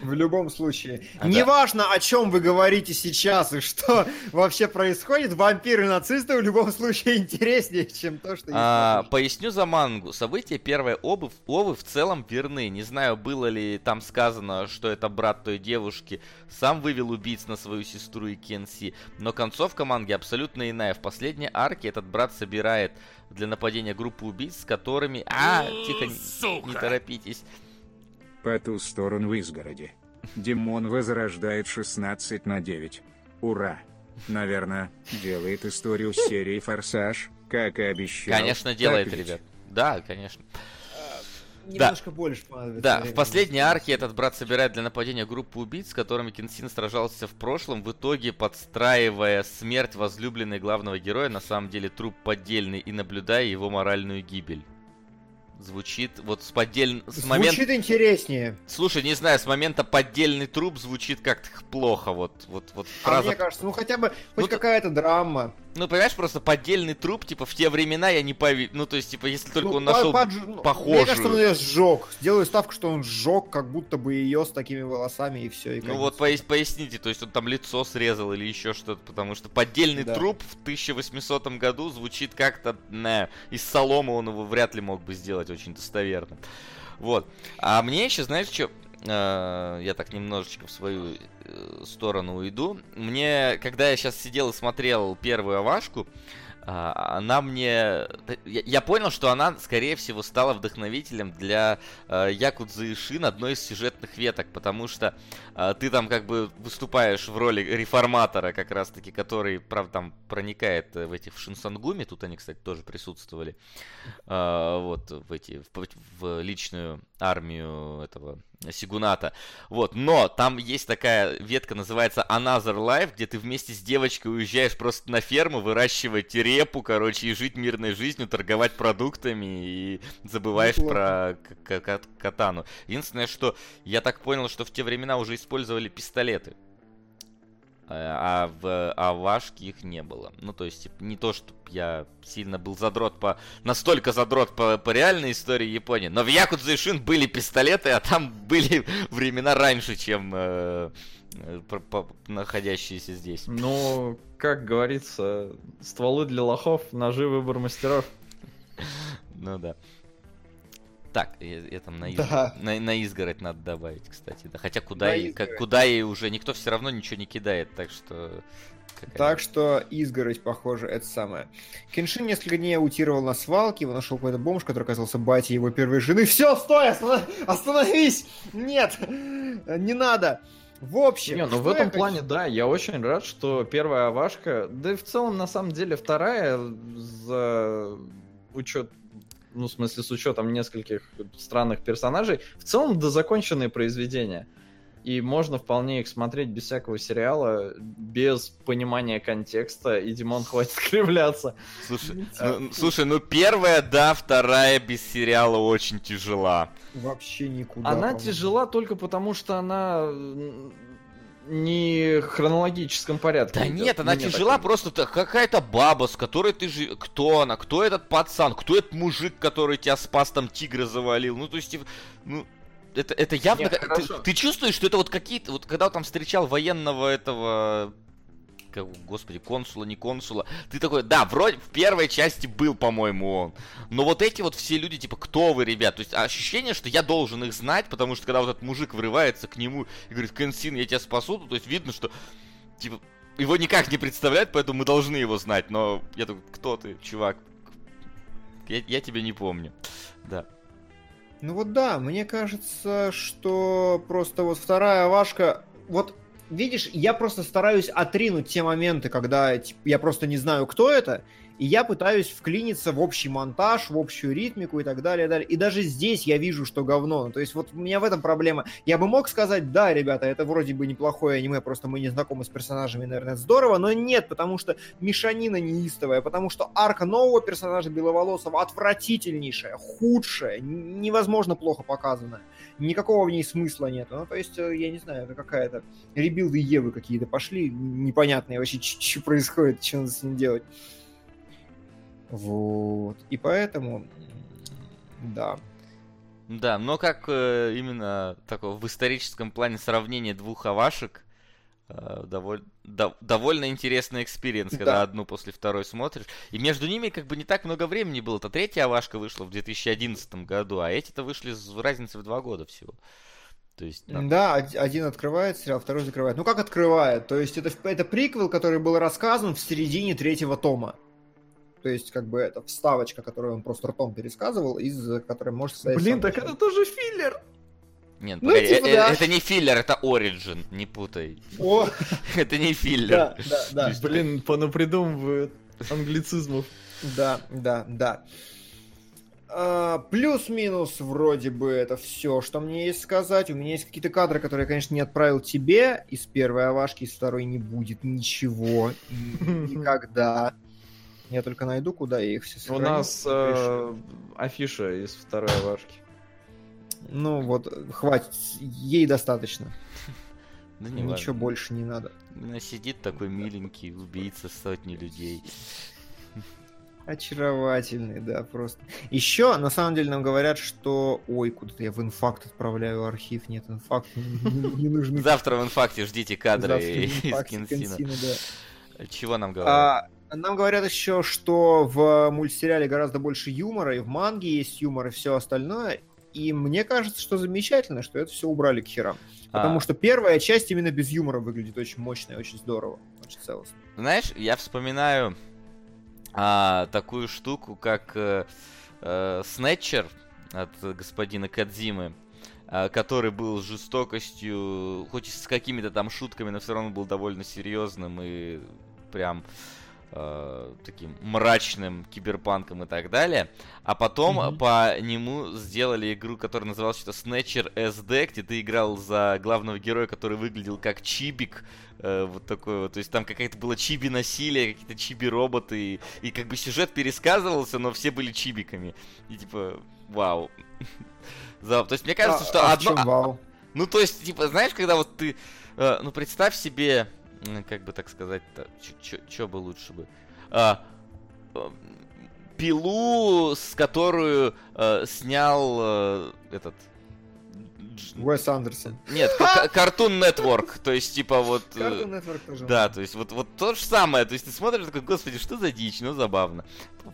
В любом случае. А, да. Неважно, о чем вы говорите сейчас и что вообще происходит, вампиры и нацисты в любом случае интереснее, чем то, что... А, поясню за мангу. События первой обы, Овы в целом верны. Не знаю, было ли там сказано, что это брат той девушки сам вывел убийц на свою сестру и Кенси, но концовка манги абсолютно иная. В последней арке этот брат собирает для нападения группу убийц, с которыми... А, тихо, не- Сука. не торопитесь. По ту сторону изгороди. Димон возрождает 16 на 9. Ура! Наверное, делает историю серии «Форсаж», как и обещал. Конечно, делает, ребят. Да, конечно. Немножко больше понадобится Да, в последней арке этот брат собирает для нападения группу убийц, с которыми Кенсин сражался в прошлом, в итоге подстраивая смерть возлюбленной главного героя, на самом деле труп поддельный, и наблюдая его моральную гибель. Звучит вот с поддель... С. Звучит интереснее. Слушай, не знаю, с момента поддельный труп звучит как-то плохо, вот, вот, вот А фраза... мне кажется, ну хотя бы Ну, хоть то- какая-то драма. Ну, понимаешь, просто поддельный труп, типа, в те времена я не поверю. Ну, то есть, типа, если только Ну, он нашел по- подж- ну, похожую. Мне кажется, он ее сжег. Сделаю ставку, что он сжег, как будто бы ее с такими волосами и все. Ну вот пояс- поясните, то есть он там лицо срезал или еще что-то, потому что поддельный Да. труп в 1800 году звучит как-то, не, из соломы он его вряд ли мог бы сделать очень достоверно. Вот. А мне еще, знаешь, что, я так немножечко в свою э, сторону уйду. Мне, когда я сейчас сидел и смотрел первую Авашку, а, она мне... Я, понял, что она, скорее всего, стала вдохновителем для э, Якудзы и Шин одной из сюжетных веток, потому что э, ты там как бы выступаешь в роли реформатора, как раз-таки, который, правда, там проникает э, в этих в Шинсангуме, тут они, кстати, тоже присутствовали, э, вот, в эти, в, в личную армию этого Сигуната. Вот, но там есть такая ветка, называется Another Life, где ты вместе с девочкой уезжаешь просто на ферму, выращивать репу, короче, и жить мирной жизнью, торговать продуктами и забываешь Неплохо. про катану. Единственное, что я так понял, что в те времена уже использовали пистолеты. Э, А в Авашке их не было. Ну, то есть, типа, не то, что я сильно был задрот по... Настолько задрот по, по реальной истории Японии. Но в Якудзе и Шин были пистолеты, а там были времена раньше, чем э, э, про- по- находящиеся здесь. Ну, как говорится, стволы для лохов, ножи выбор мастеров. Ну да. Так, я, я там на, из- Да. на, на изгородь надо добавить, кстати. Да. Хотя куда, На ей, как, куда ей уже никто все равно ничего не кидает, так что... какая- Так что изгородь, похоже, это самое. Кеншин несколько дней аутировал на свалке, его нашел какой-то бомж, который оказался батей его первой жены. Все, стой, останов- остановись! Нет, не надо. В общем, Не, ну в этом хочу- плане, да, я очень рад, что первая Авашка, да и в целом, на самом деле, вторая, за учет, ну, в смысле, с учетом нескольких странных персонажей, в целом, да, законченные произведения. И можно вполне их смотреть без всякого сериала, без понимания контекста, и Димон хватит кривляться. Слушай, А, ну, слушай, ну первая, да, вторая без сериала очень тяжела. Вообще никуда. Она по-моему. тяжела только потому, что она не хронологическом порядке. Да идет. нет, она Мне тяжела так просто какая-то баба, с которой ты жи... Кто она? Кто этот пацан? Кто этот мужик, который тебя спас, там тигра завалил? Ну, то есть, типа, ну, это, это явно... Нет, ты, хорошо. ты чувствуешь, что это вот какие-то... Вот когда он там встречал военного этого... Как, господи, консула, не консула. Ты такой, да, вроде в первой части был, по-моему, он. Но вот эти вот все люди, типа, кто вы, ребят? То есть ощущение, что я должен их знать, потому что когда вот этот мужик врывается к нему и говорит, Кенсин, я тебя спасу, то есть видно, что, типа, его никак не представляют, поэтому мы должны его знать. Но я такой, кто ты, чувак? Я, я тебя не помню. Да. Ну вот да, мне кажется, что просто вот вторая вашка... Вот видишь, я просто стараюсь отринуть те моменты, когда типа, я просто не знаю, кто это, и я пытаюсь вклиниться в общий монтаж, в общую ритмику и так далее, и далее. И даже здесь я вижу, что говно. Ну, То есть вот у меня в этом проблема. Я бы мог сказать, да, ребята, это вроде бы неплохое аниме, просто мы не знакомы с персонажами, наверное, здорово, но нет, потому что мешанина неистовая, потому что арка нового персонажа Беловолосого отвратительнейшая, худшая, невозможно плохо показанная. Никакого в ней смысла нет. Ну, то есть, э, я не знаю, это какая-то ребилды Евы какие-то пошли, непонятные вообще, что происходит, что надо с ним делать. Вот. И поэтому, да. Да, но как э, именно такого в историческом плане сравнение двух авашек, э, доволь- дов- довольно интересный experience, когда Да. одну после второй смотришь. И между ними как бы не так много времени было. То третья авашка вышла в 2011 году, а эти-то вышли с разницей в два года всего. То есть, там- Да, од- один открывает сериал, второй закрывает. Ну как открывает? То есть это, это приквел, который был рассказан в середине третьего тома. То есть, как бы это вставочка, которую он просто ртом пересказывал, из которой может состоять Блин, так это тоже филлер. Нет, Ну, погоди, типа, э- э- да. это не филлер, это Origin, не путай. О, Это не филлер. да, да, да. Блин, понапридумывают англицизмов. Да, да, да. А, Плюс-минус вроде бы это все, что мне есть сказать. У меня есть какие-то кадры, которые я, конечно, не отправил тебе. Из первой авашки, из второй не будет ничего. Ни- Никогда. Я только найду, куда я их все У сохранил. нас э, афиша из второй важки. Ну вот, хватит. Ей достаточно. Да не Ничего важно. больше не надо. Сидит такой миленький, убийца сотни людей. Очаровательный, да, просто. Еще, на самом деле, нам говорят, что... Ой, куда-то я в инфакт отправляю архив. Нет, инфакт не, нужны. Завтра в инфакте ждите кадры из да. Чего нам говорят? Нам говорят еще, что в мультсериале гораздо больше юмора, и в манге есть юмор, и все остальное. И мне кажется, что замечательно, что это все убрали к херам. Потому А, что первая часть именно без юмора выглядит очень мощно и очень здорово. Очень целостно. Знаешь, я вспоминаю а, такую штуку, как э, э, Снетчер от господина Кадзимы, а, который был с жестокостью, хоть и с какими-то там шутками, но все равно был довольно серьезным и прям э, таким мрачным киберпанком и так далее. А потом Мгм. по нему сделали игру, которая называлась что-то Snatcher SD, где ты играл за главного героя, который выглядел как Чибик, э, вот такой вот. То есть там какая-то было чиби-насилие, какие-то чиби-роботы, и, и как бы сюжет пересказывался, но все были чибиками. И типа, вау. То есть мне кажется, А- что а одно... вау? Ну, то есть, типа, знаешь, когда вот ты, э, ну, представь себе, как бы так сказать-то, что бы лучше бы, А, пилу, с которую э, снял э, этот... Уэс Андерсон. Нет, Cartoon Network, то есть, типа, вот... э, Cartoon Network тоже. да, то есть вот, вот то же самое. То есть ты смотришь такой, господи, что за дичь, ну забавно.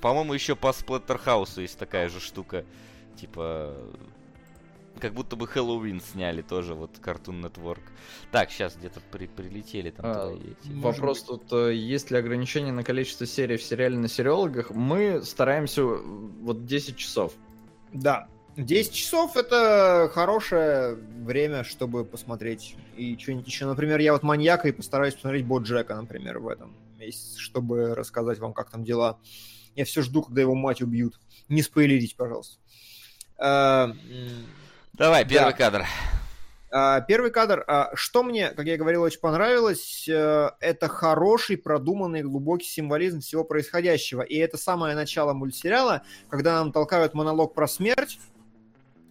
По-моему, еще по Спlatterhouse есть такая же штука. Типа. Как будто бы Хэллоуин сняли тоже, вот Cartoon Network. Так, сейчас где-то при- прилетели там А, Вопрос быть. тут, э, есть ли ограничение на количество серий в сериале на сериологах? Мы стараемся э, вот 10 часов. Да. 10 часов это хорошее время, чтобы посмотреть и что-нибудь еще. Например, я вот маньяка и постараюсь посмотреть Бо Джека, например, в этом месяце, чтобы рассказать вам, как там дела. Я все жду, когда его мать убьют. Не спойлерите, пожалуйста. А, Давай, первый Да. кадр. а, Первый кадр. а, Что мне, как я говорил, очень понравилось, э, это хороший, продуманный, глубокий символизм всего происходящего. И это самое начало мультсериала, когда нам толкают монолог про смерть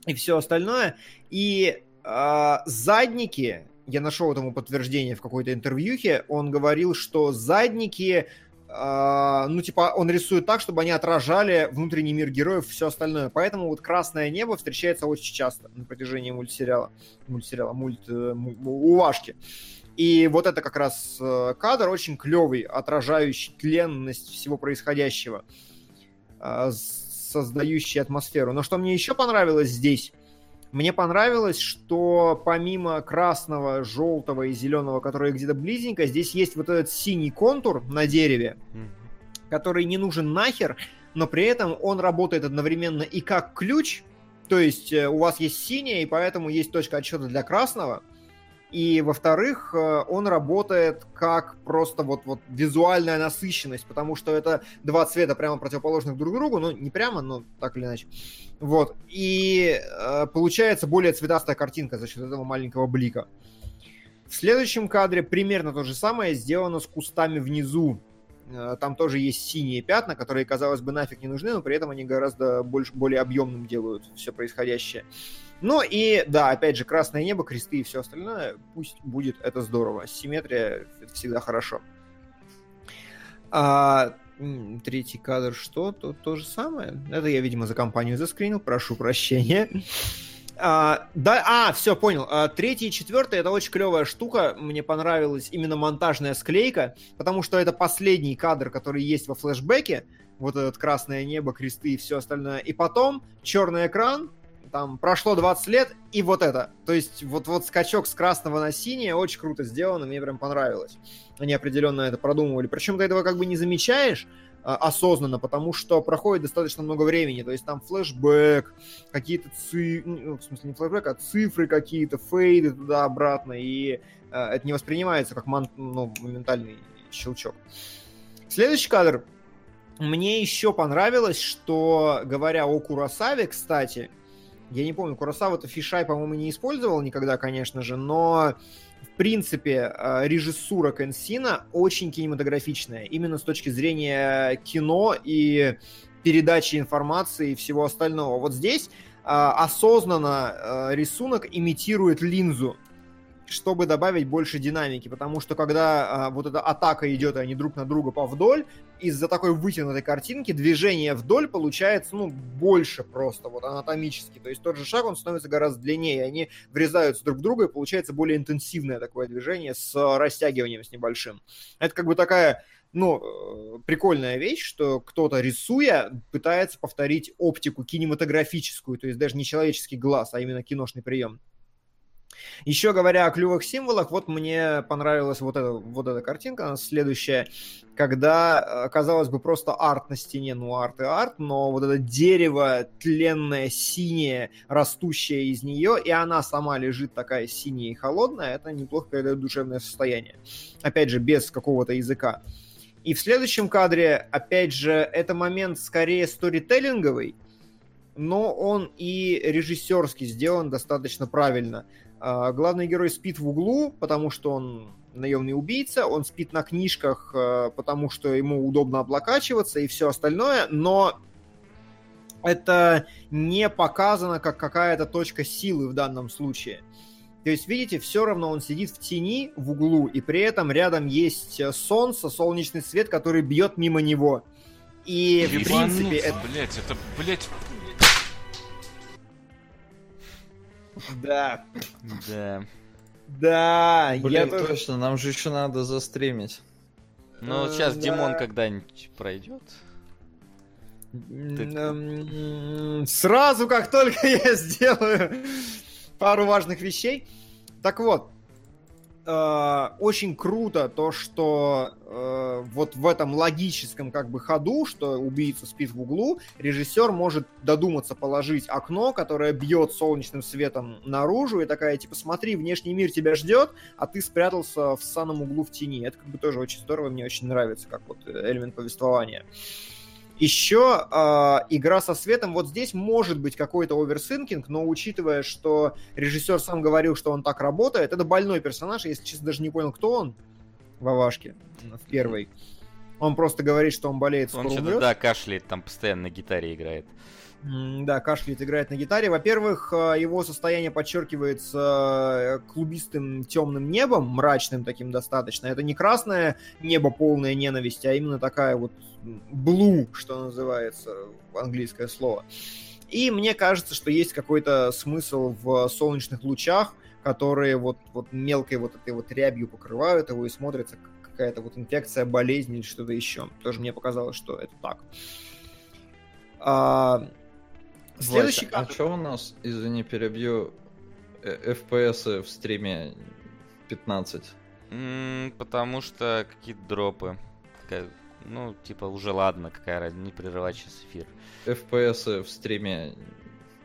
и все остальное. И а, задники я нашел этому подтверждение в какой-то интервьюхе, он говорил, что задники ну, типа, он рисует так, чтобы они отражали внутренний мир героев и все остальное. Поэтому вот красное небо встречается очень часто на протяжении мультсериала. Мультсериала, мульт... Э, у Вашки. И вот это как раз э, кадр очень клевый, отражающий тленность всего происходящего, э, создающий атмосферу. Но что мне еще понравилось здесь? Мне понравилось, что помимо красного, желтого и зеленого, которые где-то близненько, здесь есть вот этот синий контур на дереве, который не нужен нахер, но при этом он работает одновременно и как ключ, то есть э, у вас есть синяя, и поэтому есть точка отсчета для красного, и, во-вторых, э, он работает как просто вот, вот визуальная насыщенность, потому что это два цвета прямо противоположных друг другу, ну, не прямо, но так или иначе. Вот. И э, получается более цветастая картинка за счет этого маленького блика. В следующем кадре примерно то же самое сделано с кустами внизу. Э, там тоже есть синие пятна, которые, казалось бы, нафиг не нужны, но при этом они гораздо больше, более объемным делают все происходящее. Ну и, да, опять же, красное небо, кресты и все остальное, пусть будет это здорово. Симметрия — это всегда хорошо. А, третий кадр что? То, то же самое. Это я, видимо, за компанию заскринил, прошу прощения. А, да, а, все, понял. А, третий и четвертый это очень клевая штука. Мне понравилась именно монтажная склейка, потому что это последний кадр, который есть во флешбеке. Вот этот красное небо, кресты и все остальное. И потом черный экран, там прошло 20 лет, и вот это. То есть вот, вот скачок с красного на синее очень круто сделано, мне прям понравилось. Они определенно это продумывали. Причем ты этого как бы не замечаешь, а, осознанно, потому что проходит достаточно много времени. То есть там флешбэк, какие-то цифры, ну, в смысле не флешбэк, а цифры какие-то, фейды туда-обратно, и э, это не воспринимается как мон, ну, моментальный щелчок. Следующий кадр. Мне еще понравилось, что, говоря о Курасаве, кстати, я не помню, Курасава-то фишай, по-моему, не использовал никогда, конечно же, но в принципе, э, режиссура Кенсина очень кинематографичная, именно с точки зрения кино и передачи информации и всего остального. Вот здесь э, осознанно э, рисунок имитирует линзу чтобы добавить больше динамики, потому что когда а, вот эта атака идет, и они друг на друга по вдоль, из-за такой вытянутой картинки движение вдоль получается, ну, больше просто, вот анатомически. То есть тот же шаг, он становится гораздо длиннее, они врезаются друг в друга, и получается более интенсивное такое движение с растягиванием с небольшим. Это как бы такая ну, э, прикольная вещь, что кто-то, рисуя, пытается повторить оптику кинематографическую, то есть даже не человеческий глаз, а именно киношный прием. Еще говоря о клювых символах, вот мне понравилась вот эта, вот эта картинка, следующая, когда, э, казалось бы, просто арт на стене, ну арт и арт, но вот это дерево тленное, синее, растущее из нее, и она сама лежит такая синяя и холодная, это неплохо передает душевное состояние. Опять же, без какого-то языка. И в следующем кадре, опять же, это момент скорее сторителлинговый, но он и режиссерски сделан достаточно правильно. А, главный герой спит в углу, потому что он наемный убийца, он спит на книжках, а, потому что ему удобно облокачиваться и все остальное, но это не показано как какая-то точка силы в данном случае. То есть, видите, все равно он сидит в тени в углу, и при этом рядом есть солнце, солнечный свет, который бьет мимо него. И, в принципе... Это... Блять, это, блять, Да. Да. Да, Блин, я точно, нам же еще надо застримить. Ну, сейчас Димон когда-нибудь пройдет. Сразу, как только я сделаю пару важных вещей. Так вот, э, очень круто то, что э, вот в этом логическом как бы ходу, что убийца спит в углу, режиссер может додуматься положить окно, которое бьет солнечным светом наружу, и такая, типа, смотри, внешний мир тебя ждет, а ты спрятался в самом углу в тени. Это как бы тоже очень здорово, мне очень нравится, как вот элемент повествования. Еще э, игра со светом, вот здесь может быть какой-то overthinking, но учитывая, что режиссер сам говорил, что он так работает, это больной персонаж, я, если честно, даже не понял, кто он в Авашке, в первой. Он просто говорит, что он болеет, Он что-то, да, кашляет, там постоянно на гитаре играет. Да, кашляет, играет на гитаре. Во-первых, э, его состояние подчеркивается э, клубистым темным небом, мрачным таким достаточно. Это не красное небо полное ненависти, а именно такая вот блу, что называется, английское слово. И мне кажется, что есть какой-то смысл в солнечных лучах, которые вот, вот мелкой вот этой вот рябью покрывают его и смотрится как какая-то вот инфекция, болезнь или что-то еще. Тоже мне показалось, что это так. А, Следующий Вася, а что у нас, извини, перебью, э, FPS в стриме 15? М, Потому что какие-то дропы. Ка- Ну, типа, уже ладно, какая разница, не прерывать сейчас эфир. FPS в стриме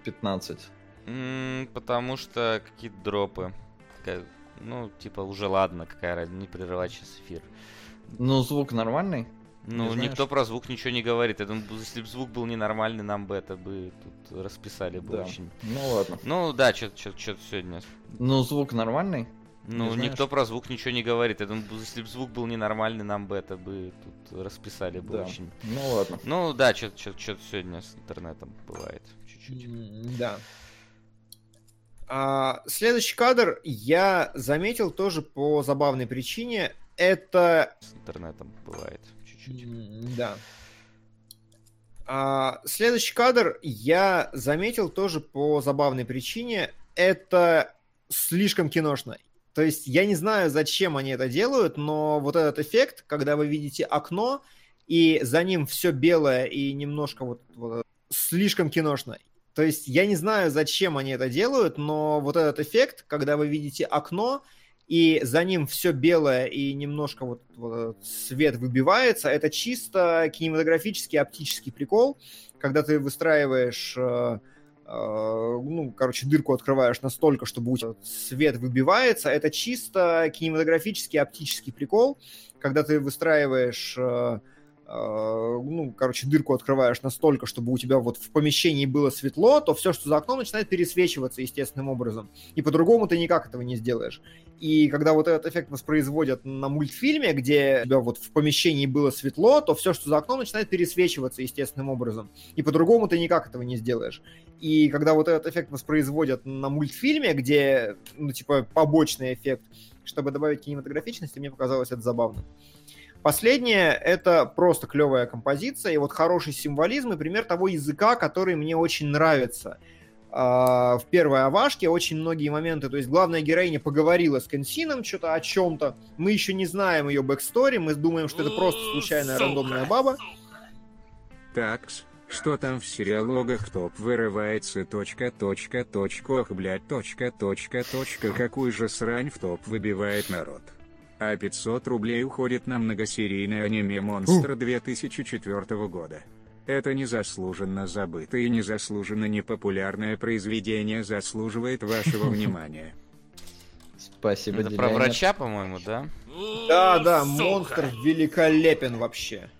15. М, Потому что какие-то дропы. Ка- Ну, типа, уже ладно, какая разница, не прерывать сейчас эфир. Ну, звук нормальный? Ну, знаешь? никто про звук ничего не говорит. Я думаю, если бы звук был ненормальный, нам бы это бы тут расписали бы Да. очень. Ну ладно. Ну да, что-то сегодня. Ну, звук нормальный? Ну, знаешь? никто про звук ничего не говорит. Я думаю, если бы звук был ненормальный, нам бы это бы тут расписали бы Да. очень. Ну ладно. Ну да, что-то сегодня с интернетом бывает. Чуть-чуть. Да. А, следующий кадр я заметил тоже по забавной причине. Это С интернетом бывает. Чуть-чуть. Да. А, следующий кадр я заметил тоже по забавной причине. Это слишком киношно. То есть я не знаю, зачем они это делают, но вот этот эффект, когда вы видите окно, и за ним все белое и немножко вот, вот слишком киношно. То есть я не знаю, зачем они это делают, но вот этот эффект, когда вы видите окно, и за ним все белое и немножко вот, вот свет выбивается, это чисто кинематографический оптический прикол, когда ты выстраиваешь, э, э, ну, короче, дырку открываешь настолько, чтобы у тебя свет выбивается, это чисто кинематографический оптический прикол, когда ты выстраиваешь э, ну, короче, дырку открываешь настолько, чтобы у тебя вот в помещении было светло, то все, что за окном, начинает пересвечиваться естественным образом. И по-другому ты никак этого не сделаешь. И когда вот этот эффект воспроизводят на мультфильме, где у тебя вот в помещении было светло, то все, что за окном, начинает пересвечиваться естественным образом. И по-другому ты никак этого не сделаешь. И когда вот этот эффект воспроизводят на мультфильме, где, ну, типа, побочный эффект, чтобы добавить кинематографичности, мне показалось это забавно. Последнее — это просто клевая композиция, и вот хороший символизм и пример того языка, который мне очень нравится. А, В первой овашке очень многие моменты, то есть главная героиня поговорила с Кенсином что-то о чем-то, мы еще не знаем ее backstory, мы думаем, что это просто случайная рандомная баба, Такс, что там в сериалогах топ вырывается точка точка точка ох блять точка точка точка какую же срань в топ выбивает народ. А 500 рублей уходит на многосерийное аниме «Монстр» 2004 года. Это незаслуженно забытое и незаслуженно непопулярное произведение заслуживает вашего внимания. Спасибо, Это про врача, по-моему, да? Да, да, монстр великолепен вообще.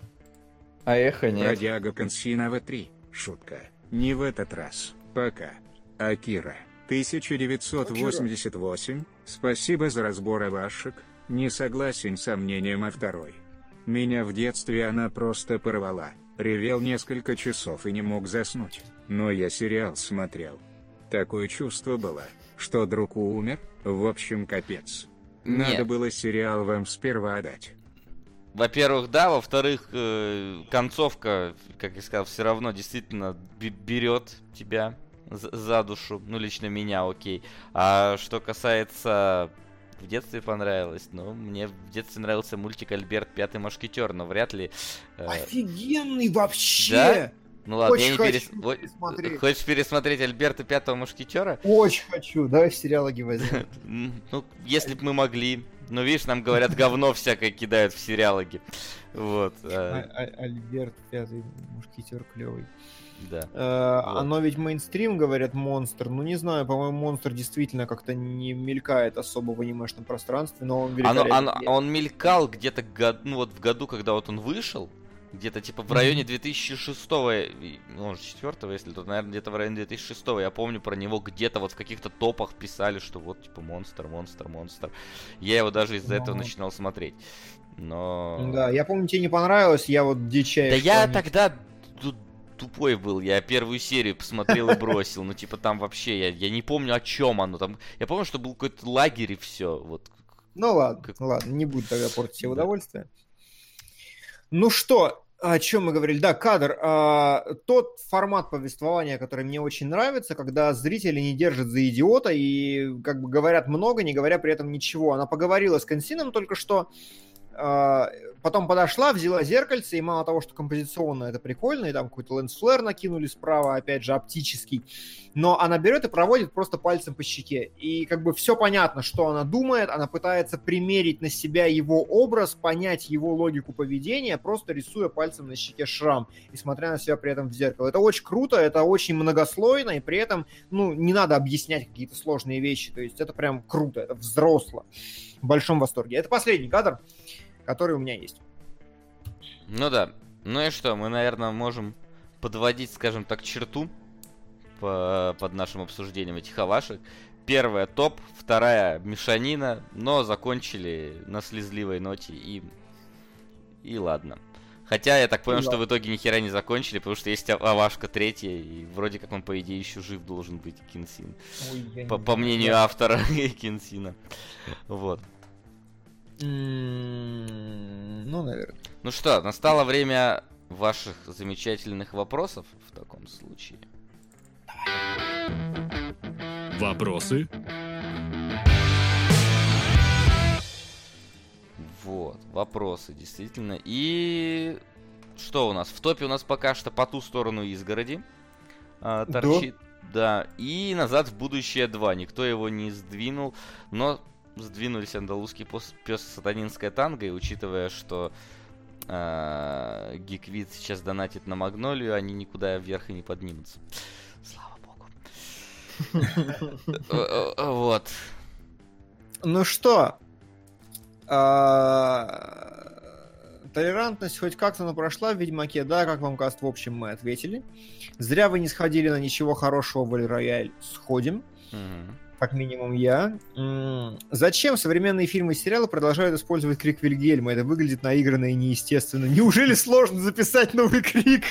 А эхо нет. Бродяга Консинова 3. Шутка. Не в этот раз. Пока. Акира. 1988. Спасибо за разбор Авашек. Не согласен с мнением о второй. Меня в детстве она просто порвала. Ревел несколько часов и не мог заснуть. Но я сериал смотрел. Такое чувство было, что друг умер. В общем, капец. Надо Нет. было сериал вам сперва дать. Во-первых, да, во-вторых, э, концовка, как я сказал, все равно действительно бе- берет тебя за душу. Ну, лично меня, окей. А что касается в детстве понравилось, ну, мне в детстве нравился мультик Альберт Пятый Мушкетер, но вряд ли. э, Офигенный вообще! Да? ну ладно, очень я не перес... Пересмотреть. Хочешь пересмотреть Альберта Пятого Мушкетера? Очень хочу, давай сериалоги возьмем. Ну, если бы мы могли. Ну, видишь, нам говорят, говно всякое кидают в сериалоги. Вот. э, А- а- Альберт, пятый мушкетер клевый. Да. Э, Вот. Оно ведь мейнстрим, говорят, монстр. Ну, не знаю, по-моему, монстр действительно как-то не мелькает особо в анимешном пространстве, но он Оно, великолепен. оно- он мелькал где-то год, ну, вот в году, когда вот он вышел, где-то типа в районе 2006 и, ну, может, 4 если тут, наверное, где-то в районе 2006 я помню про него где-то вот в каких-то топах писали, что вот типа монстр, монстр, монстр. Я его даже из-за этого Ну. начинал смотреть. Но... Да, я помню, тебе не понравилось, я вот дичайше. Да я тогда тут тупой был. Я первую серию посмотрел и бросил. Ну, типа, там вообще, я, я не помню, о чем оно. Там, я помню, что был какой-то лагерь и все. Вот. Ну ладно, Как- ладно, не буду тогда портить себе удовольствие. Ну что, о чем мы говорили? Да, кадр. А, тот формат повествования, который мне очень нравится, когда зрители не держат за идиота и как бы говорят много, не говоря при этом ничего. Она поговорила с Консином только что, потом подошла, взяла зеркальце, и мало того, что композиционно это прикольно, и там какой-то лэнсфлэр накинули справа, опять же, оптический, но она берет и проводит просто пальцем по щеке. И как бы все понятно, что она думает, она пытается примерить на себя его образ, понять его логику поведения, просто рисуя пальцем на щеке шрам и смотря на себя при этом в зеркало. Это очень круто, это очень многослойно, и при этом, ну, не надо объяснять какие-то сложные вещи, то есть это прям круто, это взросло. В большом восторге. Это последний кадр, который у меня есть. Ну да. Ну и что, мы, наверное, можем подводить, скажем так, черту по- под нашим обсуждением этих авашек. Первая топ, вторая мешанина, но закончили на слезливой ноте и... И ладно. Хотя я так понял, И что в итоге ни хера не закончили, потому что есть ав- авашка третья, и вроде как он, по идее, еще жив должен быть, Кинсин. По, по мнению автора Кинсина. Вот. Ну, наверное. Ну что, настало время ваших замечательных вопросов в таком случае. Вопросы? Вот, вопросы, действительно. И что у нас? В топе у нас пока что по ту сторону изгороди Да. торчит. Да, и назад в будущее 2. Никто его не сдвинул, но сдвинулись андалузский пес сатанинская танго, и учитывая, что а, Гиквит сейчас донатит на Магнолию, они никуда вверх и не поднимутся. Слава богу. Э, э, Вот. Ну что, а, толерантность хоть как-то но прошла в Ведьмаке, да, как вам каст, в общем, мы ответили. Зря вы не сходили на ничего хорошего в Рояль, сходим. Как минимум я. Зачем современные фильмы и сериалы продолжают использовать крик Вильгельма? Это выглядит наигранно и неестественно. Неужели сложно записать новый крик?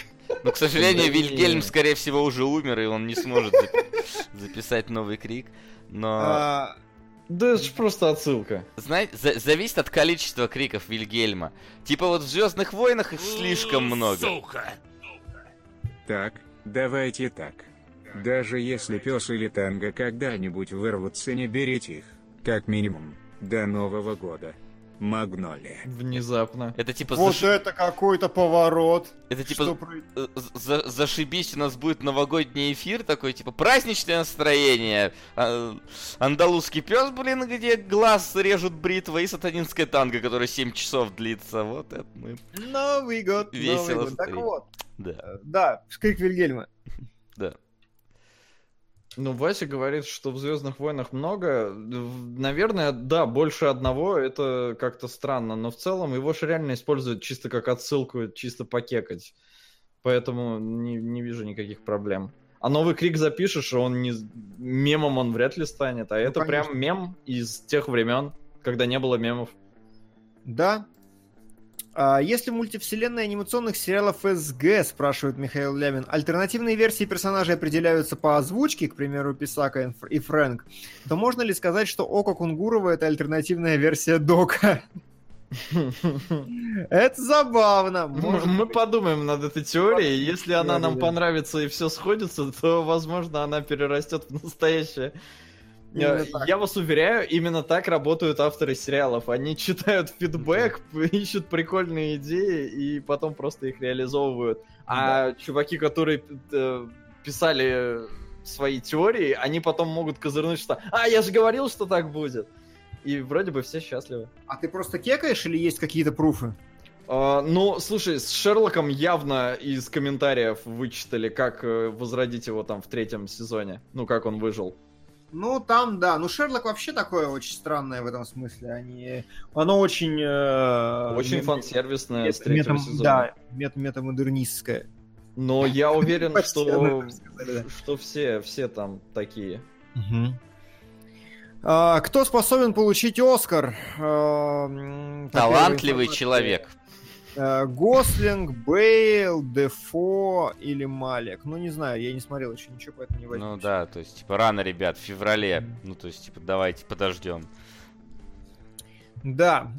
Ну, к сожалению. Вильгельм, скорее всего, уже умер, и он не сможет запи- записать новый крик. Но, А, Да это ж просто отсылка. знаете, за- зависит от количества криков Вильгельма. Типа вот в Звездных войнах их слишком много. Сука! Так, давайте так. Даже если пес или танго когда-нибудь вырвутся, не берите их. Как минимум, до Нового года. Магнолия. Внезапно. Это типа, вот заш- это какой-то поворот. это типа Что про- э, за- зашибись, у нас будет новогодний эфир такой, типа праздничное настроение. А, андалузский пес, блин, где глаз режут бритва и сатанинская танго, которая 7 часов длится. Вот это мы, Новый год, Весело Новый год. Так вот, да, э, да, крик Вильгельма. Ну, Вася говорит, что в Звездных войнах много. Наверное, да, больше одного, это как-то странно. Но в целом его же реально используют чисто как отсылку, чисто покекать. Поэтому не, не вижу никаких проблем. А новый крик запишешь, он не мемом он вряд ли станет. А это конечно. прям мем из тех времен, когда не было мемов. Да. А если мультивселенная анимационных сериалов СГ, спрашивает Михаил Лямин, альтернативные версии персонажей определяются по озвучке, к примеру, Писака и Фр- и Фрэнк, то можно ли сказать, что Око Кунгурова это альтернативная версия Дока? Это забавно. Может Мы подумаем над этой теорией. Если она нам понравится и все сходится, то, возможно, она перерастет в настоящее. Именно Я, так. вас уверяю, именно так работают авторы сериалов. Они читают фидбэк, ищут прикольные идеи и потом просто их реализовывают. А чуваки, которые э, писали свои теории, они потом могут козырнуть, что «А, я же говорил, что так будет!» И вроде бы все счастливы. А ты просто кекаешь или есть какие-то пруфы? А, ну, слушай, с Шерлоком явно из комментариев вычитали, как э, возродить его там в третьем сезоне. Ну, как он выжил. Ну, там, да. Ну, Шерлок вообще такое очень странное в этом смысле. Они... Оно очень... э, Очень мет- фан-сервисное с мет- третьего метам- сезона. Да, мет- метамодернистское. Но я уверен, что, что все, все там такие. А, кто способен получить Оскар? А, м, такая Талантливый человек. Э, Гослинг, Бейл, Дефо или Малек. Ну, не знаю, я не смотрел еще ничего, поэтому не возьму. Ну да, то есть, типа, рано, ребят, в феврале. Ну, то есть, типа, давайте подождем. Да.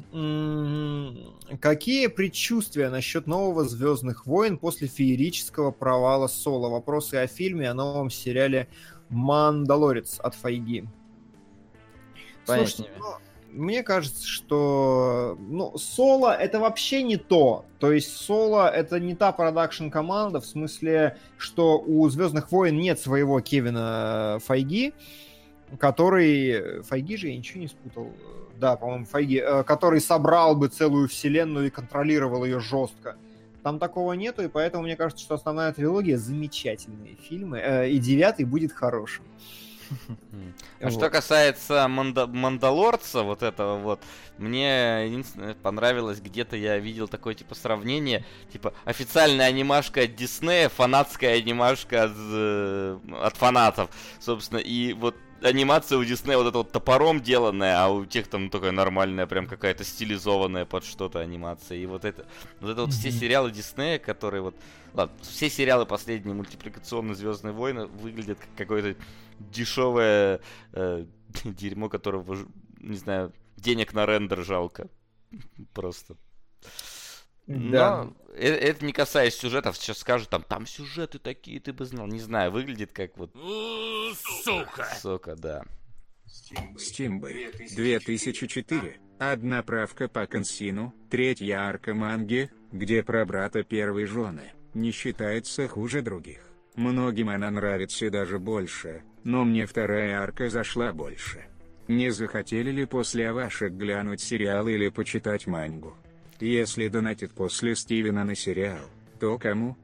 Какие предчувствия насчет нового Звездных войн после феерического провала Соло? Вопросы о фильме, о новом сериале Мандалорец от Файги. Слушайте, Понятнее. ну, мне кажется, что ну, Соло это вообще не то. То есть Соло это не та продакшн команда, в смысле, что у Звездных войн нет своего Кевина Файги, который... Файги же, я ничего не спутал. Да, по-моему, Файги. э, Который собрал бы целую вселенную и контролировал ее жестко. Там такого нету, и поэтому мне кажется, что основная трилогия замечательные фильмы, э, и девятый будет хорошим. А Вот. что касается Манда- Мандалорца, вот этого вот, мне единственное понравилось, где-то я видел такое типа сравнение, типа официальная анимашка от Диснея, фанатская анимашка от, э, от фанатов, собственно, и вот анимация у Диснея вот это вот топором деланная, а у тех там такая нормальная, прям какая-то стилизованная под что-то анимация. И вот это, вот это вот все сериалы Диснея, которые вот, ладно, все сериалы последние мультипликационные Звездные войны выглядят как какое-то дешевое э, дерьмо, которого, не знаю, денег на рендер жалко. Просто. Да. Но это не касаясь сюжетов, сейчас скажут, там, там сюжеты такие, ты бы знал. Не знаю, выглядит как вот... Сука! Сука, да. Стимбы. 2004. Одна правка по консину, третья арка манги, где про брата первой жены, не считается хуже других. Многим она нравится даже больше, но мне вторая арка зашла больше. Не захотели ли после Авашек глянуть сериал или почитать мангу? Если донатит после Стивена на сериал, то кому?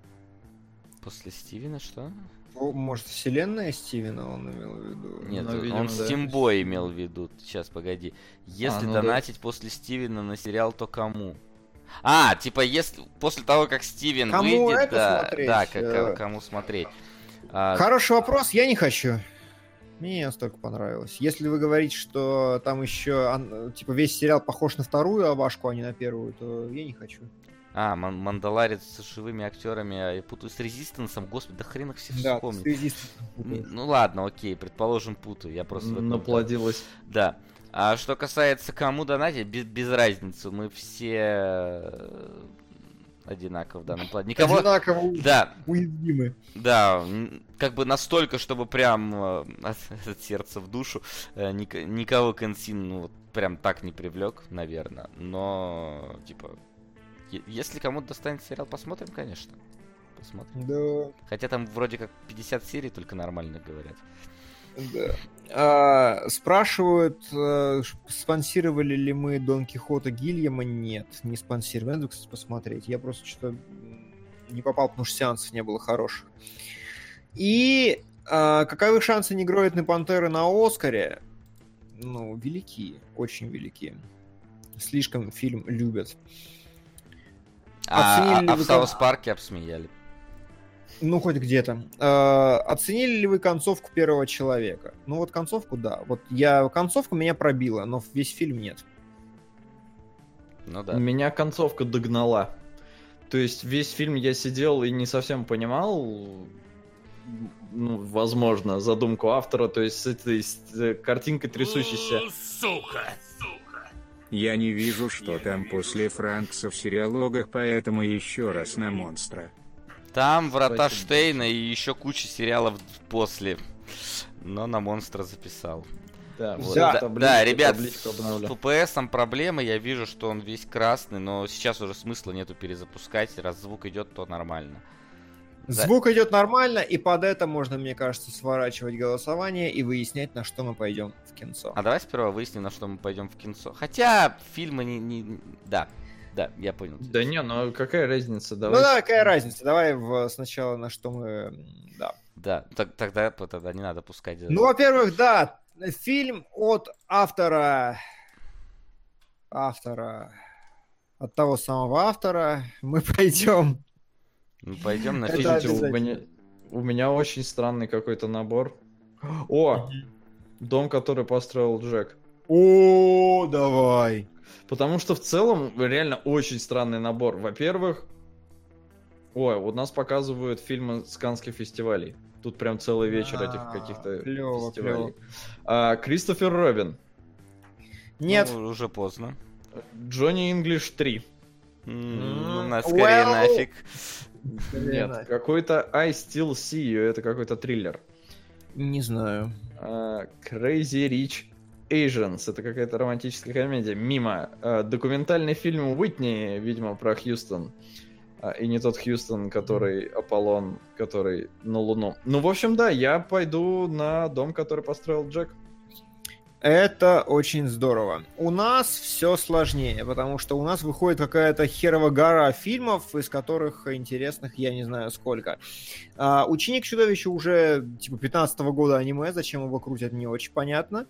После Стивена что? О, Может, вселенная Стивена он имел в виду? Нет, Ну, он видимо, да. Стимбой имел в виду. Сейчас, погоди. Если ну да. донатить после Стивена на сериал, то кому? А, типа, если после того, как Стивен Кому выйдет, это да, смотреть? да, как- Э, кому смотреть. А, Хороший вопрос, я не хочу. Мне не настолько понравилось. Если вы говорите, что там еще типа весь сериал похож на вторую Авашку, а не на первую, то я не хочу. а, Ман- Мандаларец с живыми актерами, а я путаю с Резистенсом, господи, да хрен их всех Да, вспомнить. с- Ну ладно, окей, предположим, путаю, я просто... Наплодилась. Да. А что касается кому донатить, без, без разницы, мы все э, одинаково в данном плане. Никого... Одинаково Да, уязвимы. Да, как бы настолько, чтобы прям э, от, от сердца в душу э, ник- никого Консин, ну, прям так не привлек, наверное. Но, типа, если кому-то достанет сериал, посмотрим, конечно. Посмотрим. Да, Хотя там вроде как 50 серий только нормально говорят. Да. А, спрашивают, э, спонсировали ли мы Дон Кихота Гильяма? Нет, не спонсировали. Надо, кстати, посмотреть. Я просто что-то не попал, потому что сеансов не было хороших. И а, каковы шансы негроидной пантеры на Оскаре? Ну, велики, очень велики. Слишком фильм любят. А, а- а в Саус Парке обсмеяли. Ну, хоть где-то. Э, оценили ли вы концовку первого человека? Ну, вот концовку, да. Вот я... Концовка меня пробила, но весь фильм нет. Ну да. Меня концовка догнала. То есть весь фильм я сидел и не совсем понимал, ну, возможно, задумку автора, то есть с этой с, э, картинкой трясущейся. Я не вижу, что там после Франкса в сериалогах, поэтому еще раз на монстра. Там Врата Спасибо. Штейна и еще куча сериалов после. Но на монстра записал. Да, Вот. Да, да, табличку- да, ребят, с обновлю. FPS проблемы, я вижу, что он весь красный, но сейчас уже смысла нету перезапускать, раз звук идет, то нормально. Да. Звук идет нормально, и под это можно, мне кажется, сворачивать голосование и выяснять, на что мы пойдем в кинцо. А давай сперва выясним, на что мы пойдем в кинцо. Хотя фильмы не... не- Да, да, я понял. Да не, ну какая разница, Ну давай. да, какая разница? Давай в- сначала на что мы... Да. Да, так- тогда, тогда не надо пускать. Ну, во-первых, да, фильм от автора... Автора... От того самого автора мы пойдем Ну, пойдем на фильм. У меня, у меня очень странный какой-то набор. О, дом, который построил Джек. О, давай. Потому что в целом реально очень странный набор. Во-первых, ой, вот нас показывают фильмы с канских фестивалей. Тут прям целый вечер этих А, каких-то клёво, фестивалей. А, Кристофер Робин, Нет, Ну, уже поздно. Джонни Инглиш 3. М, М, Ну, на скорее well. нафиг. Нет, какой-то I Still See You, это какой-то триллер. не знаю. А, Crazy Rich Asians, это какая-то романтическая комедия. Мимо. А, Документальный фильм Уитни, видимо, про Хьюстон. А, И не тот Хьюстон, который Аполлон, который на Луну. Ну, в общем, да, я пойду на дом, который построил Джек. Это очень здорово. У нас все сложнее, потому что у нас выходит какая-то херова гора фильмов, из которых интересных я не знаю сколько. А, Ученик чудовища уже типа 15 года аниме, зачем его крутят, не очень понятно.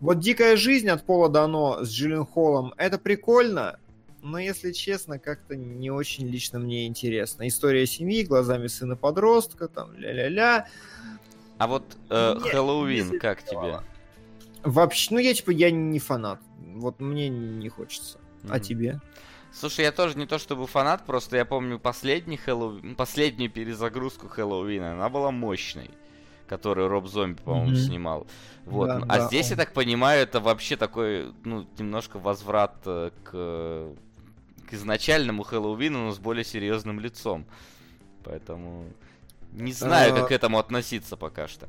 Вот Дикая жизнь от Пола Дано с Джиллен Холлом, это прикольно, но, если честно, как-то не очень лично мне интересно. История семьи глазами сына подростка, там ля-ля-ля. А вот э, Нет, Хэллоуин, как тебе? Вообще, ну я типа, я не фанат. Вот мне не хочется. А Мгм. тебе? Слушай, я тоже не то чтобы фанат, просто я помню последний Хэллоуин, последнюю перезагрузку Хэллоуина, она была мощной, которую Роб Зомби, по-моему, Мгм. снимал. Вот. Да, а да, здесь, я он- так понимаю, это вообще такой, ну, немножко возврат э, к, к изначальному Хэллоуину, но с более серьезным лицом. Поэтому не знаю, как к этому относиться пока что.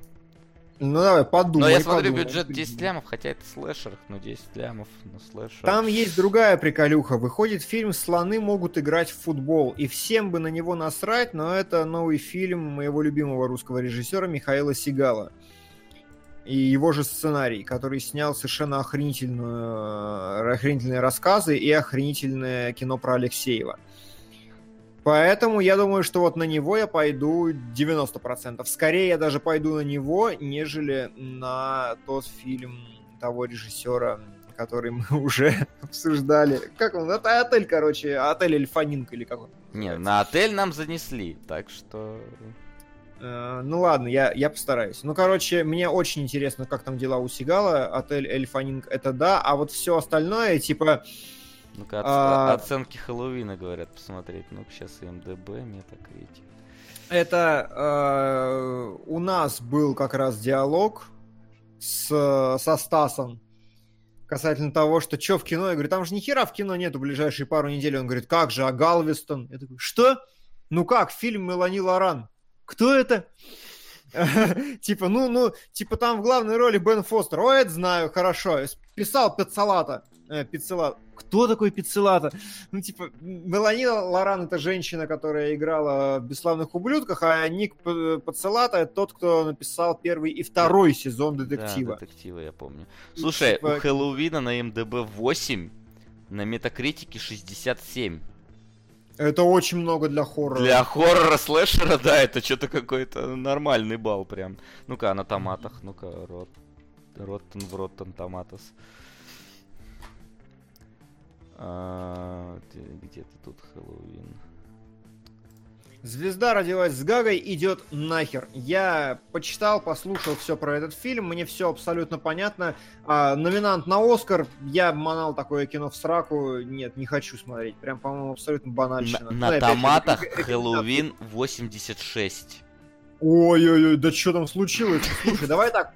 Ну давай, подумай. Но я смотрю, подумай. бюджет 10 лямов, хотя это слэшер, ну 10 лямов, ну слэшер. Там есть другая приколюха. Выходит фильм «Слоны могут играть в футбол». И всем бы на него насрать, но это новый фильм моего любимого русского режиссера Михаила Сигала. И его же сценарий, который снял совершенно охренительную, э, охренительные рассказы и охренительное кино про Алексеева. Поэтому я думаю, что вот на него я пойду 90%. Скорее я даже пойду на него, нежели на тот фильм того режиссера, который мы уже обсуждали. Как он? Это отель, короче, отель Эльфанинг или как он? Не, на отель нам занесли, так что... Э, Ну ладно, я, я постараюсь. Ну, короче, мне очень интересно, как там дела у Сигала. Отель Эльфанинг это да, а вот все остальное, типа, Ну-ка, оц- А- оценки Хэллоуина, говорят, посмотреть. Ну-ка, сейчас МДБ, Метакритик. это э, у нас был как раз диалог с, со Стасом касательно того, что что в кино. Я говорю, там же ни хера в кино нету ближайшие пару недель. Он говорит, как же, а Галвестон? Я такой, что? Ну как, фильм Мелани Лоран. Кто это? Типа, ну, ну, типа там в главной роли Бен Фостер. О, это знаю, хорошо. Писал Пиццалата. Э, Пиццелата. Кто такой Пиццелата? Ну, типа, Мелани Лоран это женщина, которая играла в «Бесславных ублюдках», а Ник П- Пацелата это тот, кто написал первый и второй сезон детектива. Да, детектива, я помню. Слушай, Типа- у Хэллоуина на МДБ 8, на Метакритике 67. Это очень много для хоррора. Для хоррора слэшера, да, это что-то какой-то нормальный балл прям. Ну-ка, на томатах, ну-ка, рот... Роттен в Роттен Томатос. А, где- где-то тут Хэллоуин. Звезда родилась с Гагой, идет нахер. Я почитал, послушал все про этот фильм, мне все абсолютно понятно. А, номинант на Оскар, я манал такое кино в сраку, нет, не хочу смотреть. Прям, по-моему, абсолютно На, банальщина. на Ну, опять же, томатах рекомендации. Хэллоуин 86. Ой-ой-ой, да что там случилось? Слушай, давай так,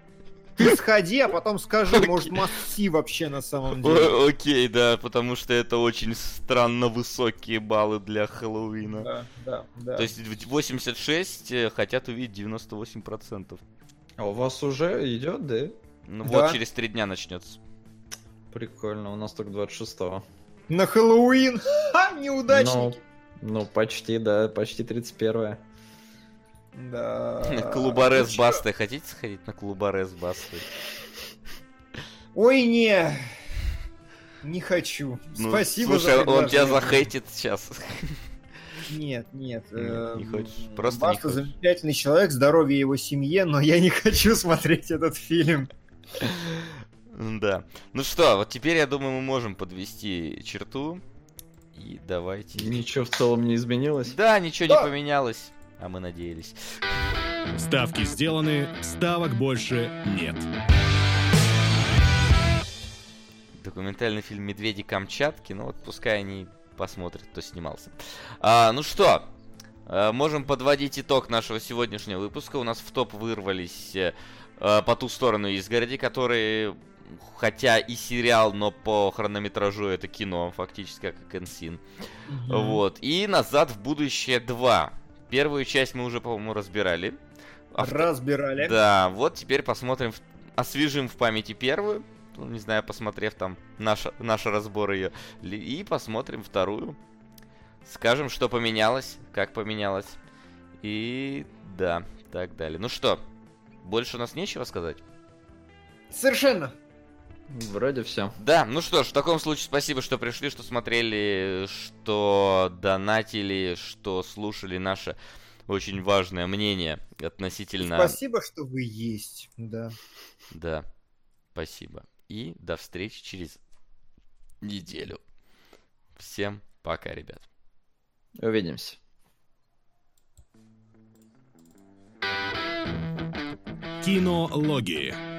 ты сходи, а потом скажи, может, масси вообще на самом деле. Окей, да, потому что это очень странно высокие баллы для Хэллоуина. Да, да, да. То есть в 86 э, хотят увидеть 98%. А у вас уже идет, да? Ну Да. вот через три дня начнется. Прикольно, у нас только 26-го. На Хэллоуин! Ха, неудачники! Ну, ну, почти, да, почти 31 Да. Клубаре с? Бастой. Хотите сходить на Клубаре с Бастой? Ой, не. Не хочу. Ну, Спасибо Слушай, за он тебя захейтит сейчас. Нет, нет. Не- э, не хочешь? Просто не Баста хочешь. замечательный человек, здоровье его семье, но я не хочу смотреть этот фильм. Да. Ну что, вот теперь, я думаю, мы можем подвести черту. И давайте... Ничего в целом не изменилось. Да, ничего Да. не поменялось. А мы надеялись. Ставки сделаны, ставок больше нет. документальный фильм «Медведи Камчатки». Ну вот пускай они посмотрят, кто снимался. А, ну что, а, можем подводить итог нашего сегодняшнего выпуска. У нас в топ вырвались а, «По ту сторону изгороди», которые хотя и сериал, но по хронометражу это кино, фактически, как и Энсин. Mm-hmm. Вот. И «Назад в будущее 2». Первую часть мы уже, по-моему, разбирали. А разбирали. Да, вот теперь посмотрим, освежим в памяти первую. Ну, не знаю, посмотрев там наш, наш разбор ее. И посмотрим вторую. Скажем, что поменялось, как поменялось. И да, так далее. Ну что, больше у нас нечего сказать? Совершенно. Вроде все. Да, ну что ж, в таком случае спасибо, что пришли, что смотрели, что донатили, что слушали наше очень важное мнение относительно... Спасибо, что вы есть, да. Да, спасибо. И до встречи через неделю. Всем пока, ребят. Увидимся. Кинологии.